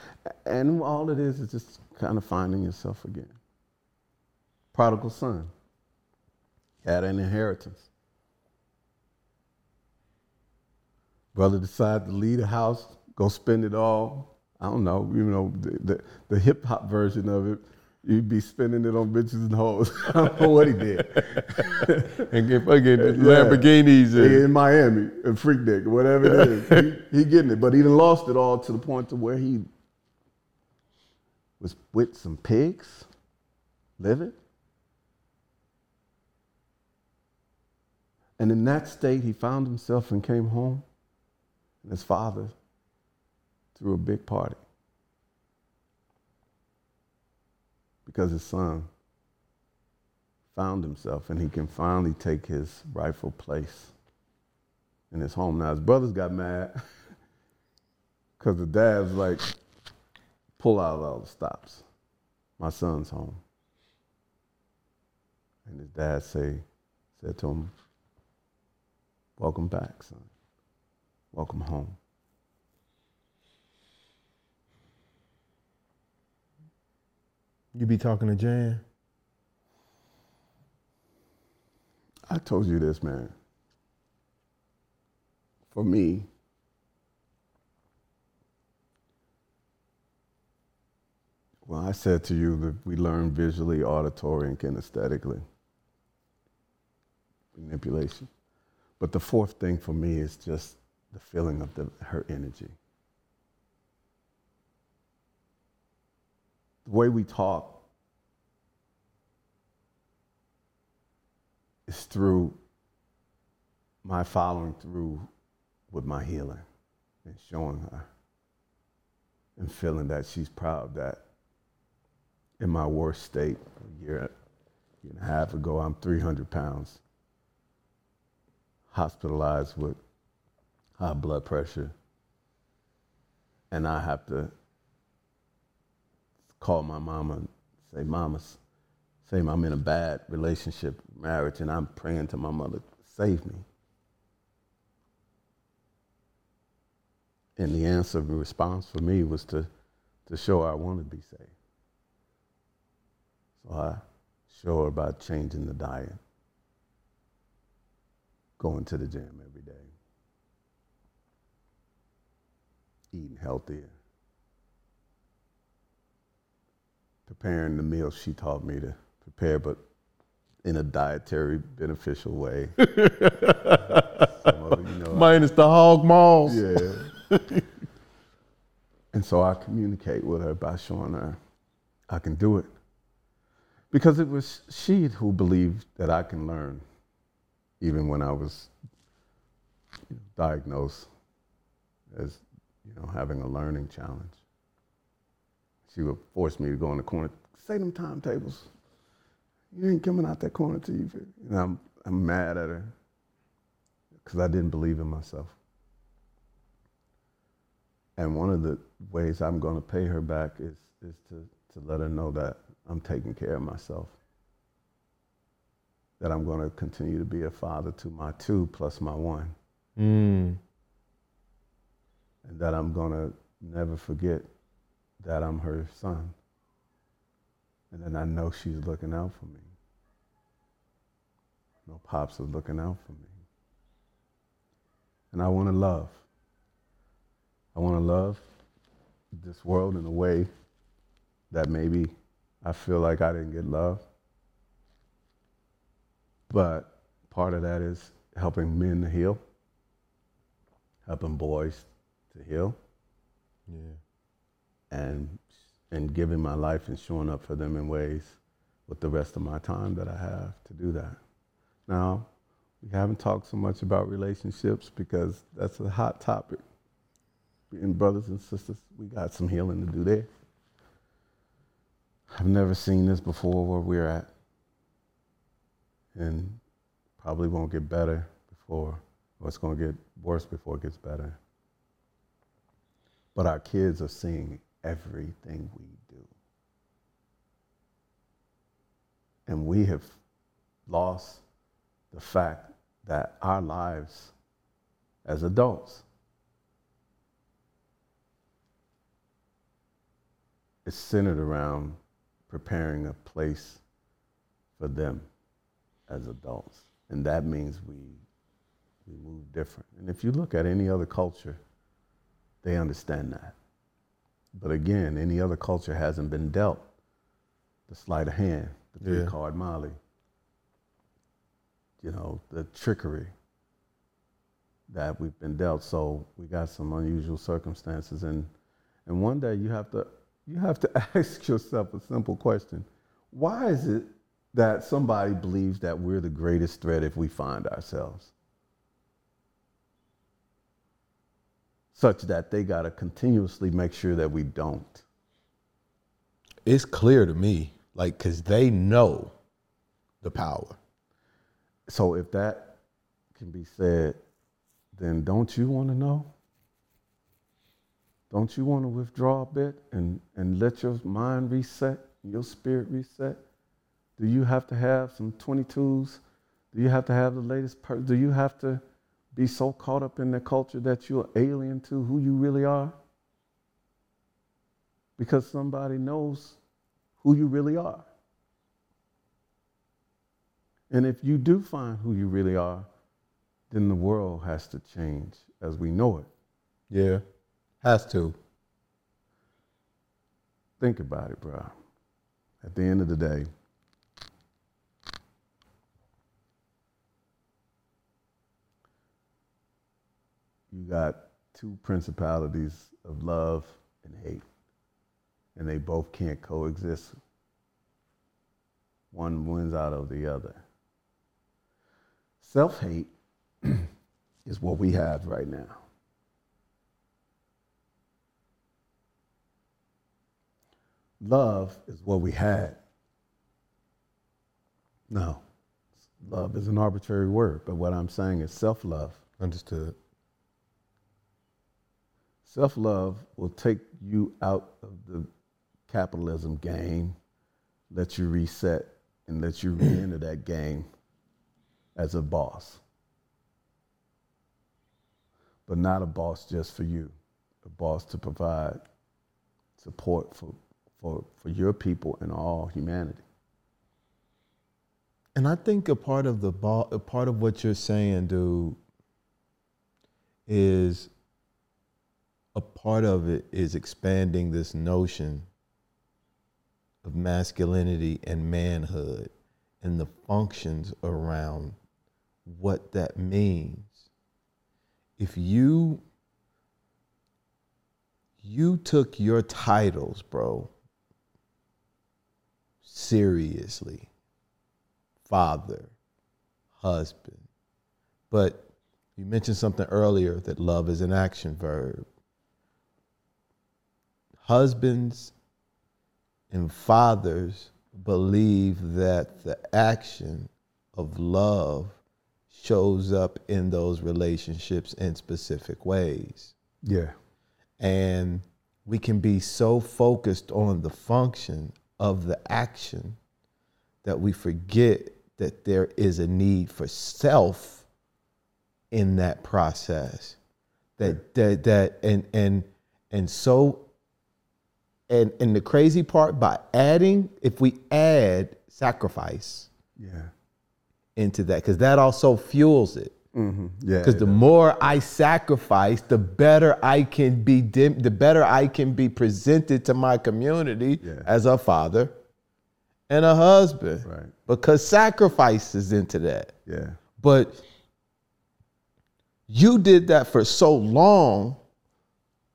[SPEAKER 1] and all it is is just kind of finding yourself again. Prodigal son. Had an inheritance. Brother decided to leave the house go spend it all. I don't know you know the, the, the hip-hop version of it you'd be spending it on bitches and hoes i don't know what he did
[SPEAKER 3] And get fucking. Lamborghinis.
[SPEAKER 1] Yeah,
[SPEAKER 3] And,
[SPEAKER 1] in Miami, and freak dick, whatever it is. he, he getting it, but he done lost it all to the point to where he was with some pigs, living. And in that state, he found himself and came home, and his father threw a big party because his son found himself and he can finally take his rightful place in his home. Now his brothers got mad because the dad's like, pull out all the stops. My son's home. And his dad say, said to him, Welcome back, son. Welcome home.
[SPEAKER 3] You be talking to Jan?
[SPEAKER 1] I told you this, man. For me, well, I said to you that we learn visually, auditory, and kinesthetically. Manipulation. But the fourth thing for me is just the feeling of the, her energy. The way we talk is through my following through with my healing and showing her and feeling that she's proud that in my worst state a year, year and a half ago, I'm 300 pounds, hospitalized with high blood pressure, and I have to call my mama and say, Mama, say I'm in a bad relationship, marriage, and I'm praying to my mother, save me. And the answer, the response for me was to, to show I want to be saved. So I show her about changing the diet, going to the gym every day, eating healthier, preparing the meals she taught me to prepare, but in a dietary beneficial way. It, you know,
[SPEAKER 3] Minus the hog maws.
[SPEAKER 1] yeah. and so I communicate with her by showing her I can do it. Because it was she who believed that I can learn, even when I was diagnosed as you know having a learning challenge. She would force me to go in the corner, say them timetables. You ain't coming out that corner till you. figure-" And I'm I'm mad at her because I didn't believe in myself. And one of the ways I'm going to pay her back is, is to, to let her know that I'm taking care of myself. That I'm going to continue to be a father to my two plus my one.
[SPEAKER 3] Mm.
[SPEAKER 1] And that I'm going to never forget that I'm her son. And then I know she's looking out for me. No pops is looking out for me. And I want to love. I want to love this world in a way that maybe I feel like I didn't get love. But part of that is helping men to heal, helping boys to heal,
[SPEAKER 3] Yeah.
[SPEAKER 1] And and giving my life and showing up for them in ways with the rest of my time that I have to do that. Now, we haven't talked so much about relationships because that's a hot topic. And brothers and sisters, we got some healing to do there. I've never seen this before where we're at. And probably won't get better before, or it's going to get worse before it gets better. But our kids are seeing everything we do. And we have lost the fact that our lives as adults is centered around preparing a place for them as adults. And that means we, we move different. And if you look at any other culture, they understand that. But again, any other culture hasn't been dealt the sleight of hand, the three
[SPEAKER 3] Yeah.
[SPEAKER 1] card Molly, you know, the trickery that we've been dealt. So we got some unusual circumstances, and and one day you have to you have to ask yourself a simple question: Why is it that somebody believes that we're the greatest threat if we find ourselves? Such that they got to continuously make sure that we don't.
[SPEAKER 3] It's clear to me, like, cause they know the power.
[SPEAKER 1] So if that can be said, then don't you want to know? Don't you want to withdraw a bit and, and let your mind reset, your spirit reset? Do you have to have some 22s? Do you have to have the latest? Per- do you have to be so caught up in the culture that you're alien to who you really are? Because somebody knows who you really are. And if you do find who you really are, then the world has to change as we know it.
[SPEAKER 3] Yeah. Has to.
[SPEAKER 1] Think about it, bro. At the end of the day, you got two principalities of love and hate, and they both can't coexist. One wins out of the other. Self hate is what we have right now. Love is what we had. No, love is an arbitrary word, but what I'm saying is self love.
[SPEAKER 3] Understood.
[SPEAKER 1] Self love will take you out of the capitalism game, let you reset, and let you re enter that game as a boss. But not a boss just for you, a boss to provide support for, for, for your people and all humanity.
[SPEAKER 3] And I think a part of the ball, a part of what you're saying, dude, is a part of it is expanding this notion of masculinity and manhood and the functions around what that means. If you you took your titles, bro, seriously, father, husband, but you mentioned something earlier that love is an action verb. Husbands and fathers believe that the action of love shows up in those relationships in specific ways.
[SPEAKER 1] Yeah.
[SPEAKER 3] And we can be so focused on the function of the action that we forget that there is a need for self in that process. That that that and and and so and and the crazy part by adding if we add sacrifice
[SPEAKER 1] Yeah.
[SPEAKER 3] into that because that also fuels it
[SPEAKER 1] Mm-hmm. Yeah.
[SPEAKER 3] because the more I sacrifice, the better I can be. Dim, the better I can be presented to my community
[SPEAKER 1] Yeah.
[SPEAKER 3] as a father and a husband.
[SPEAKER 1] Right.
[SPEAKER 3] Because sacrifice is into that.
[SPEAKER 1] yeah.
[SPEAKER 3] But you did that for so long.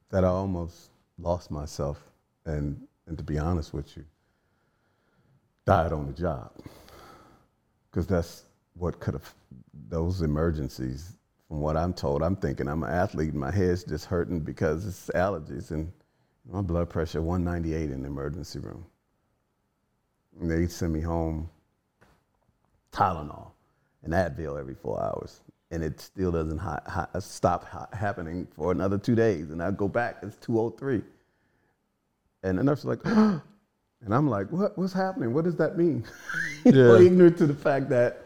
[SPEAKER 1] that I almost lost myself and and to be honest with you, died on the job. Because that's what could have those emergencies. From what I'm told, I'm thinking I'm an athlete. My head's just hurting because it's allergies and my blood pressure 198 in the emergency room. And they send me home Tylenol and Advil every four hours, and it still doesn't stop ha- happening for another two days. And I go back, it's 203. And the nurse is like, and I'm like, what, what's happening? What does that mean? You know, ignorant to the fact that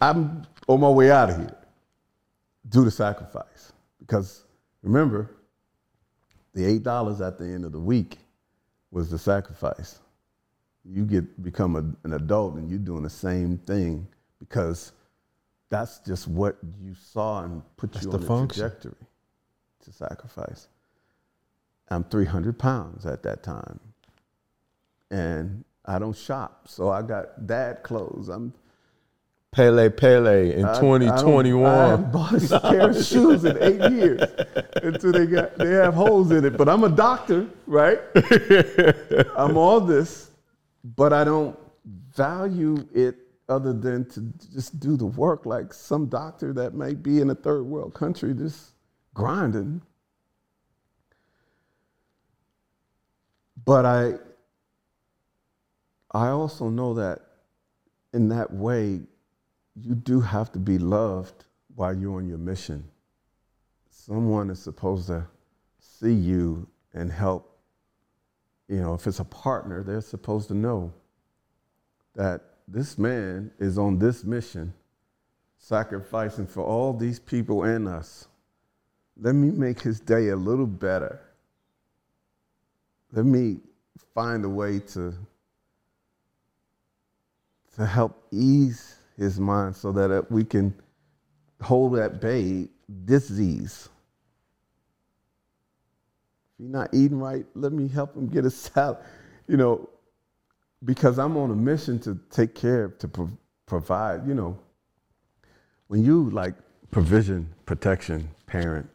[SPEAKER 1] I'm on my way out of here due to sacrifice. Because remember, the $8 at the end of the week was the sacrifice. You get become a, an adult and you're doing the same thing because that's just what you saw and put
[SPEAKER 3] That's
[SPEAKER 1] you on the
[SPEAKER 3] function.
[SPEAKER 1] trajectory to sacrifice. I'm 300 pounds at that time. And I don't shop. So I got dad clothes. I'm
[SPEAKER 3] Pele Pele in
[SPEAKER 1] I- I
[SPEAKER 3] 2021.
[SPEAKER 1] I haven't bought a pair of shoes in eight years until they got they have holes in it. But I'm a doctor, right? I'm all this, but I don't value it other than to just do the work like some doctor that might be in a third world country just grinding. But I I also know that in that way, you do have to be loved while you're on your mission. Someone is supposed to see you and help. You know, if it's a partner, they're supposed to know that this man is on this mission, sacrificing for all these people and us. Let me make his day a little better. Let me find a way to, to help ease his mind so that uh, we can hold that bay disease. If he's not eating right, let me help him get a salad. You know, because I'm on a mission to take care, to pro- provide, you know, when you like provision, protection, parent,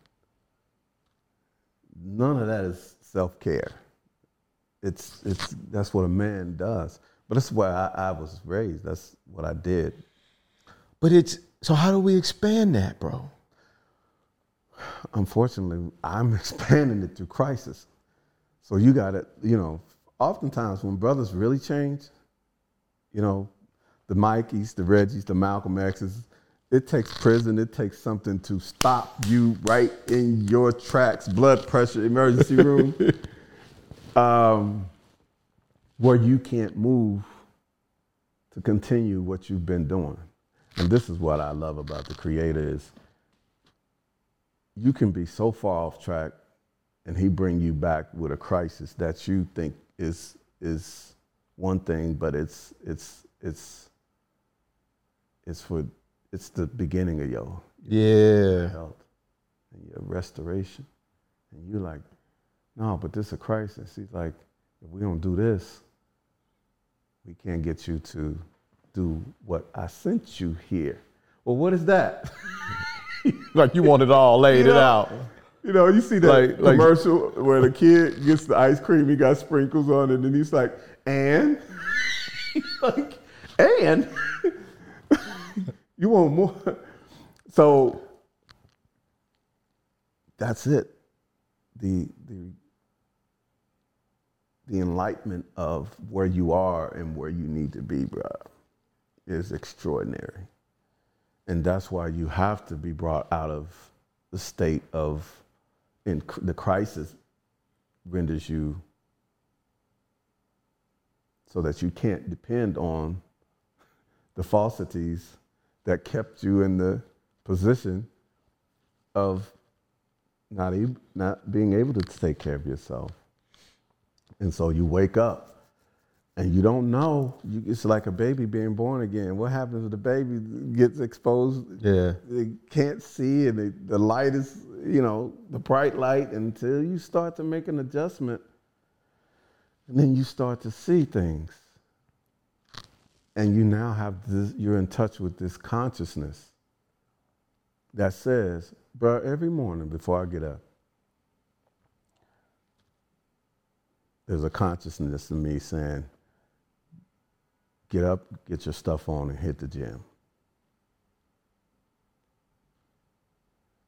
[SPEAKER 1] none of that is self care. It's, it's, that's what a man does. But that's where I, I was raised. That's what I did.
[SPEAKER 3] But it's so how do we expand that, bro?
[SPEAKER 1] Unfortunately, I'm expanding it through crisis. So you got to, you know, oftentimes when brothers really change, you know, the Mikeys, the Reggies, the Malcolm X's, it takes prison, it takes something to stop you right in your tracks, blood pressure, emergency room, um, where you can't move to continue what you've been doing. And this is what I love about the creator is you can be so far off track and he bring you back with a crisis that you think is is one thing, but it's it's it's it's for it's the beginning of your, your
[SPEAKER 3] Yeah.
[SPEAKER 1] health and your restoration. And you're like, no, but this is a crisis. He's like, if we don't do this, we can't get you to do what I sent you here. Well, what is that?
[SPEAKER 3] Like you want it all laid
[SPEAKER 1] You
[SPEAKER 3] it out.
[SPEAKER 1] You know, you see that
[SPEAKER 3] Like- like-
[SPEAKER 1] commercial where the kid gets the ice cream, he got sprinkles on it, and he's like, and? like, and? you want more? So that's it. The, the, the enlightenment of where you are and where you need to be, bro, is extraordinary. And that's why you have to be brought out of the state of in the crisis renders you so that you can't depend on the falsities that kept you in the position of not, ab- not being able to take care of yourself. And so you wake up and you don't know. You, it's like a baby being born again. What happens if the baby gets exposed?
[SPEAKER 3] Yeah.
[SPEAKER 1] They can't see, and they, the light is, you know, the bright light until you start to make an adjustment. And then you start to see things. And you now have this, you're in touch with this consciousness that says, bro, every morning before I get up, there's a consciousness in me saying, get up, get your stuff on, and hit the gym.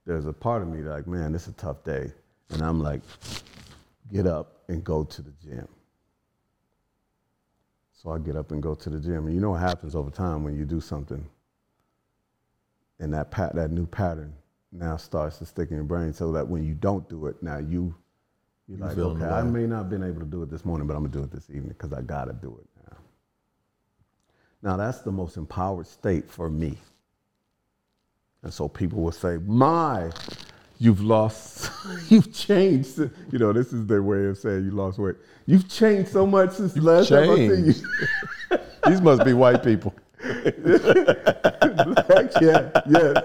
[SPEAKER 1] There's a part of me like, man, this is a tough day. And I'm like, get up and go to the gym. So I get up and go to the gym. And you know what happens over time when you do something and that, pat, that new pattern now starts to stick in your brain so that when you don't do it, now you, you're like, okay, I may not have been able to do it this morning, but I'm gonna do it this evening because I gotta do it now. Now that's the most empowered state for me. And so people will say, my, you've lost, you've changed. You know, this is their way of saying you lost weight. You've changed so much since the last time I seen you.
[SPEAKER 3] These must be white people.
[SPEAKER 1] Black, yeah, yes.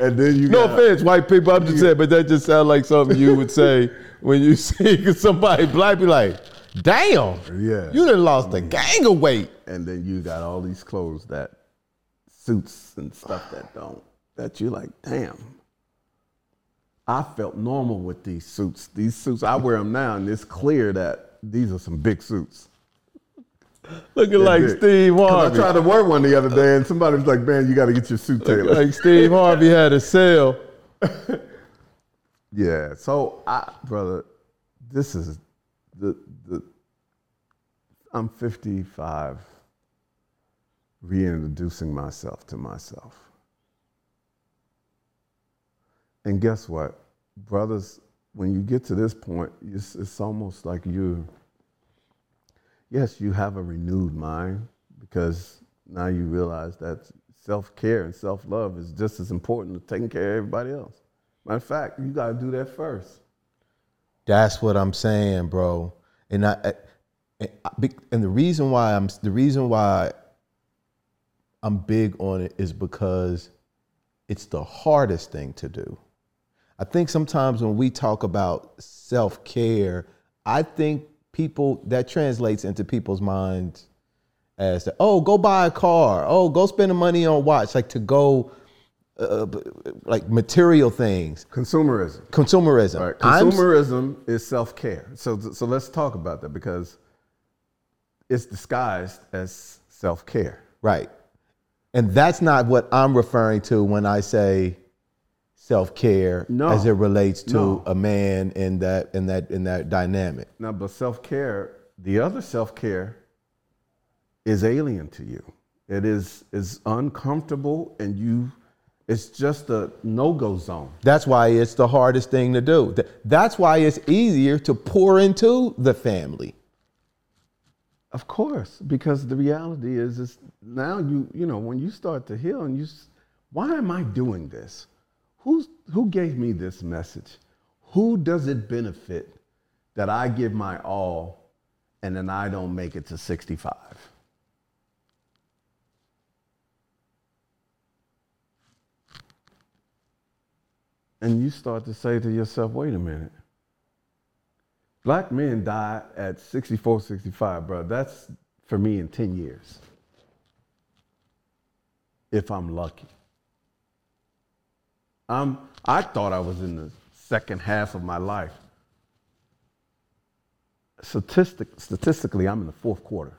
[SPEAKER 1] And then you
[SPEAKER 3] No
[SPEAKER 1] got-
[SPEAKER 3] offense, white people. I'm just saying, but that just sounds like something you would say when you see somebody black. Be like, damn,
[SPEAKER 1] Yeah.
[SPEAKER 3] you done lost a mm. gang of weight.
[SPEAKER 1] and then you got all these clothes that suits and stuff that don't that you're like damn i felt normal with these suits these suits i wear them now and it's clear that these are some big suits
[SPEAKER 3] Looking like
[SPEAKER 1] big.
[SPEAKER 3] Steve
[SPEAKER 1] 'Cause i tried to wear one the other day and somebody was like man you got to get your suit tailored
[SPEAKER 3] like Steve Harvey had a sale.
[SPEAKER 1] yeah so i brother this is the the i'm 55 reintroducing myself to myself. And guess what? Brothers, when you get to this point, it's, it's almost like you, yes, you have a renewed mind because now you realize that self care and self love is just as important as taking care of everybody else. Matter of fact, you got to do that first.
[SPEAKER 3] That's what I'm saying, bro. And I, and, and the reason why I'm the reason why I'm big on it is because it's the hardest thing to do. I think sometimes when we talk about self care, I think people that translates into people's minds as the, oh, go buy a car, oh, go spend the money on watch, like to go uh, like material things.
[SPEAKER 1] Consumerism.
[SPEAKER 3] Consumerism.
[SPEAKER 1] Right. Consumerism I'm, is self care. So so let's talk about that because it's disguised as self care.
[SPEAKER 3] Right. And that's not what I'm referring to when I say self care no. as it relates to no. a man in that in that in that dynamic.
[SPEAKER 1] Now, but self care, the other self care is alien to you. It is is uncomfortable and you it's just a no-go zone.
[SPEAKER 3] That's why it's the hardest thing to do. That's why it's easier to pour into the family.
[SPEAKER 1] Of course, because the reality is, is now you you know when you start to heal and you, why am I doing this? Who's who gave me this message? Who does it benefit that I give my all and then I don't make it to 65? And you start to say to yourself, wait a minute. Black men die at 64, 65, bro. That's for me in 10 years. If I'm lucky. I'm, I thought I was in the second half of my life. Statistic, statistically, I'm in the fourth quarter.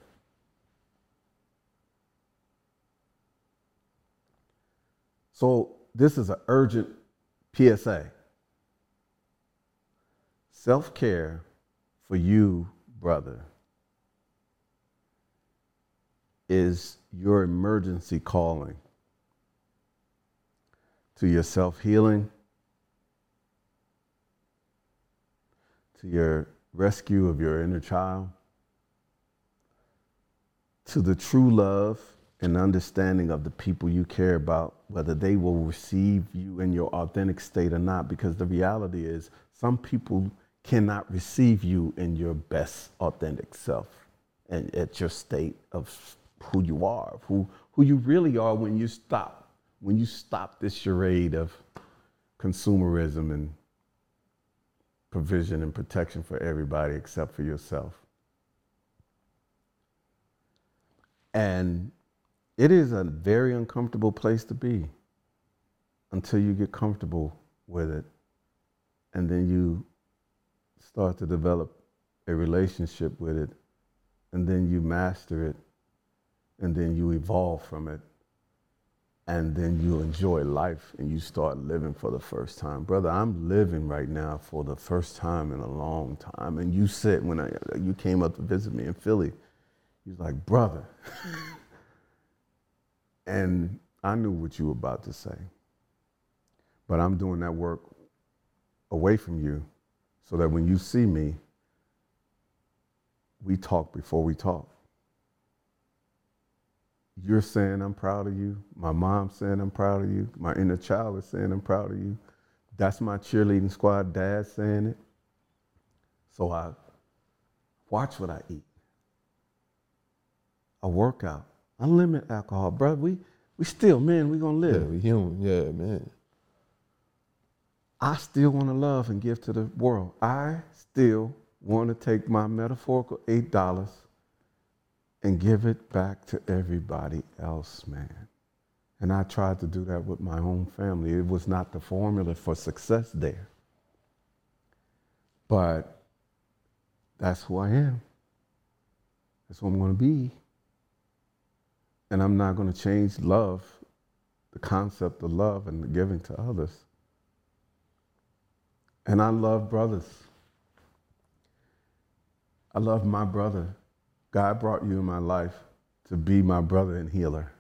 [SPEAKER 1] So this is an urgent PSA. Self care for you, brother, is your emergency calling to your self healing, to your rescue of your inner child, to the true love and understanding of the people you care about, whether they will receive you in your authentic state or not, because the reality is some people cannot receive you in your best authentic self and at your state of who you are, who, who you really are when you stop, when you stop this charade of consumerism and provision and protection for everybody except for yourself. And it is a very uncomfortable place to be until you get comfortable with it. And then you start to develop a relationship with it, and then you master it, and then you evolve from it, and then you enjoy life and you start living for the first time. Brother, I'm living right now for the first time in a long time. And you said when I, you came up to visit me in Philly, you was like, brother. and I knew what you were about to say. But I'm doing that work away from you so that when you see me, we talk before we talk. You're saying I'm proud of you. My mom's saying I'm proud of you. My inner child is saying I'm proud of you. That's my cheerleading squad dad saying it. So I watch what I eat. I work out. I limit alcohol, bro. We we still men. We gonna live.
[SPEAKER 3] Yeah, we human. Yeah, man.
[SPEAKER 1] I still want to love and give to the world. I still want to take my metaphorical $8 and give it back to everybody else, man. And I tried to do that with my own family. It was not the formula for success there. But that's who I am. That's who I'm going to be. And I'm not going to change love, the concept of love and the giving to others. And I love brothers. I love my brother. God brought you in my life to be my brother and healer.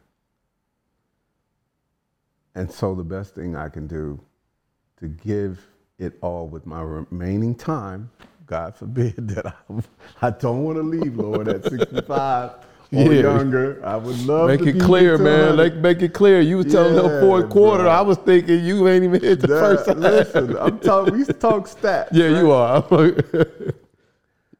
[SPEAKER 1] And so the best thing I can do to give it all with my remaining time, God forbid that I, I don't want to leave, Lord, at 65 or
[SPEAKER 3] Yeah.
[SPEAKER 1] younger. I would love to.
[SPEAKER 3] Make
[SPEAKER 1] it
[SPEAKER 3] clear, man.
[SPEAKER 1] 100.
[SPEAKER 3] Like, make it clear. You was telling
[SPEAKER 1] Yeah,
[SPEAKER 3] them fourth quarter.
[SPEAKER 1] bro.
[SPEAKER 3] I was thinking you ain't even hit the
[SPEAKER 1] That-
[SPEAKER 3] first time.
[SPEAKER 1] Listen, I'm talking. We talk stats.
[SPEAKER 3] Yeah,
[SPEAKER 1] right?
[SPEAKER 3] you are.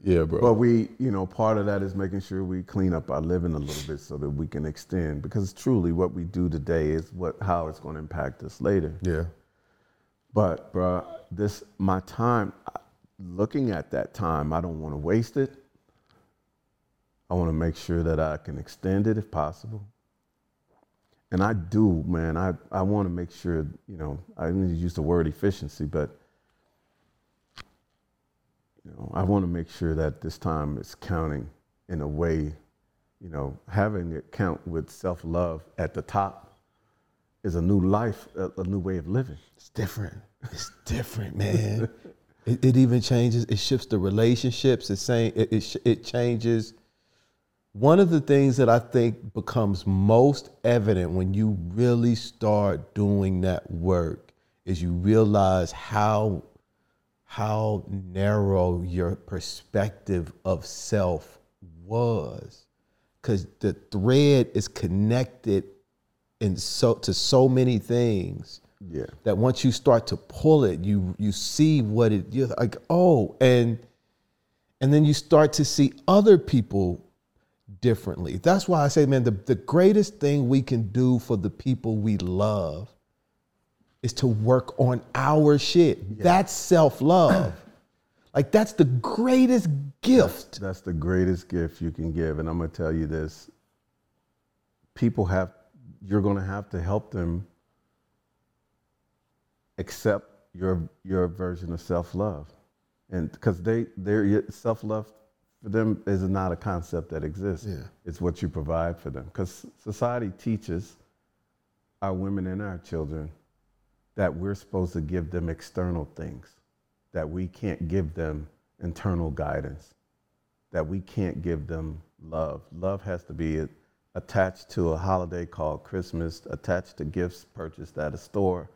[SPEAKER 3] Yeah, bro.
[SPEAKER 1] But we, you know, part of that is making sure we clean up our living a little bit so that we can extend. Because truly, what we do today is what how it's going to impact us later.
[SPEAKER 3] yeah.
[SPEAKER 1] But, bruh, this my time. Looking at that time, I don't want to waste it. I want to make sure that I can extend it if possible. And I do, man. I, I want to make sure, you know, I didn't use the word efficiency, but know, I want to make sure that this time is counting in a way, you know, having it count with self love at the top is a new life, a, a new way of living.
[SPEAKER 3] It's different. It's different, man. it, it even changes. It shifts the relationships. It's saying it, it, it changes. One of the things that I think becomes most evident when you really start doing that work is you realize how how narrow your perspective of self was because the thread is connected in so to so many things
[SPEAKER 1] Yeah.
[SPEAKER 3] that once you start to pull it, you you see what it you're like, oh, and and then you start to see other people differently. That's why I say, man, the, the greatest thing we can do for the people we love is to work on our shit. That's self-love. like that's the greatest gift.
[SPEAKER 1] That's the greatest gift you can give. And I'm going to tell you this people have, you're going to have to help them accept your, your version of self love. And because they, their self love for them is not a concept that exists.
[SPEAKER 3] Yeah.
[SPEAKER 1] It's what you provide for them. Because society teaches our women and our children that we're supposed to give them external things, that we can't give them internal guidance, that we can't give them love. Love has to be attached to a holiday called Christmas, attached to gifts purchased at a store.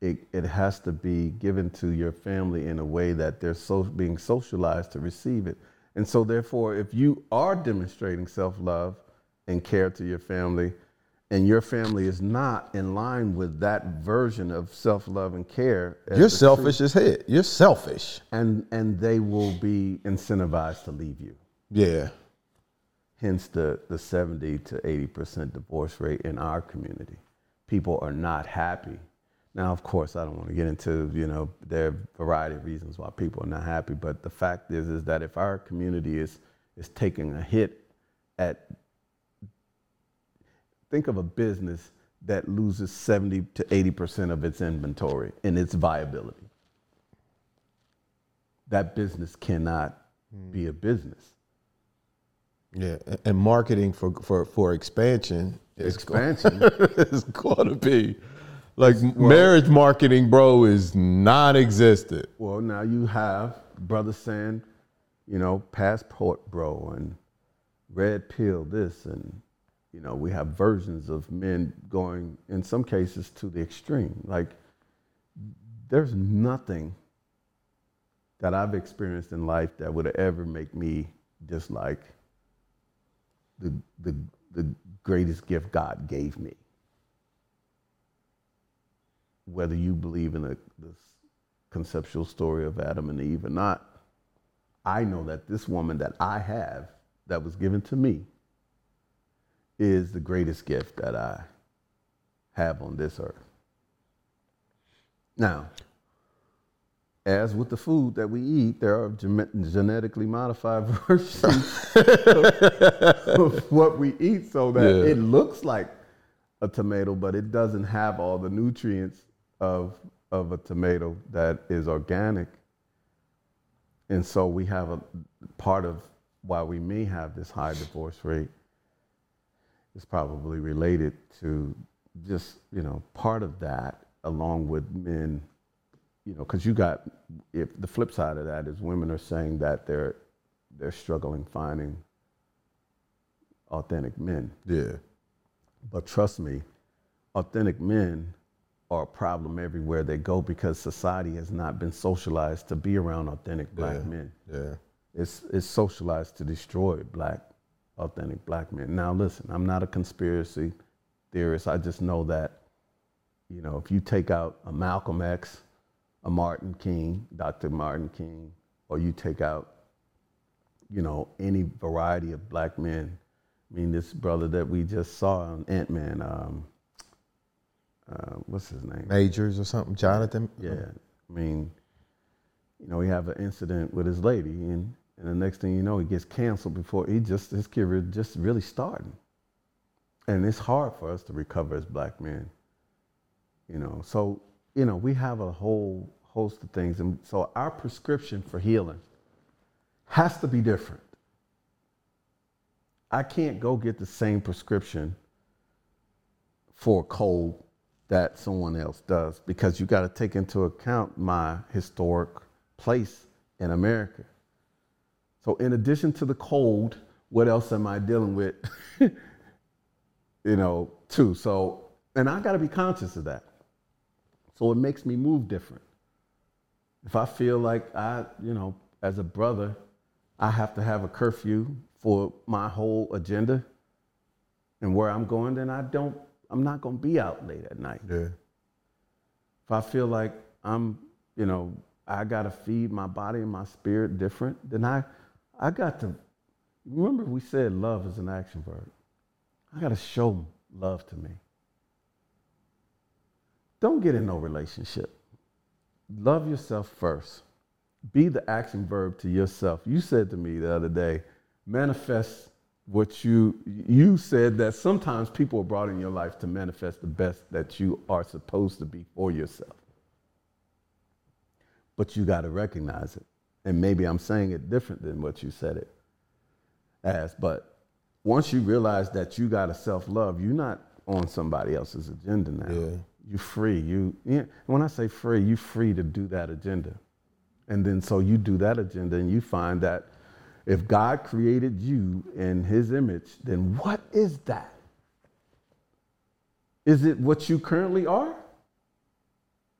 [SPEAKER 1] It, it has to be given to your family in a way that they're so, being socialized to receive it. And so, therefore, if you are demonstrating self love and care to your family, and your family is not in line with that version of self love and care,
[SPEAKER 3] You're selfish as heck. You're selfish.
[SPEAKER 1] and and they will be incentivized to leave you.
[SPEAKER 3] Yeah.
[SPEAKER 1] Hence the the seventy to eighty percent divorce rate in our community. People are not happy. Now, of course, I don't want to get into you know there are a variety of reasons why people are not happy, but the fact is is that if our community is is taking a hit at think of a business that loses 70 to 80% of its inventory and its viability. That business cannot be a business.
[SPEAKER 3] Yeah. And marketing for for for expansion is
[SPEAKER 1] Expansion.
[SPEAKER 3] is going to be like marriage marketing, bro, is non-existent.
[SPEAKER 1] well, now you have Brother Sand, you know, Passport Bro and Red Pill this and you know, we have versions of men going in some cases to the extreme. Like there's nothing that I've experienced in life that would ever make me dislike the the the greatest gift God gave me. Whether you believe in a, this conceptual story of Adam and Eve or not, I know that this woman that I have, that was given to me, is the greatest gift that I have on this earth. Now, as with the food that we eat, there are genetically modified versions of what we eat so that
[SPEAKER 3] Yeah.
[SPEAKER 1] it looks like a tomato, but it doesn't have all the nutrients of, of a tomato that is organic. And so we have a part of why we may have this high divorce rate is probably related to just, you know, part of that along with men, you know, because you got, if the flip side of that is women are saying that they're, they're struggling finding authentic men.
[SPEAKER 3] Yeah.
[SPEAKER 1] But trust me, authentic men are a problem everywhere they go because society has not been socialized to be around authentic black
[SPEAKER 3] Yeah.
[SPEAKER 1] men.
[SPEAKER 3] Yeah.
[SPEAKER 1] It's, it's socialized to destroy black, authentic black men. Now, listen, I'm not a conspiracy theorist. I just know that, you know, if you take out a Malcolm X, a Martin King, Dr. Martin King, or you take out, you know, any variety of black men. I mean, this brother that we just saw on Ant Man, um, uh, what's his name?
[SPEAKER 3] Majors or something, Jonathan.
[SPEAKER 1] Yeah. I mean, you know, he have an incident with his lady, and, and the next thing you know, he gets canceled before he just his career just really starting. And it's hard for us to recover as black men. You know, so you know, we have a whole host of things, and so our prescription for healing has to be different. I can't go get the same prescription for a cold that someone else does because you got to take into account my historic place in America. So, in addition to the cold, what else am I dealing with? you know, too. So, and I got to be conscious of that. So it makes me move different. If I feel like I, you know, as a brother, I have to have a curfew for my whole agenda and where I'm going, then I don't, I'm not going to be out late at night.
[SPEAKER 3] Yeah.
[SPEAKER 1] If I feel like I'm, you know, I got to feed my body and my spirit different, then I, I got to, remember we said love is an action verb. I got to show love to me. Don't get in no relationship. Love yourself first. Be the action verb to yourself. You said to me the other day, manifest what you you said that sometimes people are brought in your life to manifest the best that you are supposed to be for yourself. But you got to recognize it. And maybe I'm saying it different than what you said it as, but once you realize that you got to self-love, you're not on somebody else's agenda now.
[SPEAKER 3] Yeah.
[SPEAKER 1] You free. You yeah, when I say free, you free to do that agenda. And then so you do that agenda and you find that if God created you in his image, then what is that? Is it what you currently are?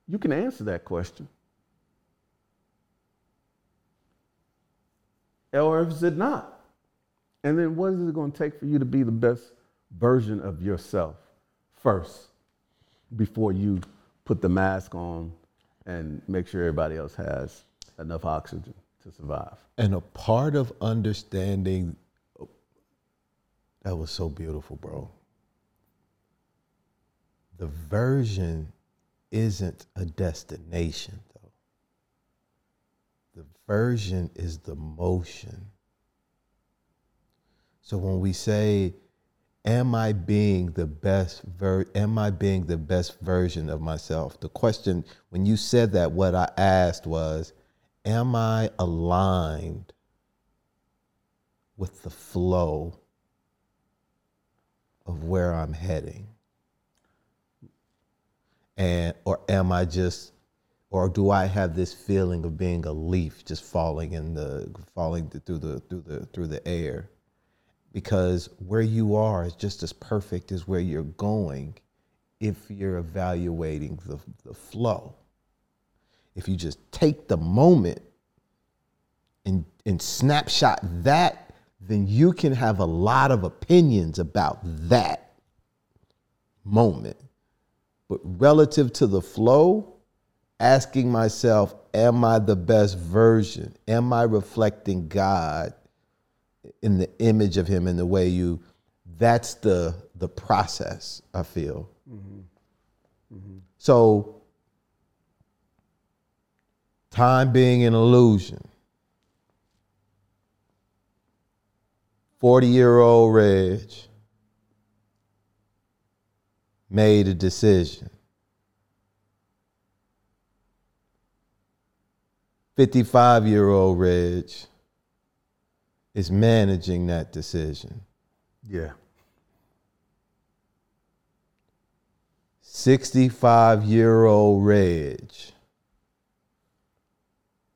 [SPEAKER 1] You can answer that question. Or is it not? And then what is it going to take for you to be the best version of yourself first before you put the mask on and make sure everybody else has enough oxygen to survive?
[SPEAKER 3] And a part of understanding that was so beautiful, bro. The version isn't a destination. The version is the motion. So when we say, am I being the best ver- am I being the best version of myself? The question when you said that what I asked was, am I aligned with the flow of where I'm heading? And or am I just or do I have this feeling of being a leaf just falling in the falling through the through the through the air? Because where you are is just as perfect as where you're going if you're evaluating the, the flow. If you just take the moment and, and snapshot that, then you can have a lot of opinions about that moment. But relative to the flow, asking myself, am I the best version? Am I reflecting God in the image of him in the way you that's the the process, I feel. Mm-hmm. Mm-hmm. So time being an illusion. 40 year old Reg made a decision. 55 year old Reg is managing that decision.
[SPEAKER 1] Yeah.
[SPEAKER 3] 65 year old Reg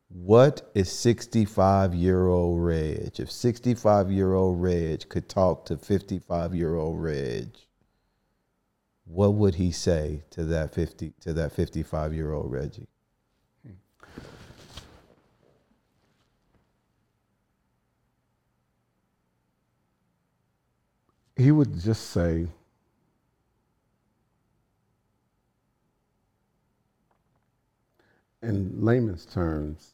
[SPEAKER 3] What is 65 year old Reg? If 65 year old Reg could talk to 55 year old Reg, what would he say to that 50 to that 55 year old Reggie?
[SPEAKER 1] He would just say, in layman's terms,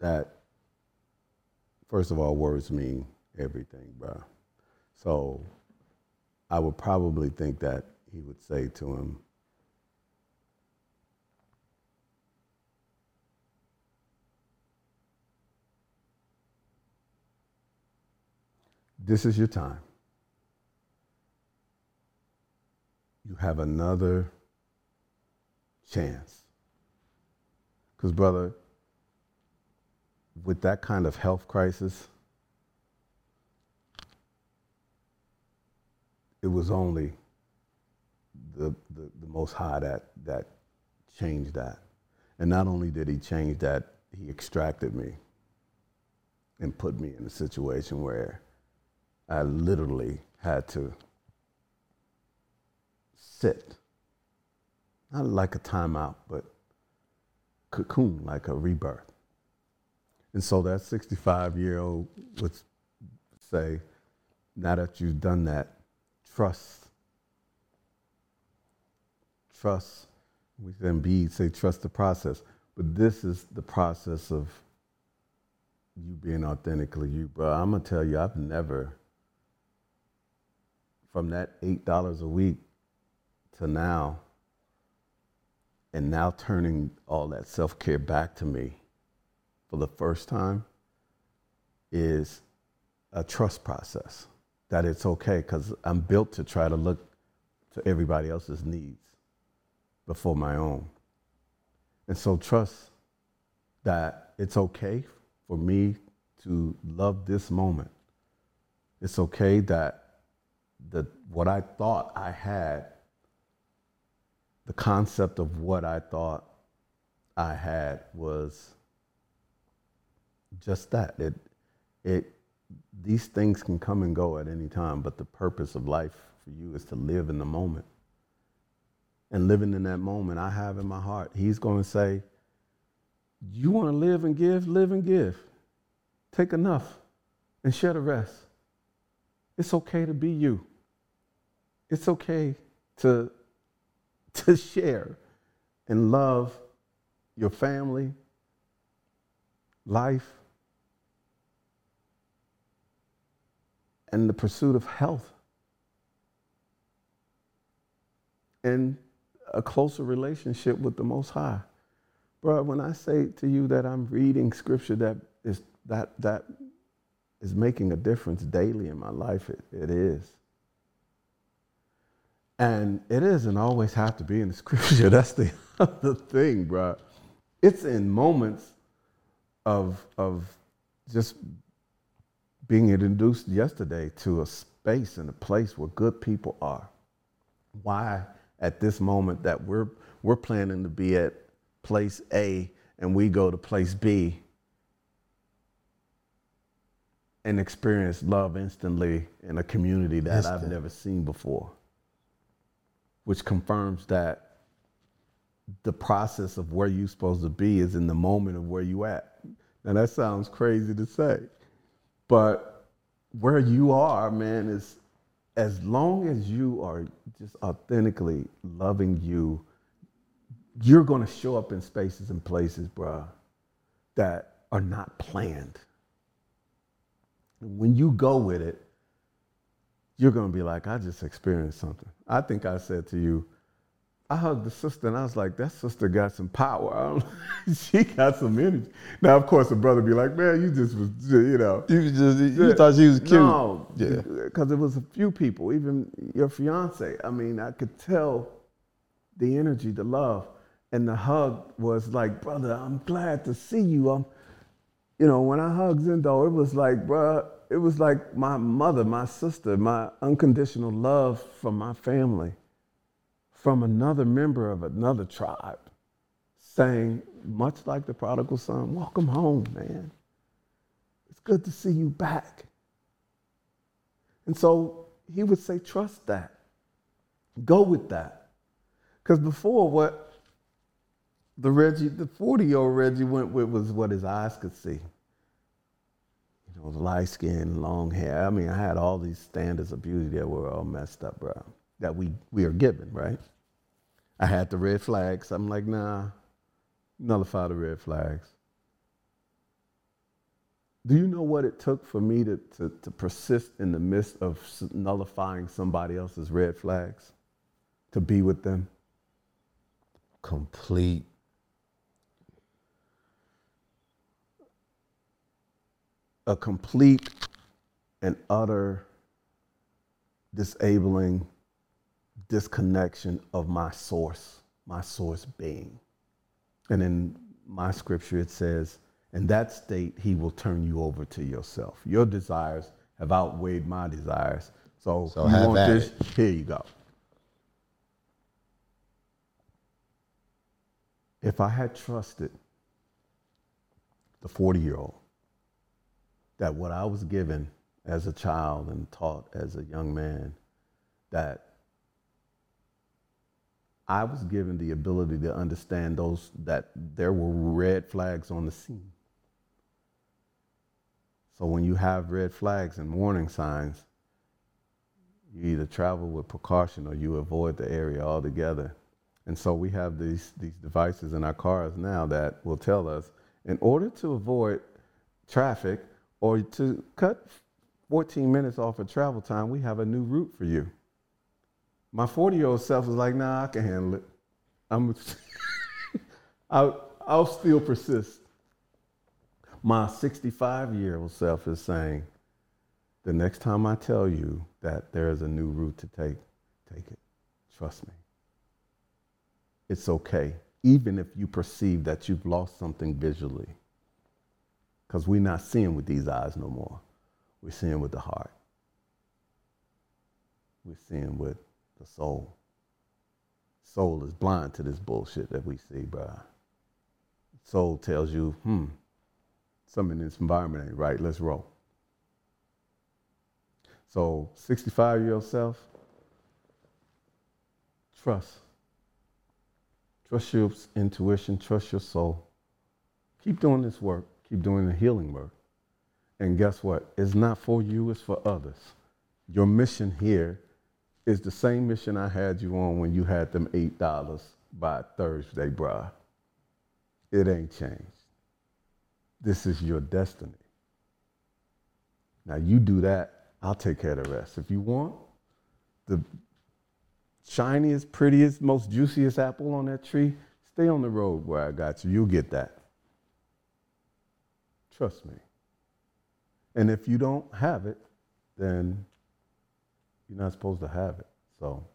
[SPEAKER 1] that first of all, words mean everything, bro. So I would probably think that he would say to him, This is your time. You have another chance. Because, brother, with that kind of health crisis, it was only the, the, the Most High that, that changed that. And not only did He change that, He extracted me and put me in a situation where I literally had to sit, not like a timeout, but cocoon, like a rebirth. And so that 65 year old would say, now that you've done that, trust. Trust. We then be say trust the process. But this is the process of you being authentically you, bro. I'm gonna tell you, I've never from that eight dollars a week to now, and now turning all that self care back to me for the first time is a trust process that it's okay because I'm built to try to look to everybody else's needs before my own. And so trust that it's okay for me to love this moment. It's okay that the, what I thought I had, the concept of what I thought I had was just that. It, it, these things can come and go at any time, but the purpose of life for you is to live in the moment. And living in that moment, I have in my heart, He's going to say, You want to live and give? Live and give. Take enough and share the rest. It's okay to be you. It's okay to, to share and love your family, life, and the pursuit of health and a closer relationship with the Most High. Bro, when I say to you that I'm reading scripture that is that that is making a difference daily in my life, it, it is. And it doesn't always have to be in the scripture. That's the other thing, bro. It's in moments of, of just being introduced yesterday to a space and a place where good people are. Why at this moment that we're we're planning to be at place A and we go to place B and experience love instantly in a community that Instant. I've never seen before which confirms that the process of where you're supposed to be is in the moment of where you at. Now that sounds crazy to say, but where you are, man, is as long as you are just authentically loving you, you're going to show up in spaces and places, bruh, that are not planned. When you go with it, you're going to be like, I just experienced something. I think I said to you, I hugged the sister and I was like, that sister got some power. she got some energy. Now, of course, the brother be like, man, you just was, you know.
[SPEAKER 3] You just, you thought she was cute.
[SPEAKER 1] No, yeah. Because it was a few people, even your fiance. I mean, I could tell the energy, the love. And the hug was like, brother, I'm glad to see you. I'm, you know, when I hugged Zendo, it was like, bro, it was like my mother, my sister, my unconditional love from my family, from another member of another tribe, saying, much like the prodigal son, welcome home, man. It's good to see you back. And so he would say, trust that. Go with that. Because before, what the Reggie, the 40 year old Reggie went with was what his eyes could see. You know, light skin, long hair. I mean, I had all these standards of beauty that were all messed up, bro, that we, we are given, right? I had the red flags. I'm like, nah, nullify the red flags. Do you know what it took for me to, to, to persist in the midst of nullifying somebody else's red flags? To be with them?
[SPEAKER 3] Complete.
[SPEAKER 1] A complete and utter disabling disconnection of my source, my source being. And in my scripture, it says, in that state, he will turn you over to yourself. Your desires have outweighed my desires. So,
[SPEAKER 3] So
[SPEAKER 1] you
[SPEAKER 3] have
[SPEAKER 1] want this?
[SPEAKER 3] it.
[SPEAKER 1] Here you go. If I had trusted the 40 year old that what I was given as a child and taught as a young man, that I was given the ability to understand those that there were red flags on the scene. So when you have red flags and warning signs, you either travel with precaution or you avoid the area altogether. And so we have these, these devices in our cars now that will tell us in order to avoid traffic or to cut 14 minutes off of travel time, we have a new route for you. My 40 year old self is like, nah, I can handle it. I'm, I'll, I'll still persist. My 65 year old self is saying, the next time I tell you that there is a new route to take, take it. Trust me. It's okay, even if you perceive that you've lost something visually. Because we're not seeing with these eyes no more. We're seeing with the heart. We're seeing with the soul. Soul is blind to this bullshit that we see, bruh. Soul tells you, hmm, something in this environment ain't right. Let's roll. So, 65 year old self, trust. Trust your intuition, trust your soul. Keep doing this work, keep doing the healing work. And guess what? It's not for you, it's for others. Your mission here is the same mission I had you on when you had them $8 by Thursday, bruh. It ain't changed. This is your destiny. Now you do that, I'll take care of the rest. If you want the shiniest, prettiest, most juiciest apple on that tree, stay on the road where I got you. You'll get that. Trust me. And if you don't have it, then you're not supposed to have it. So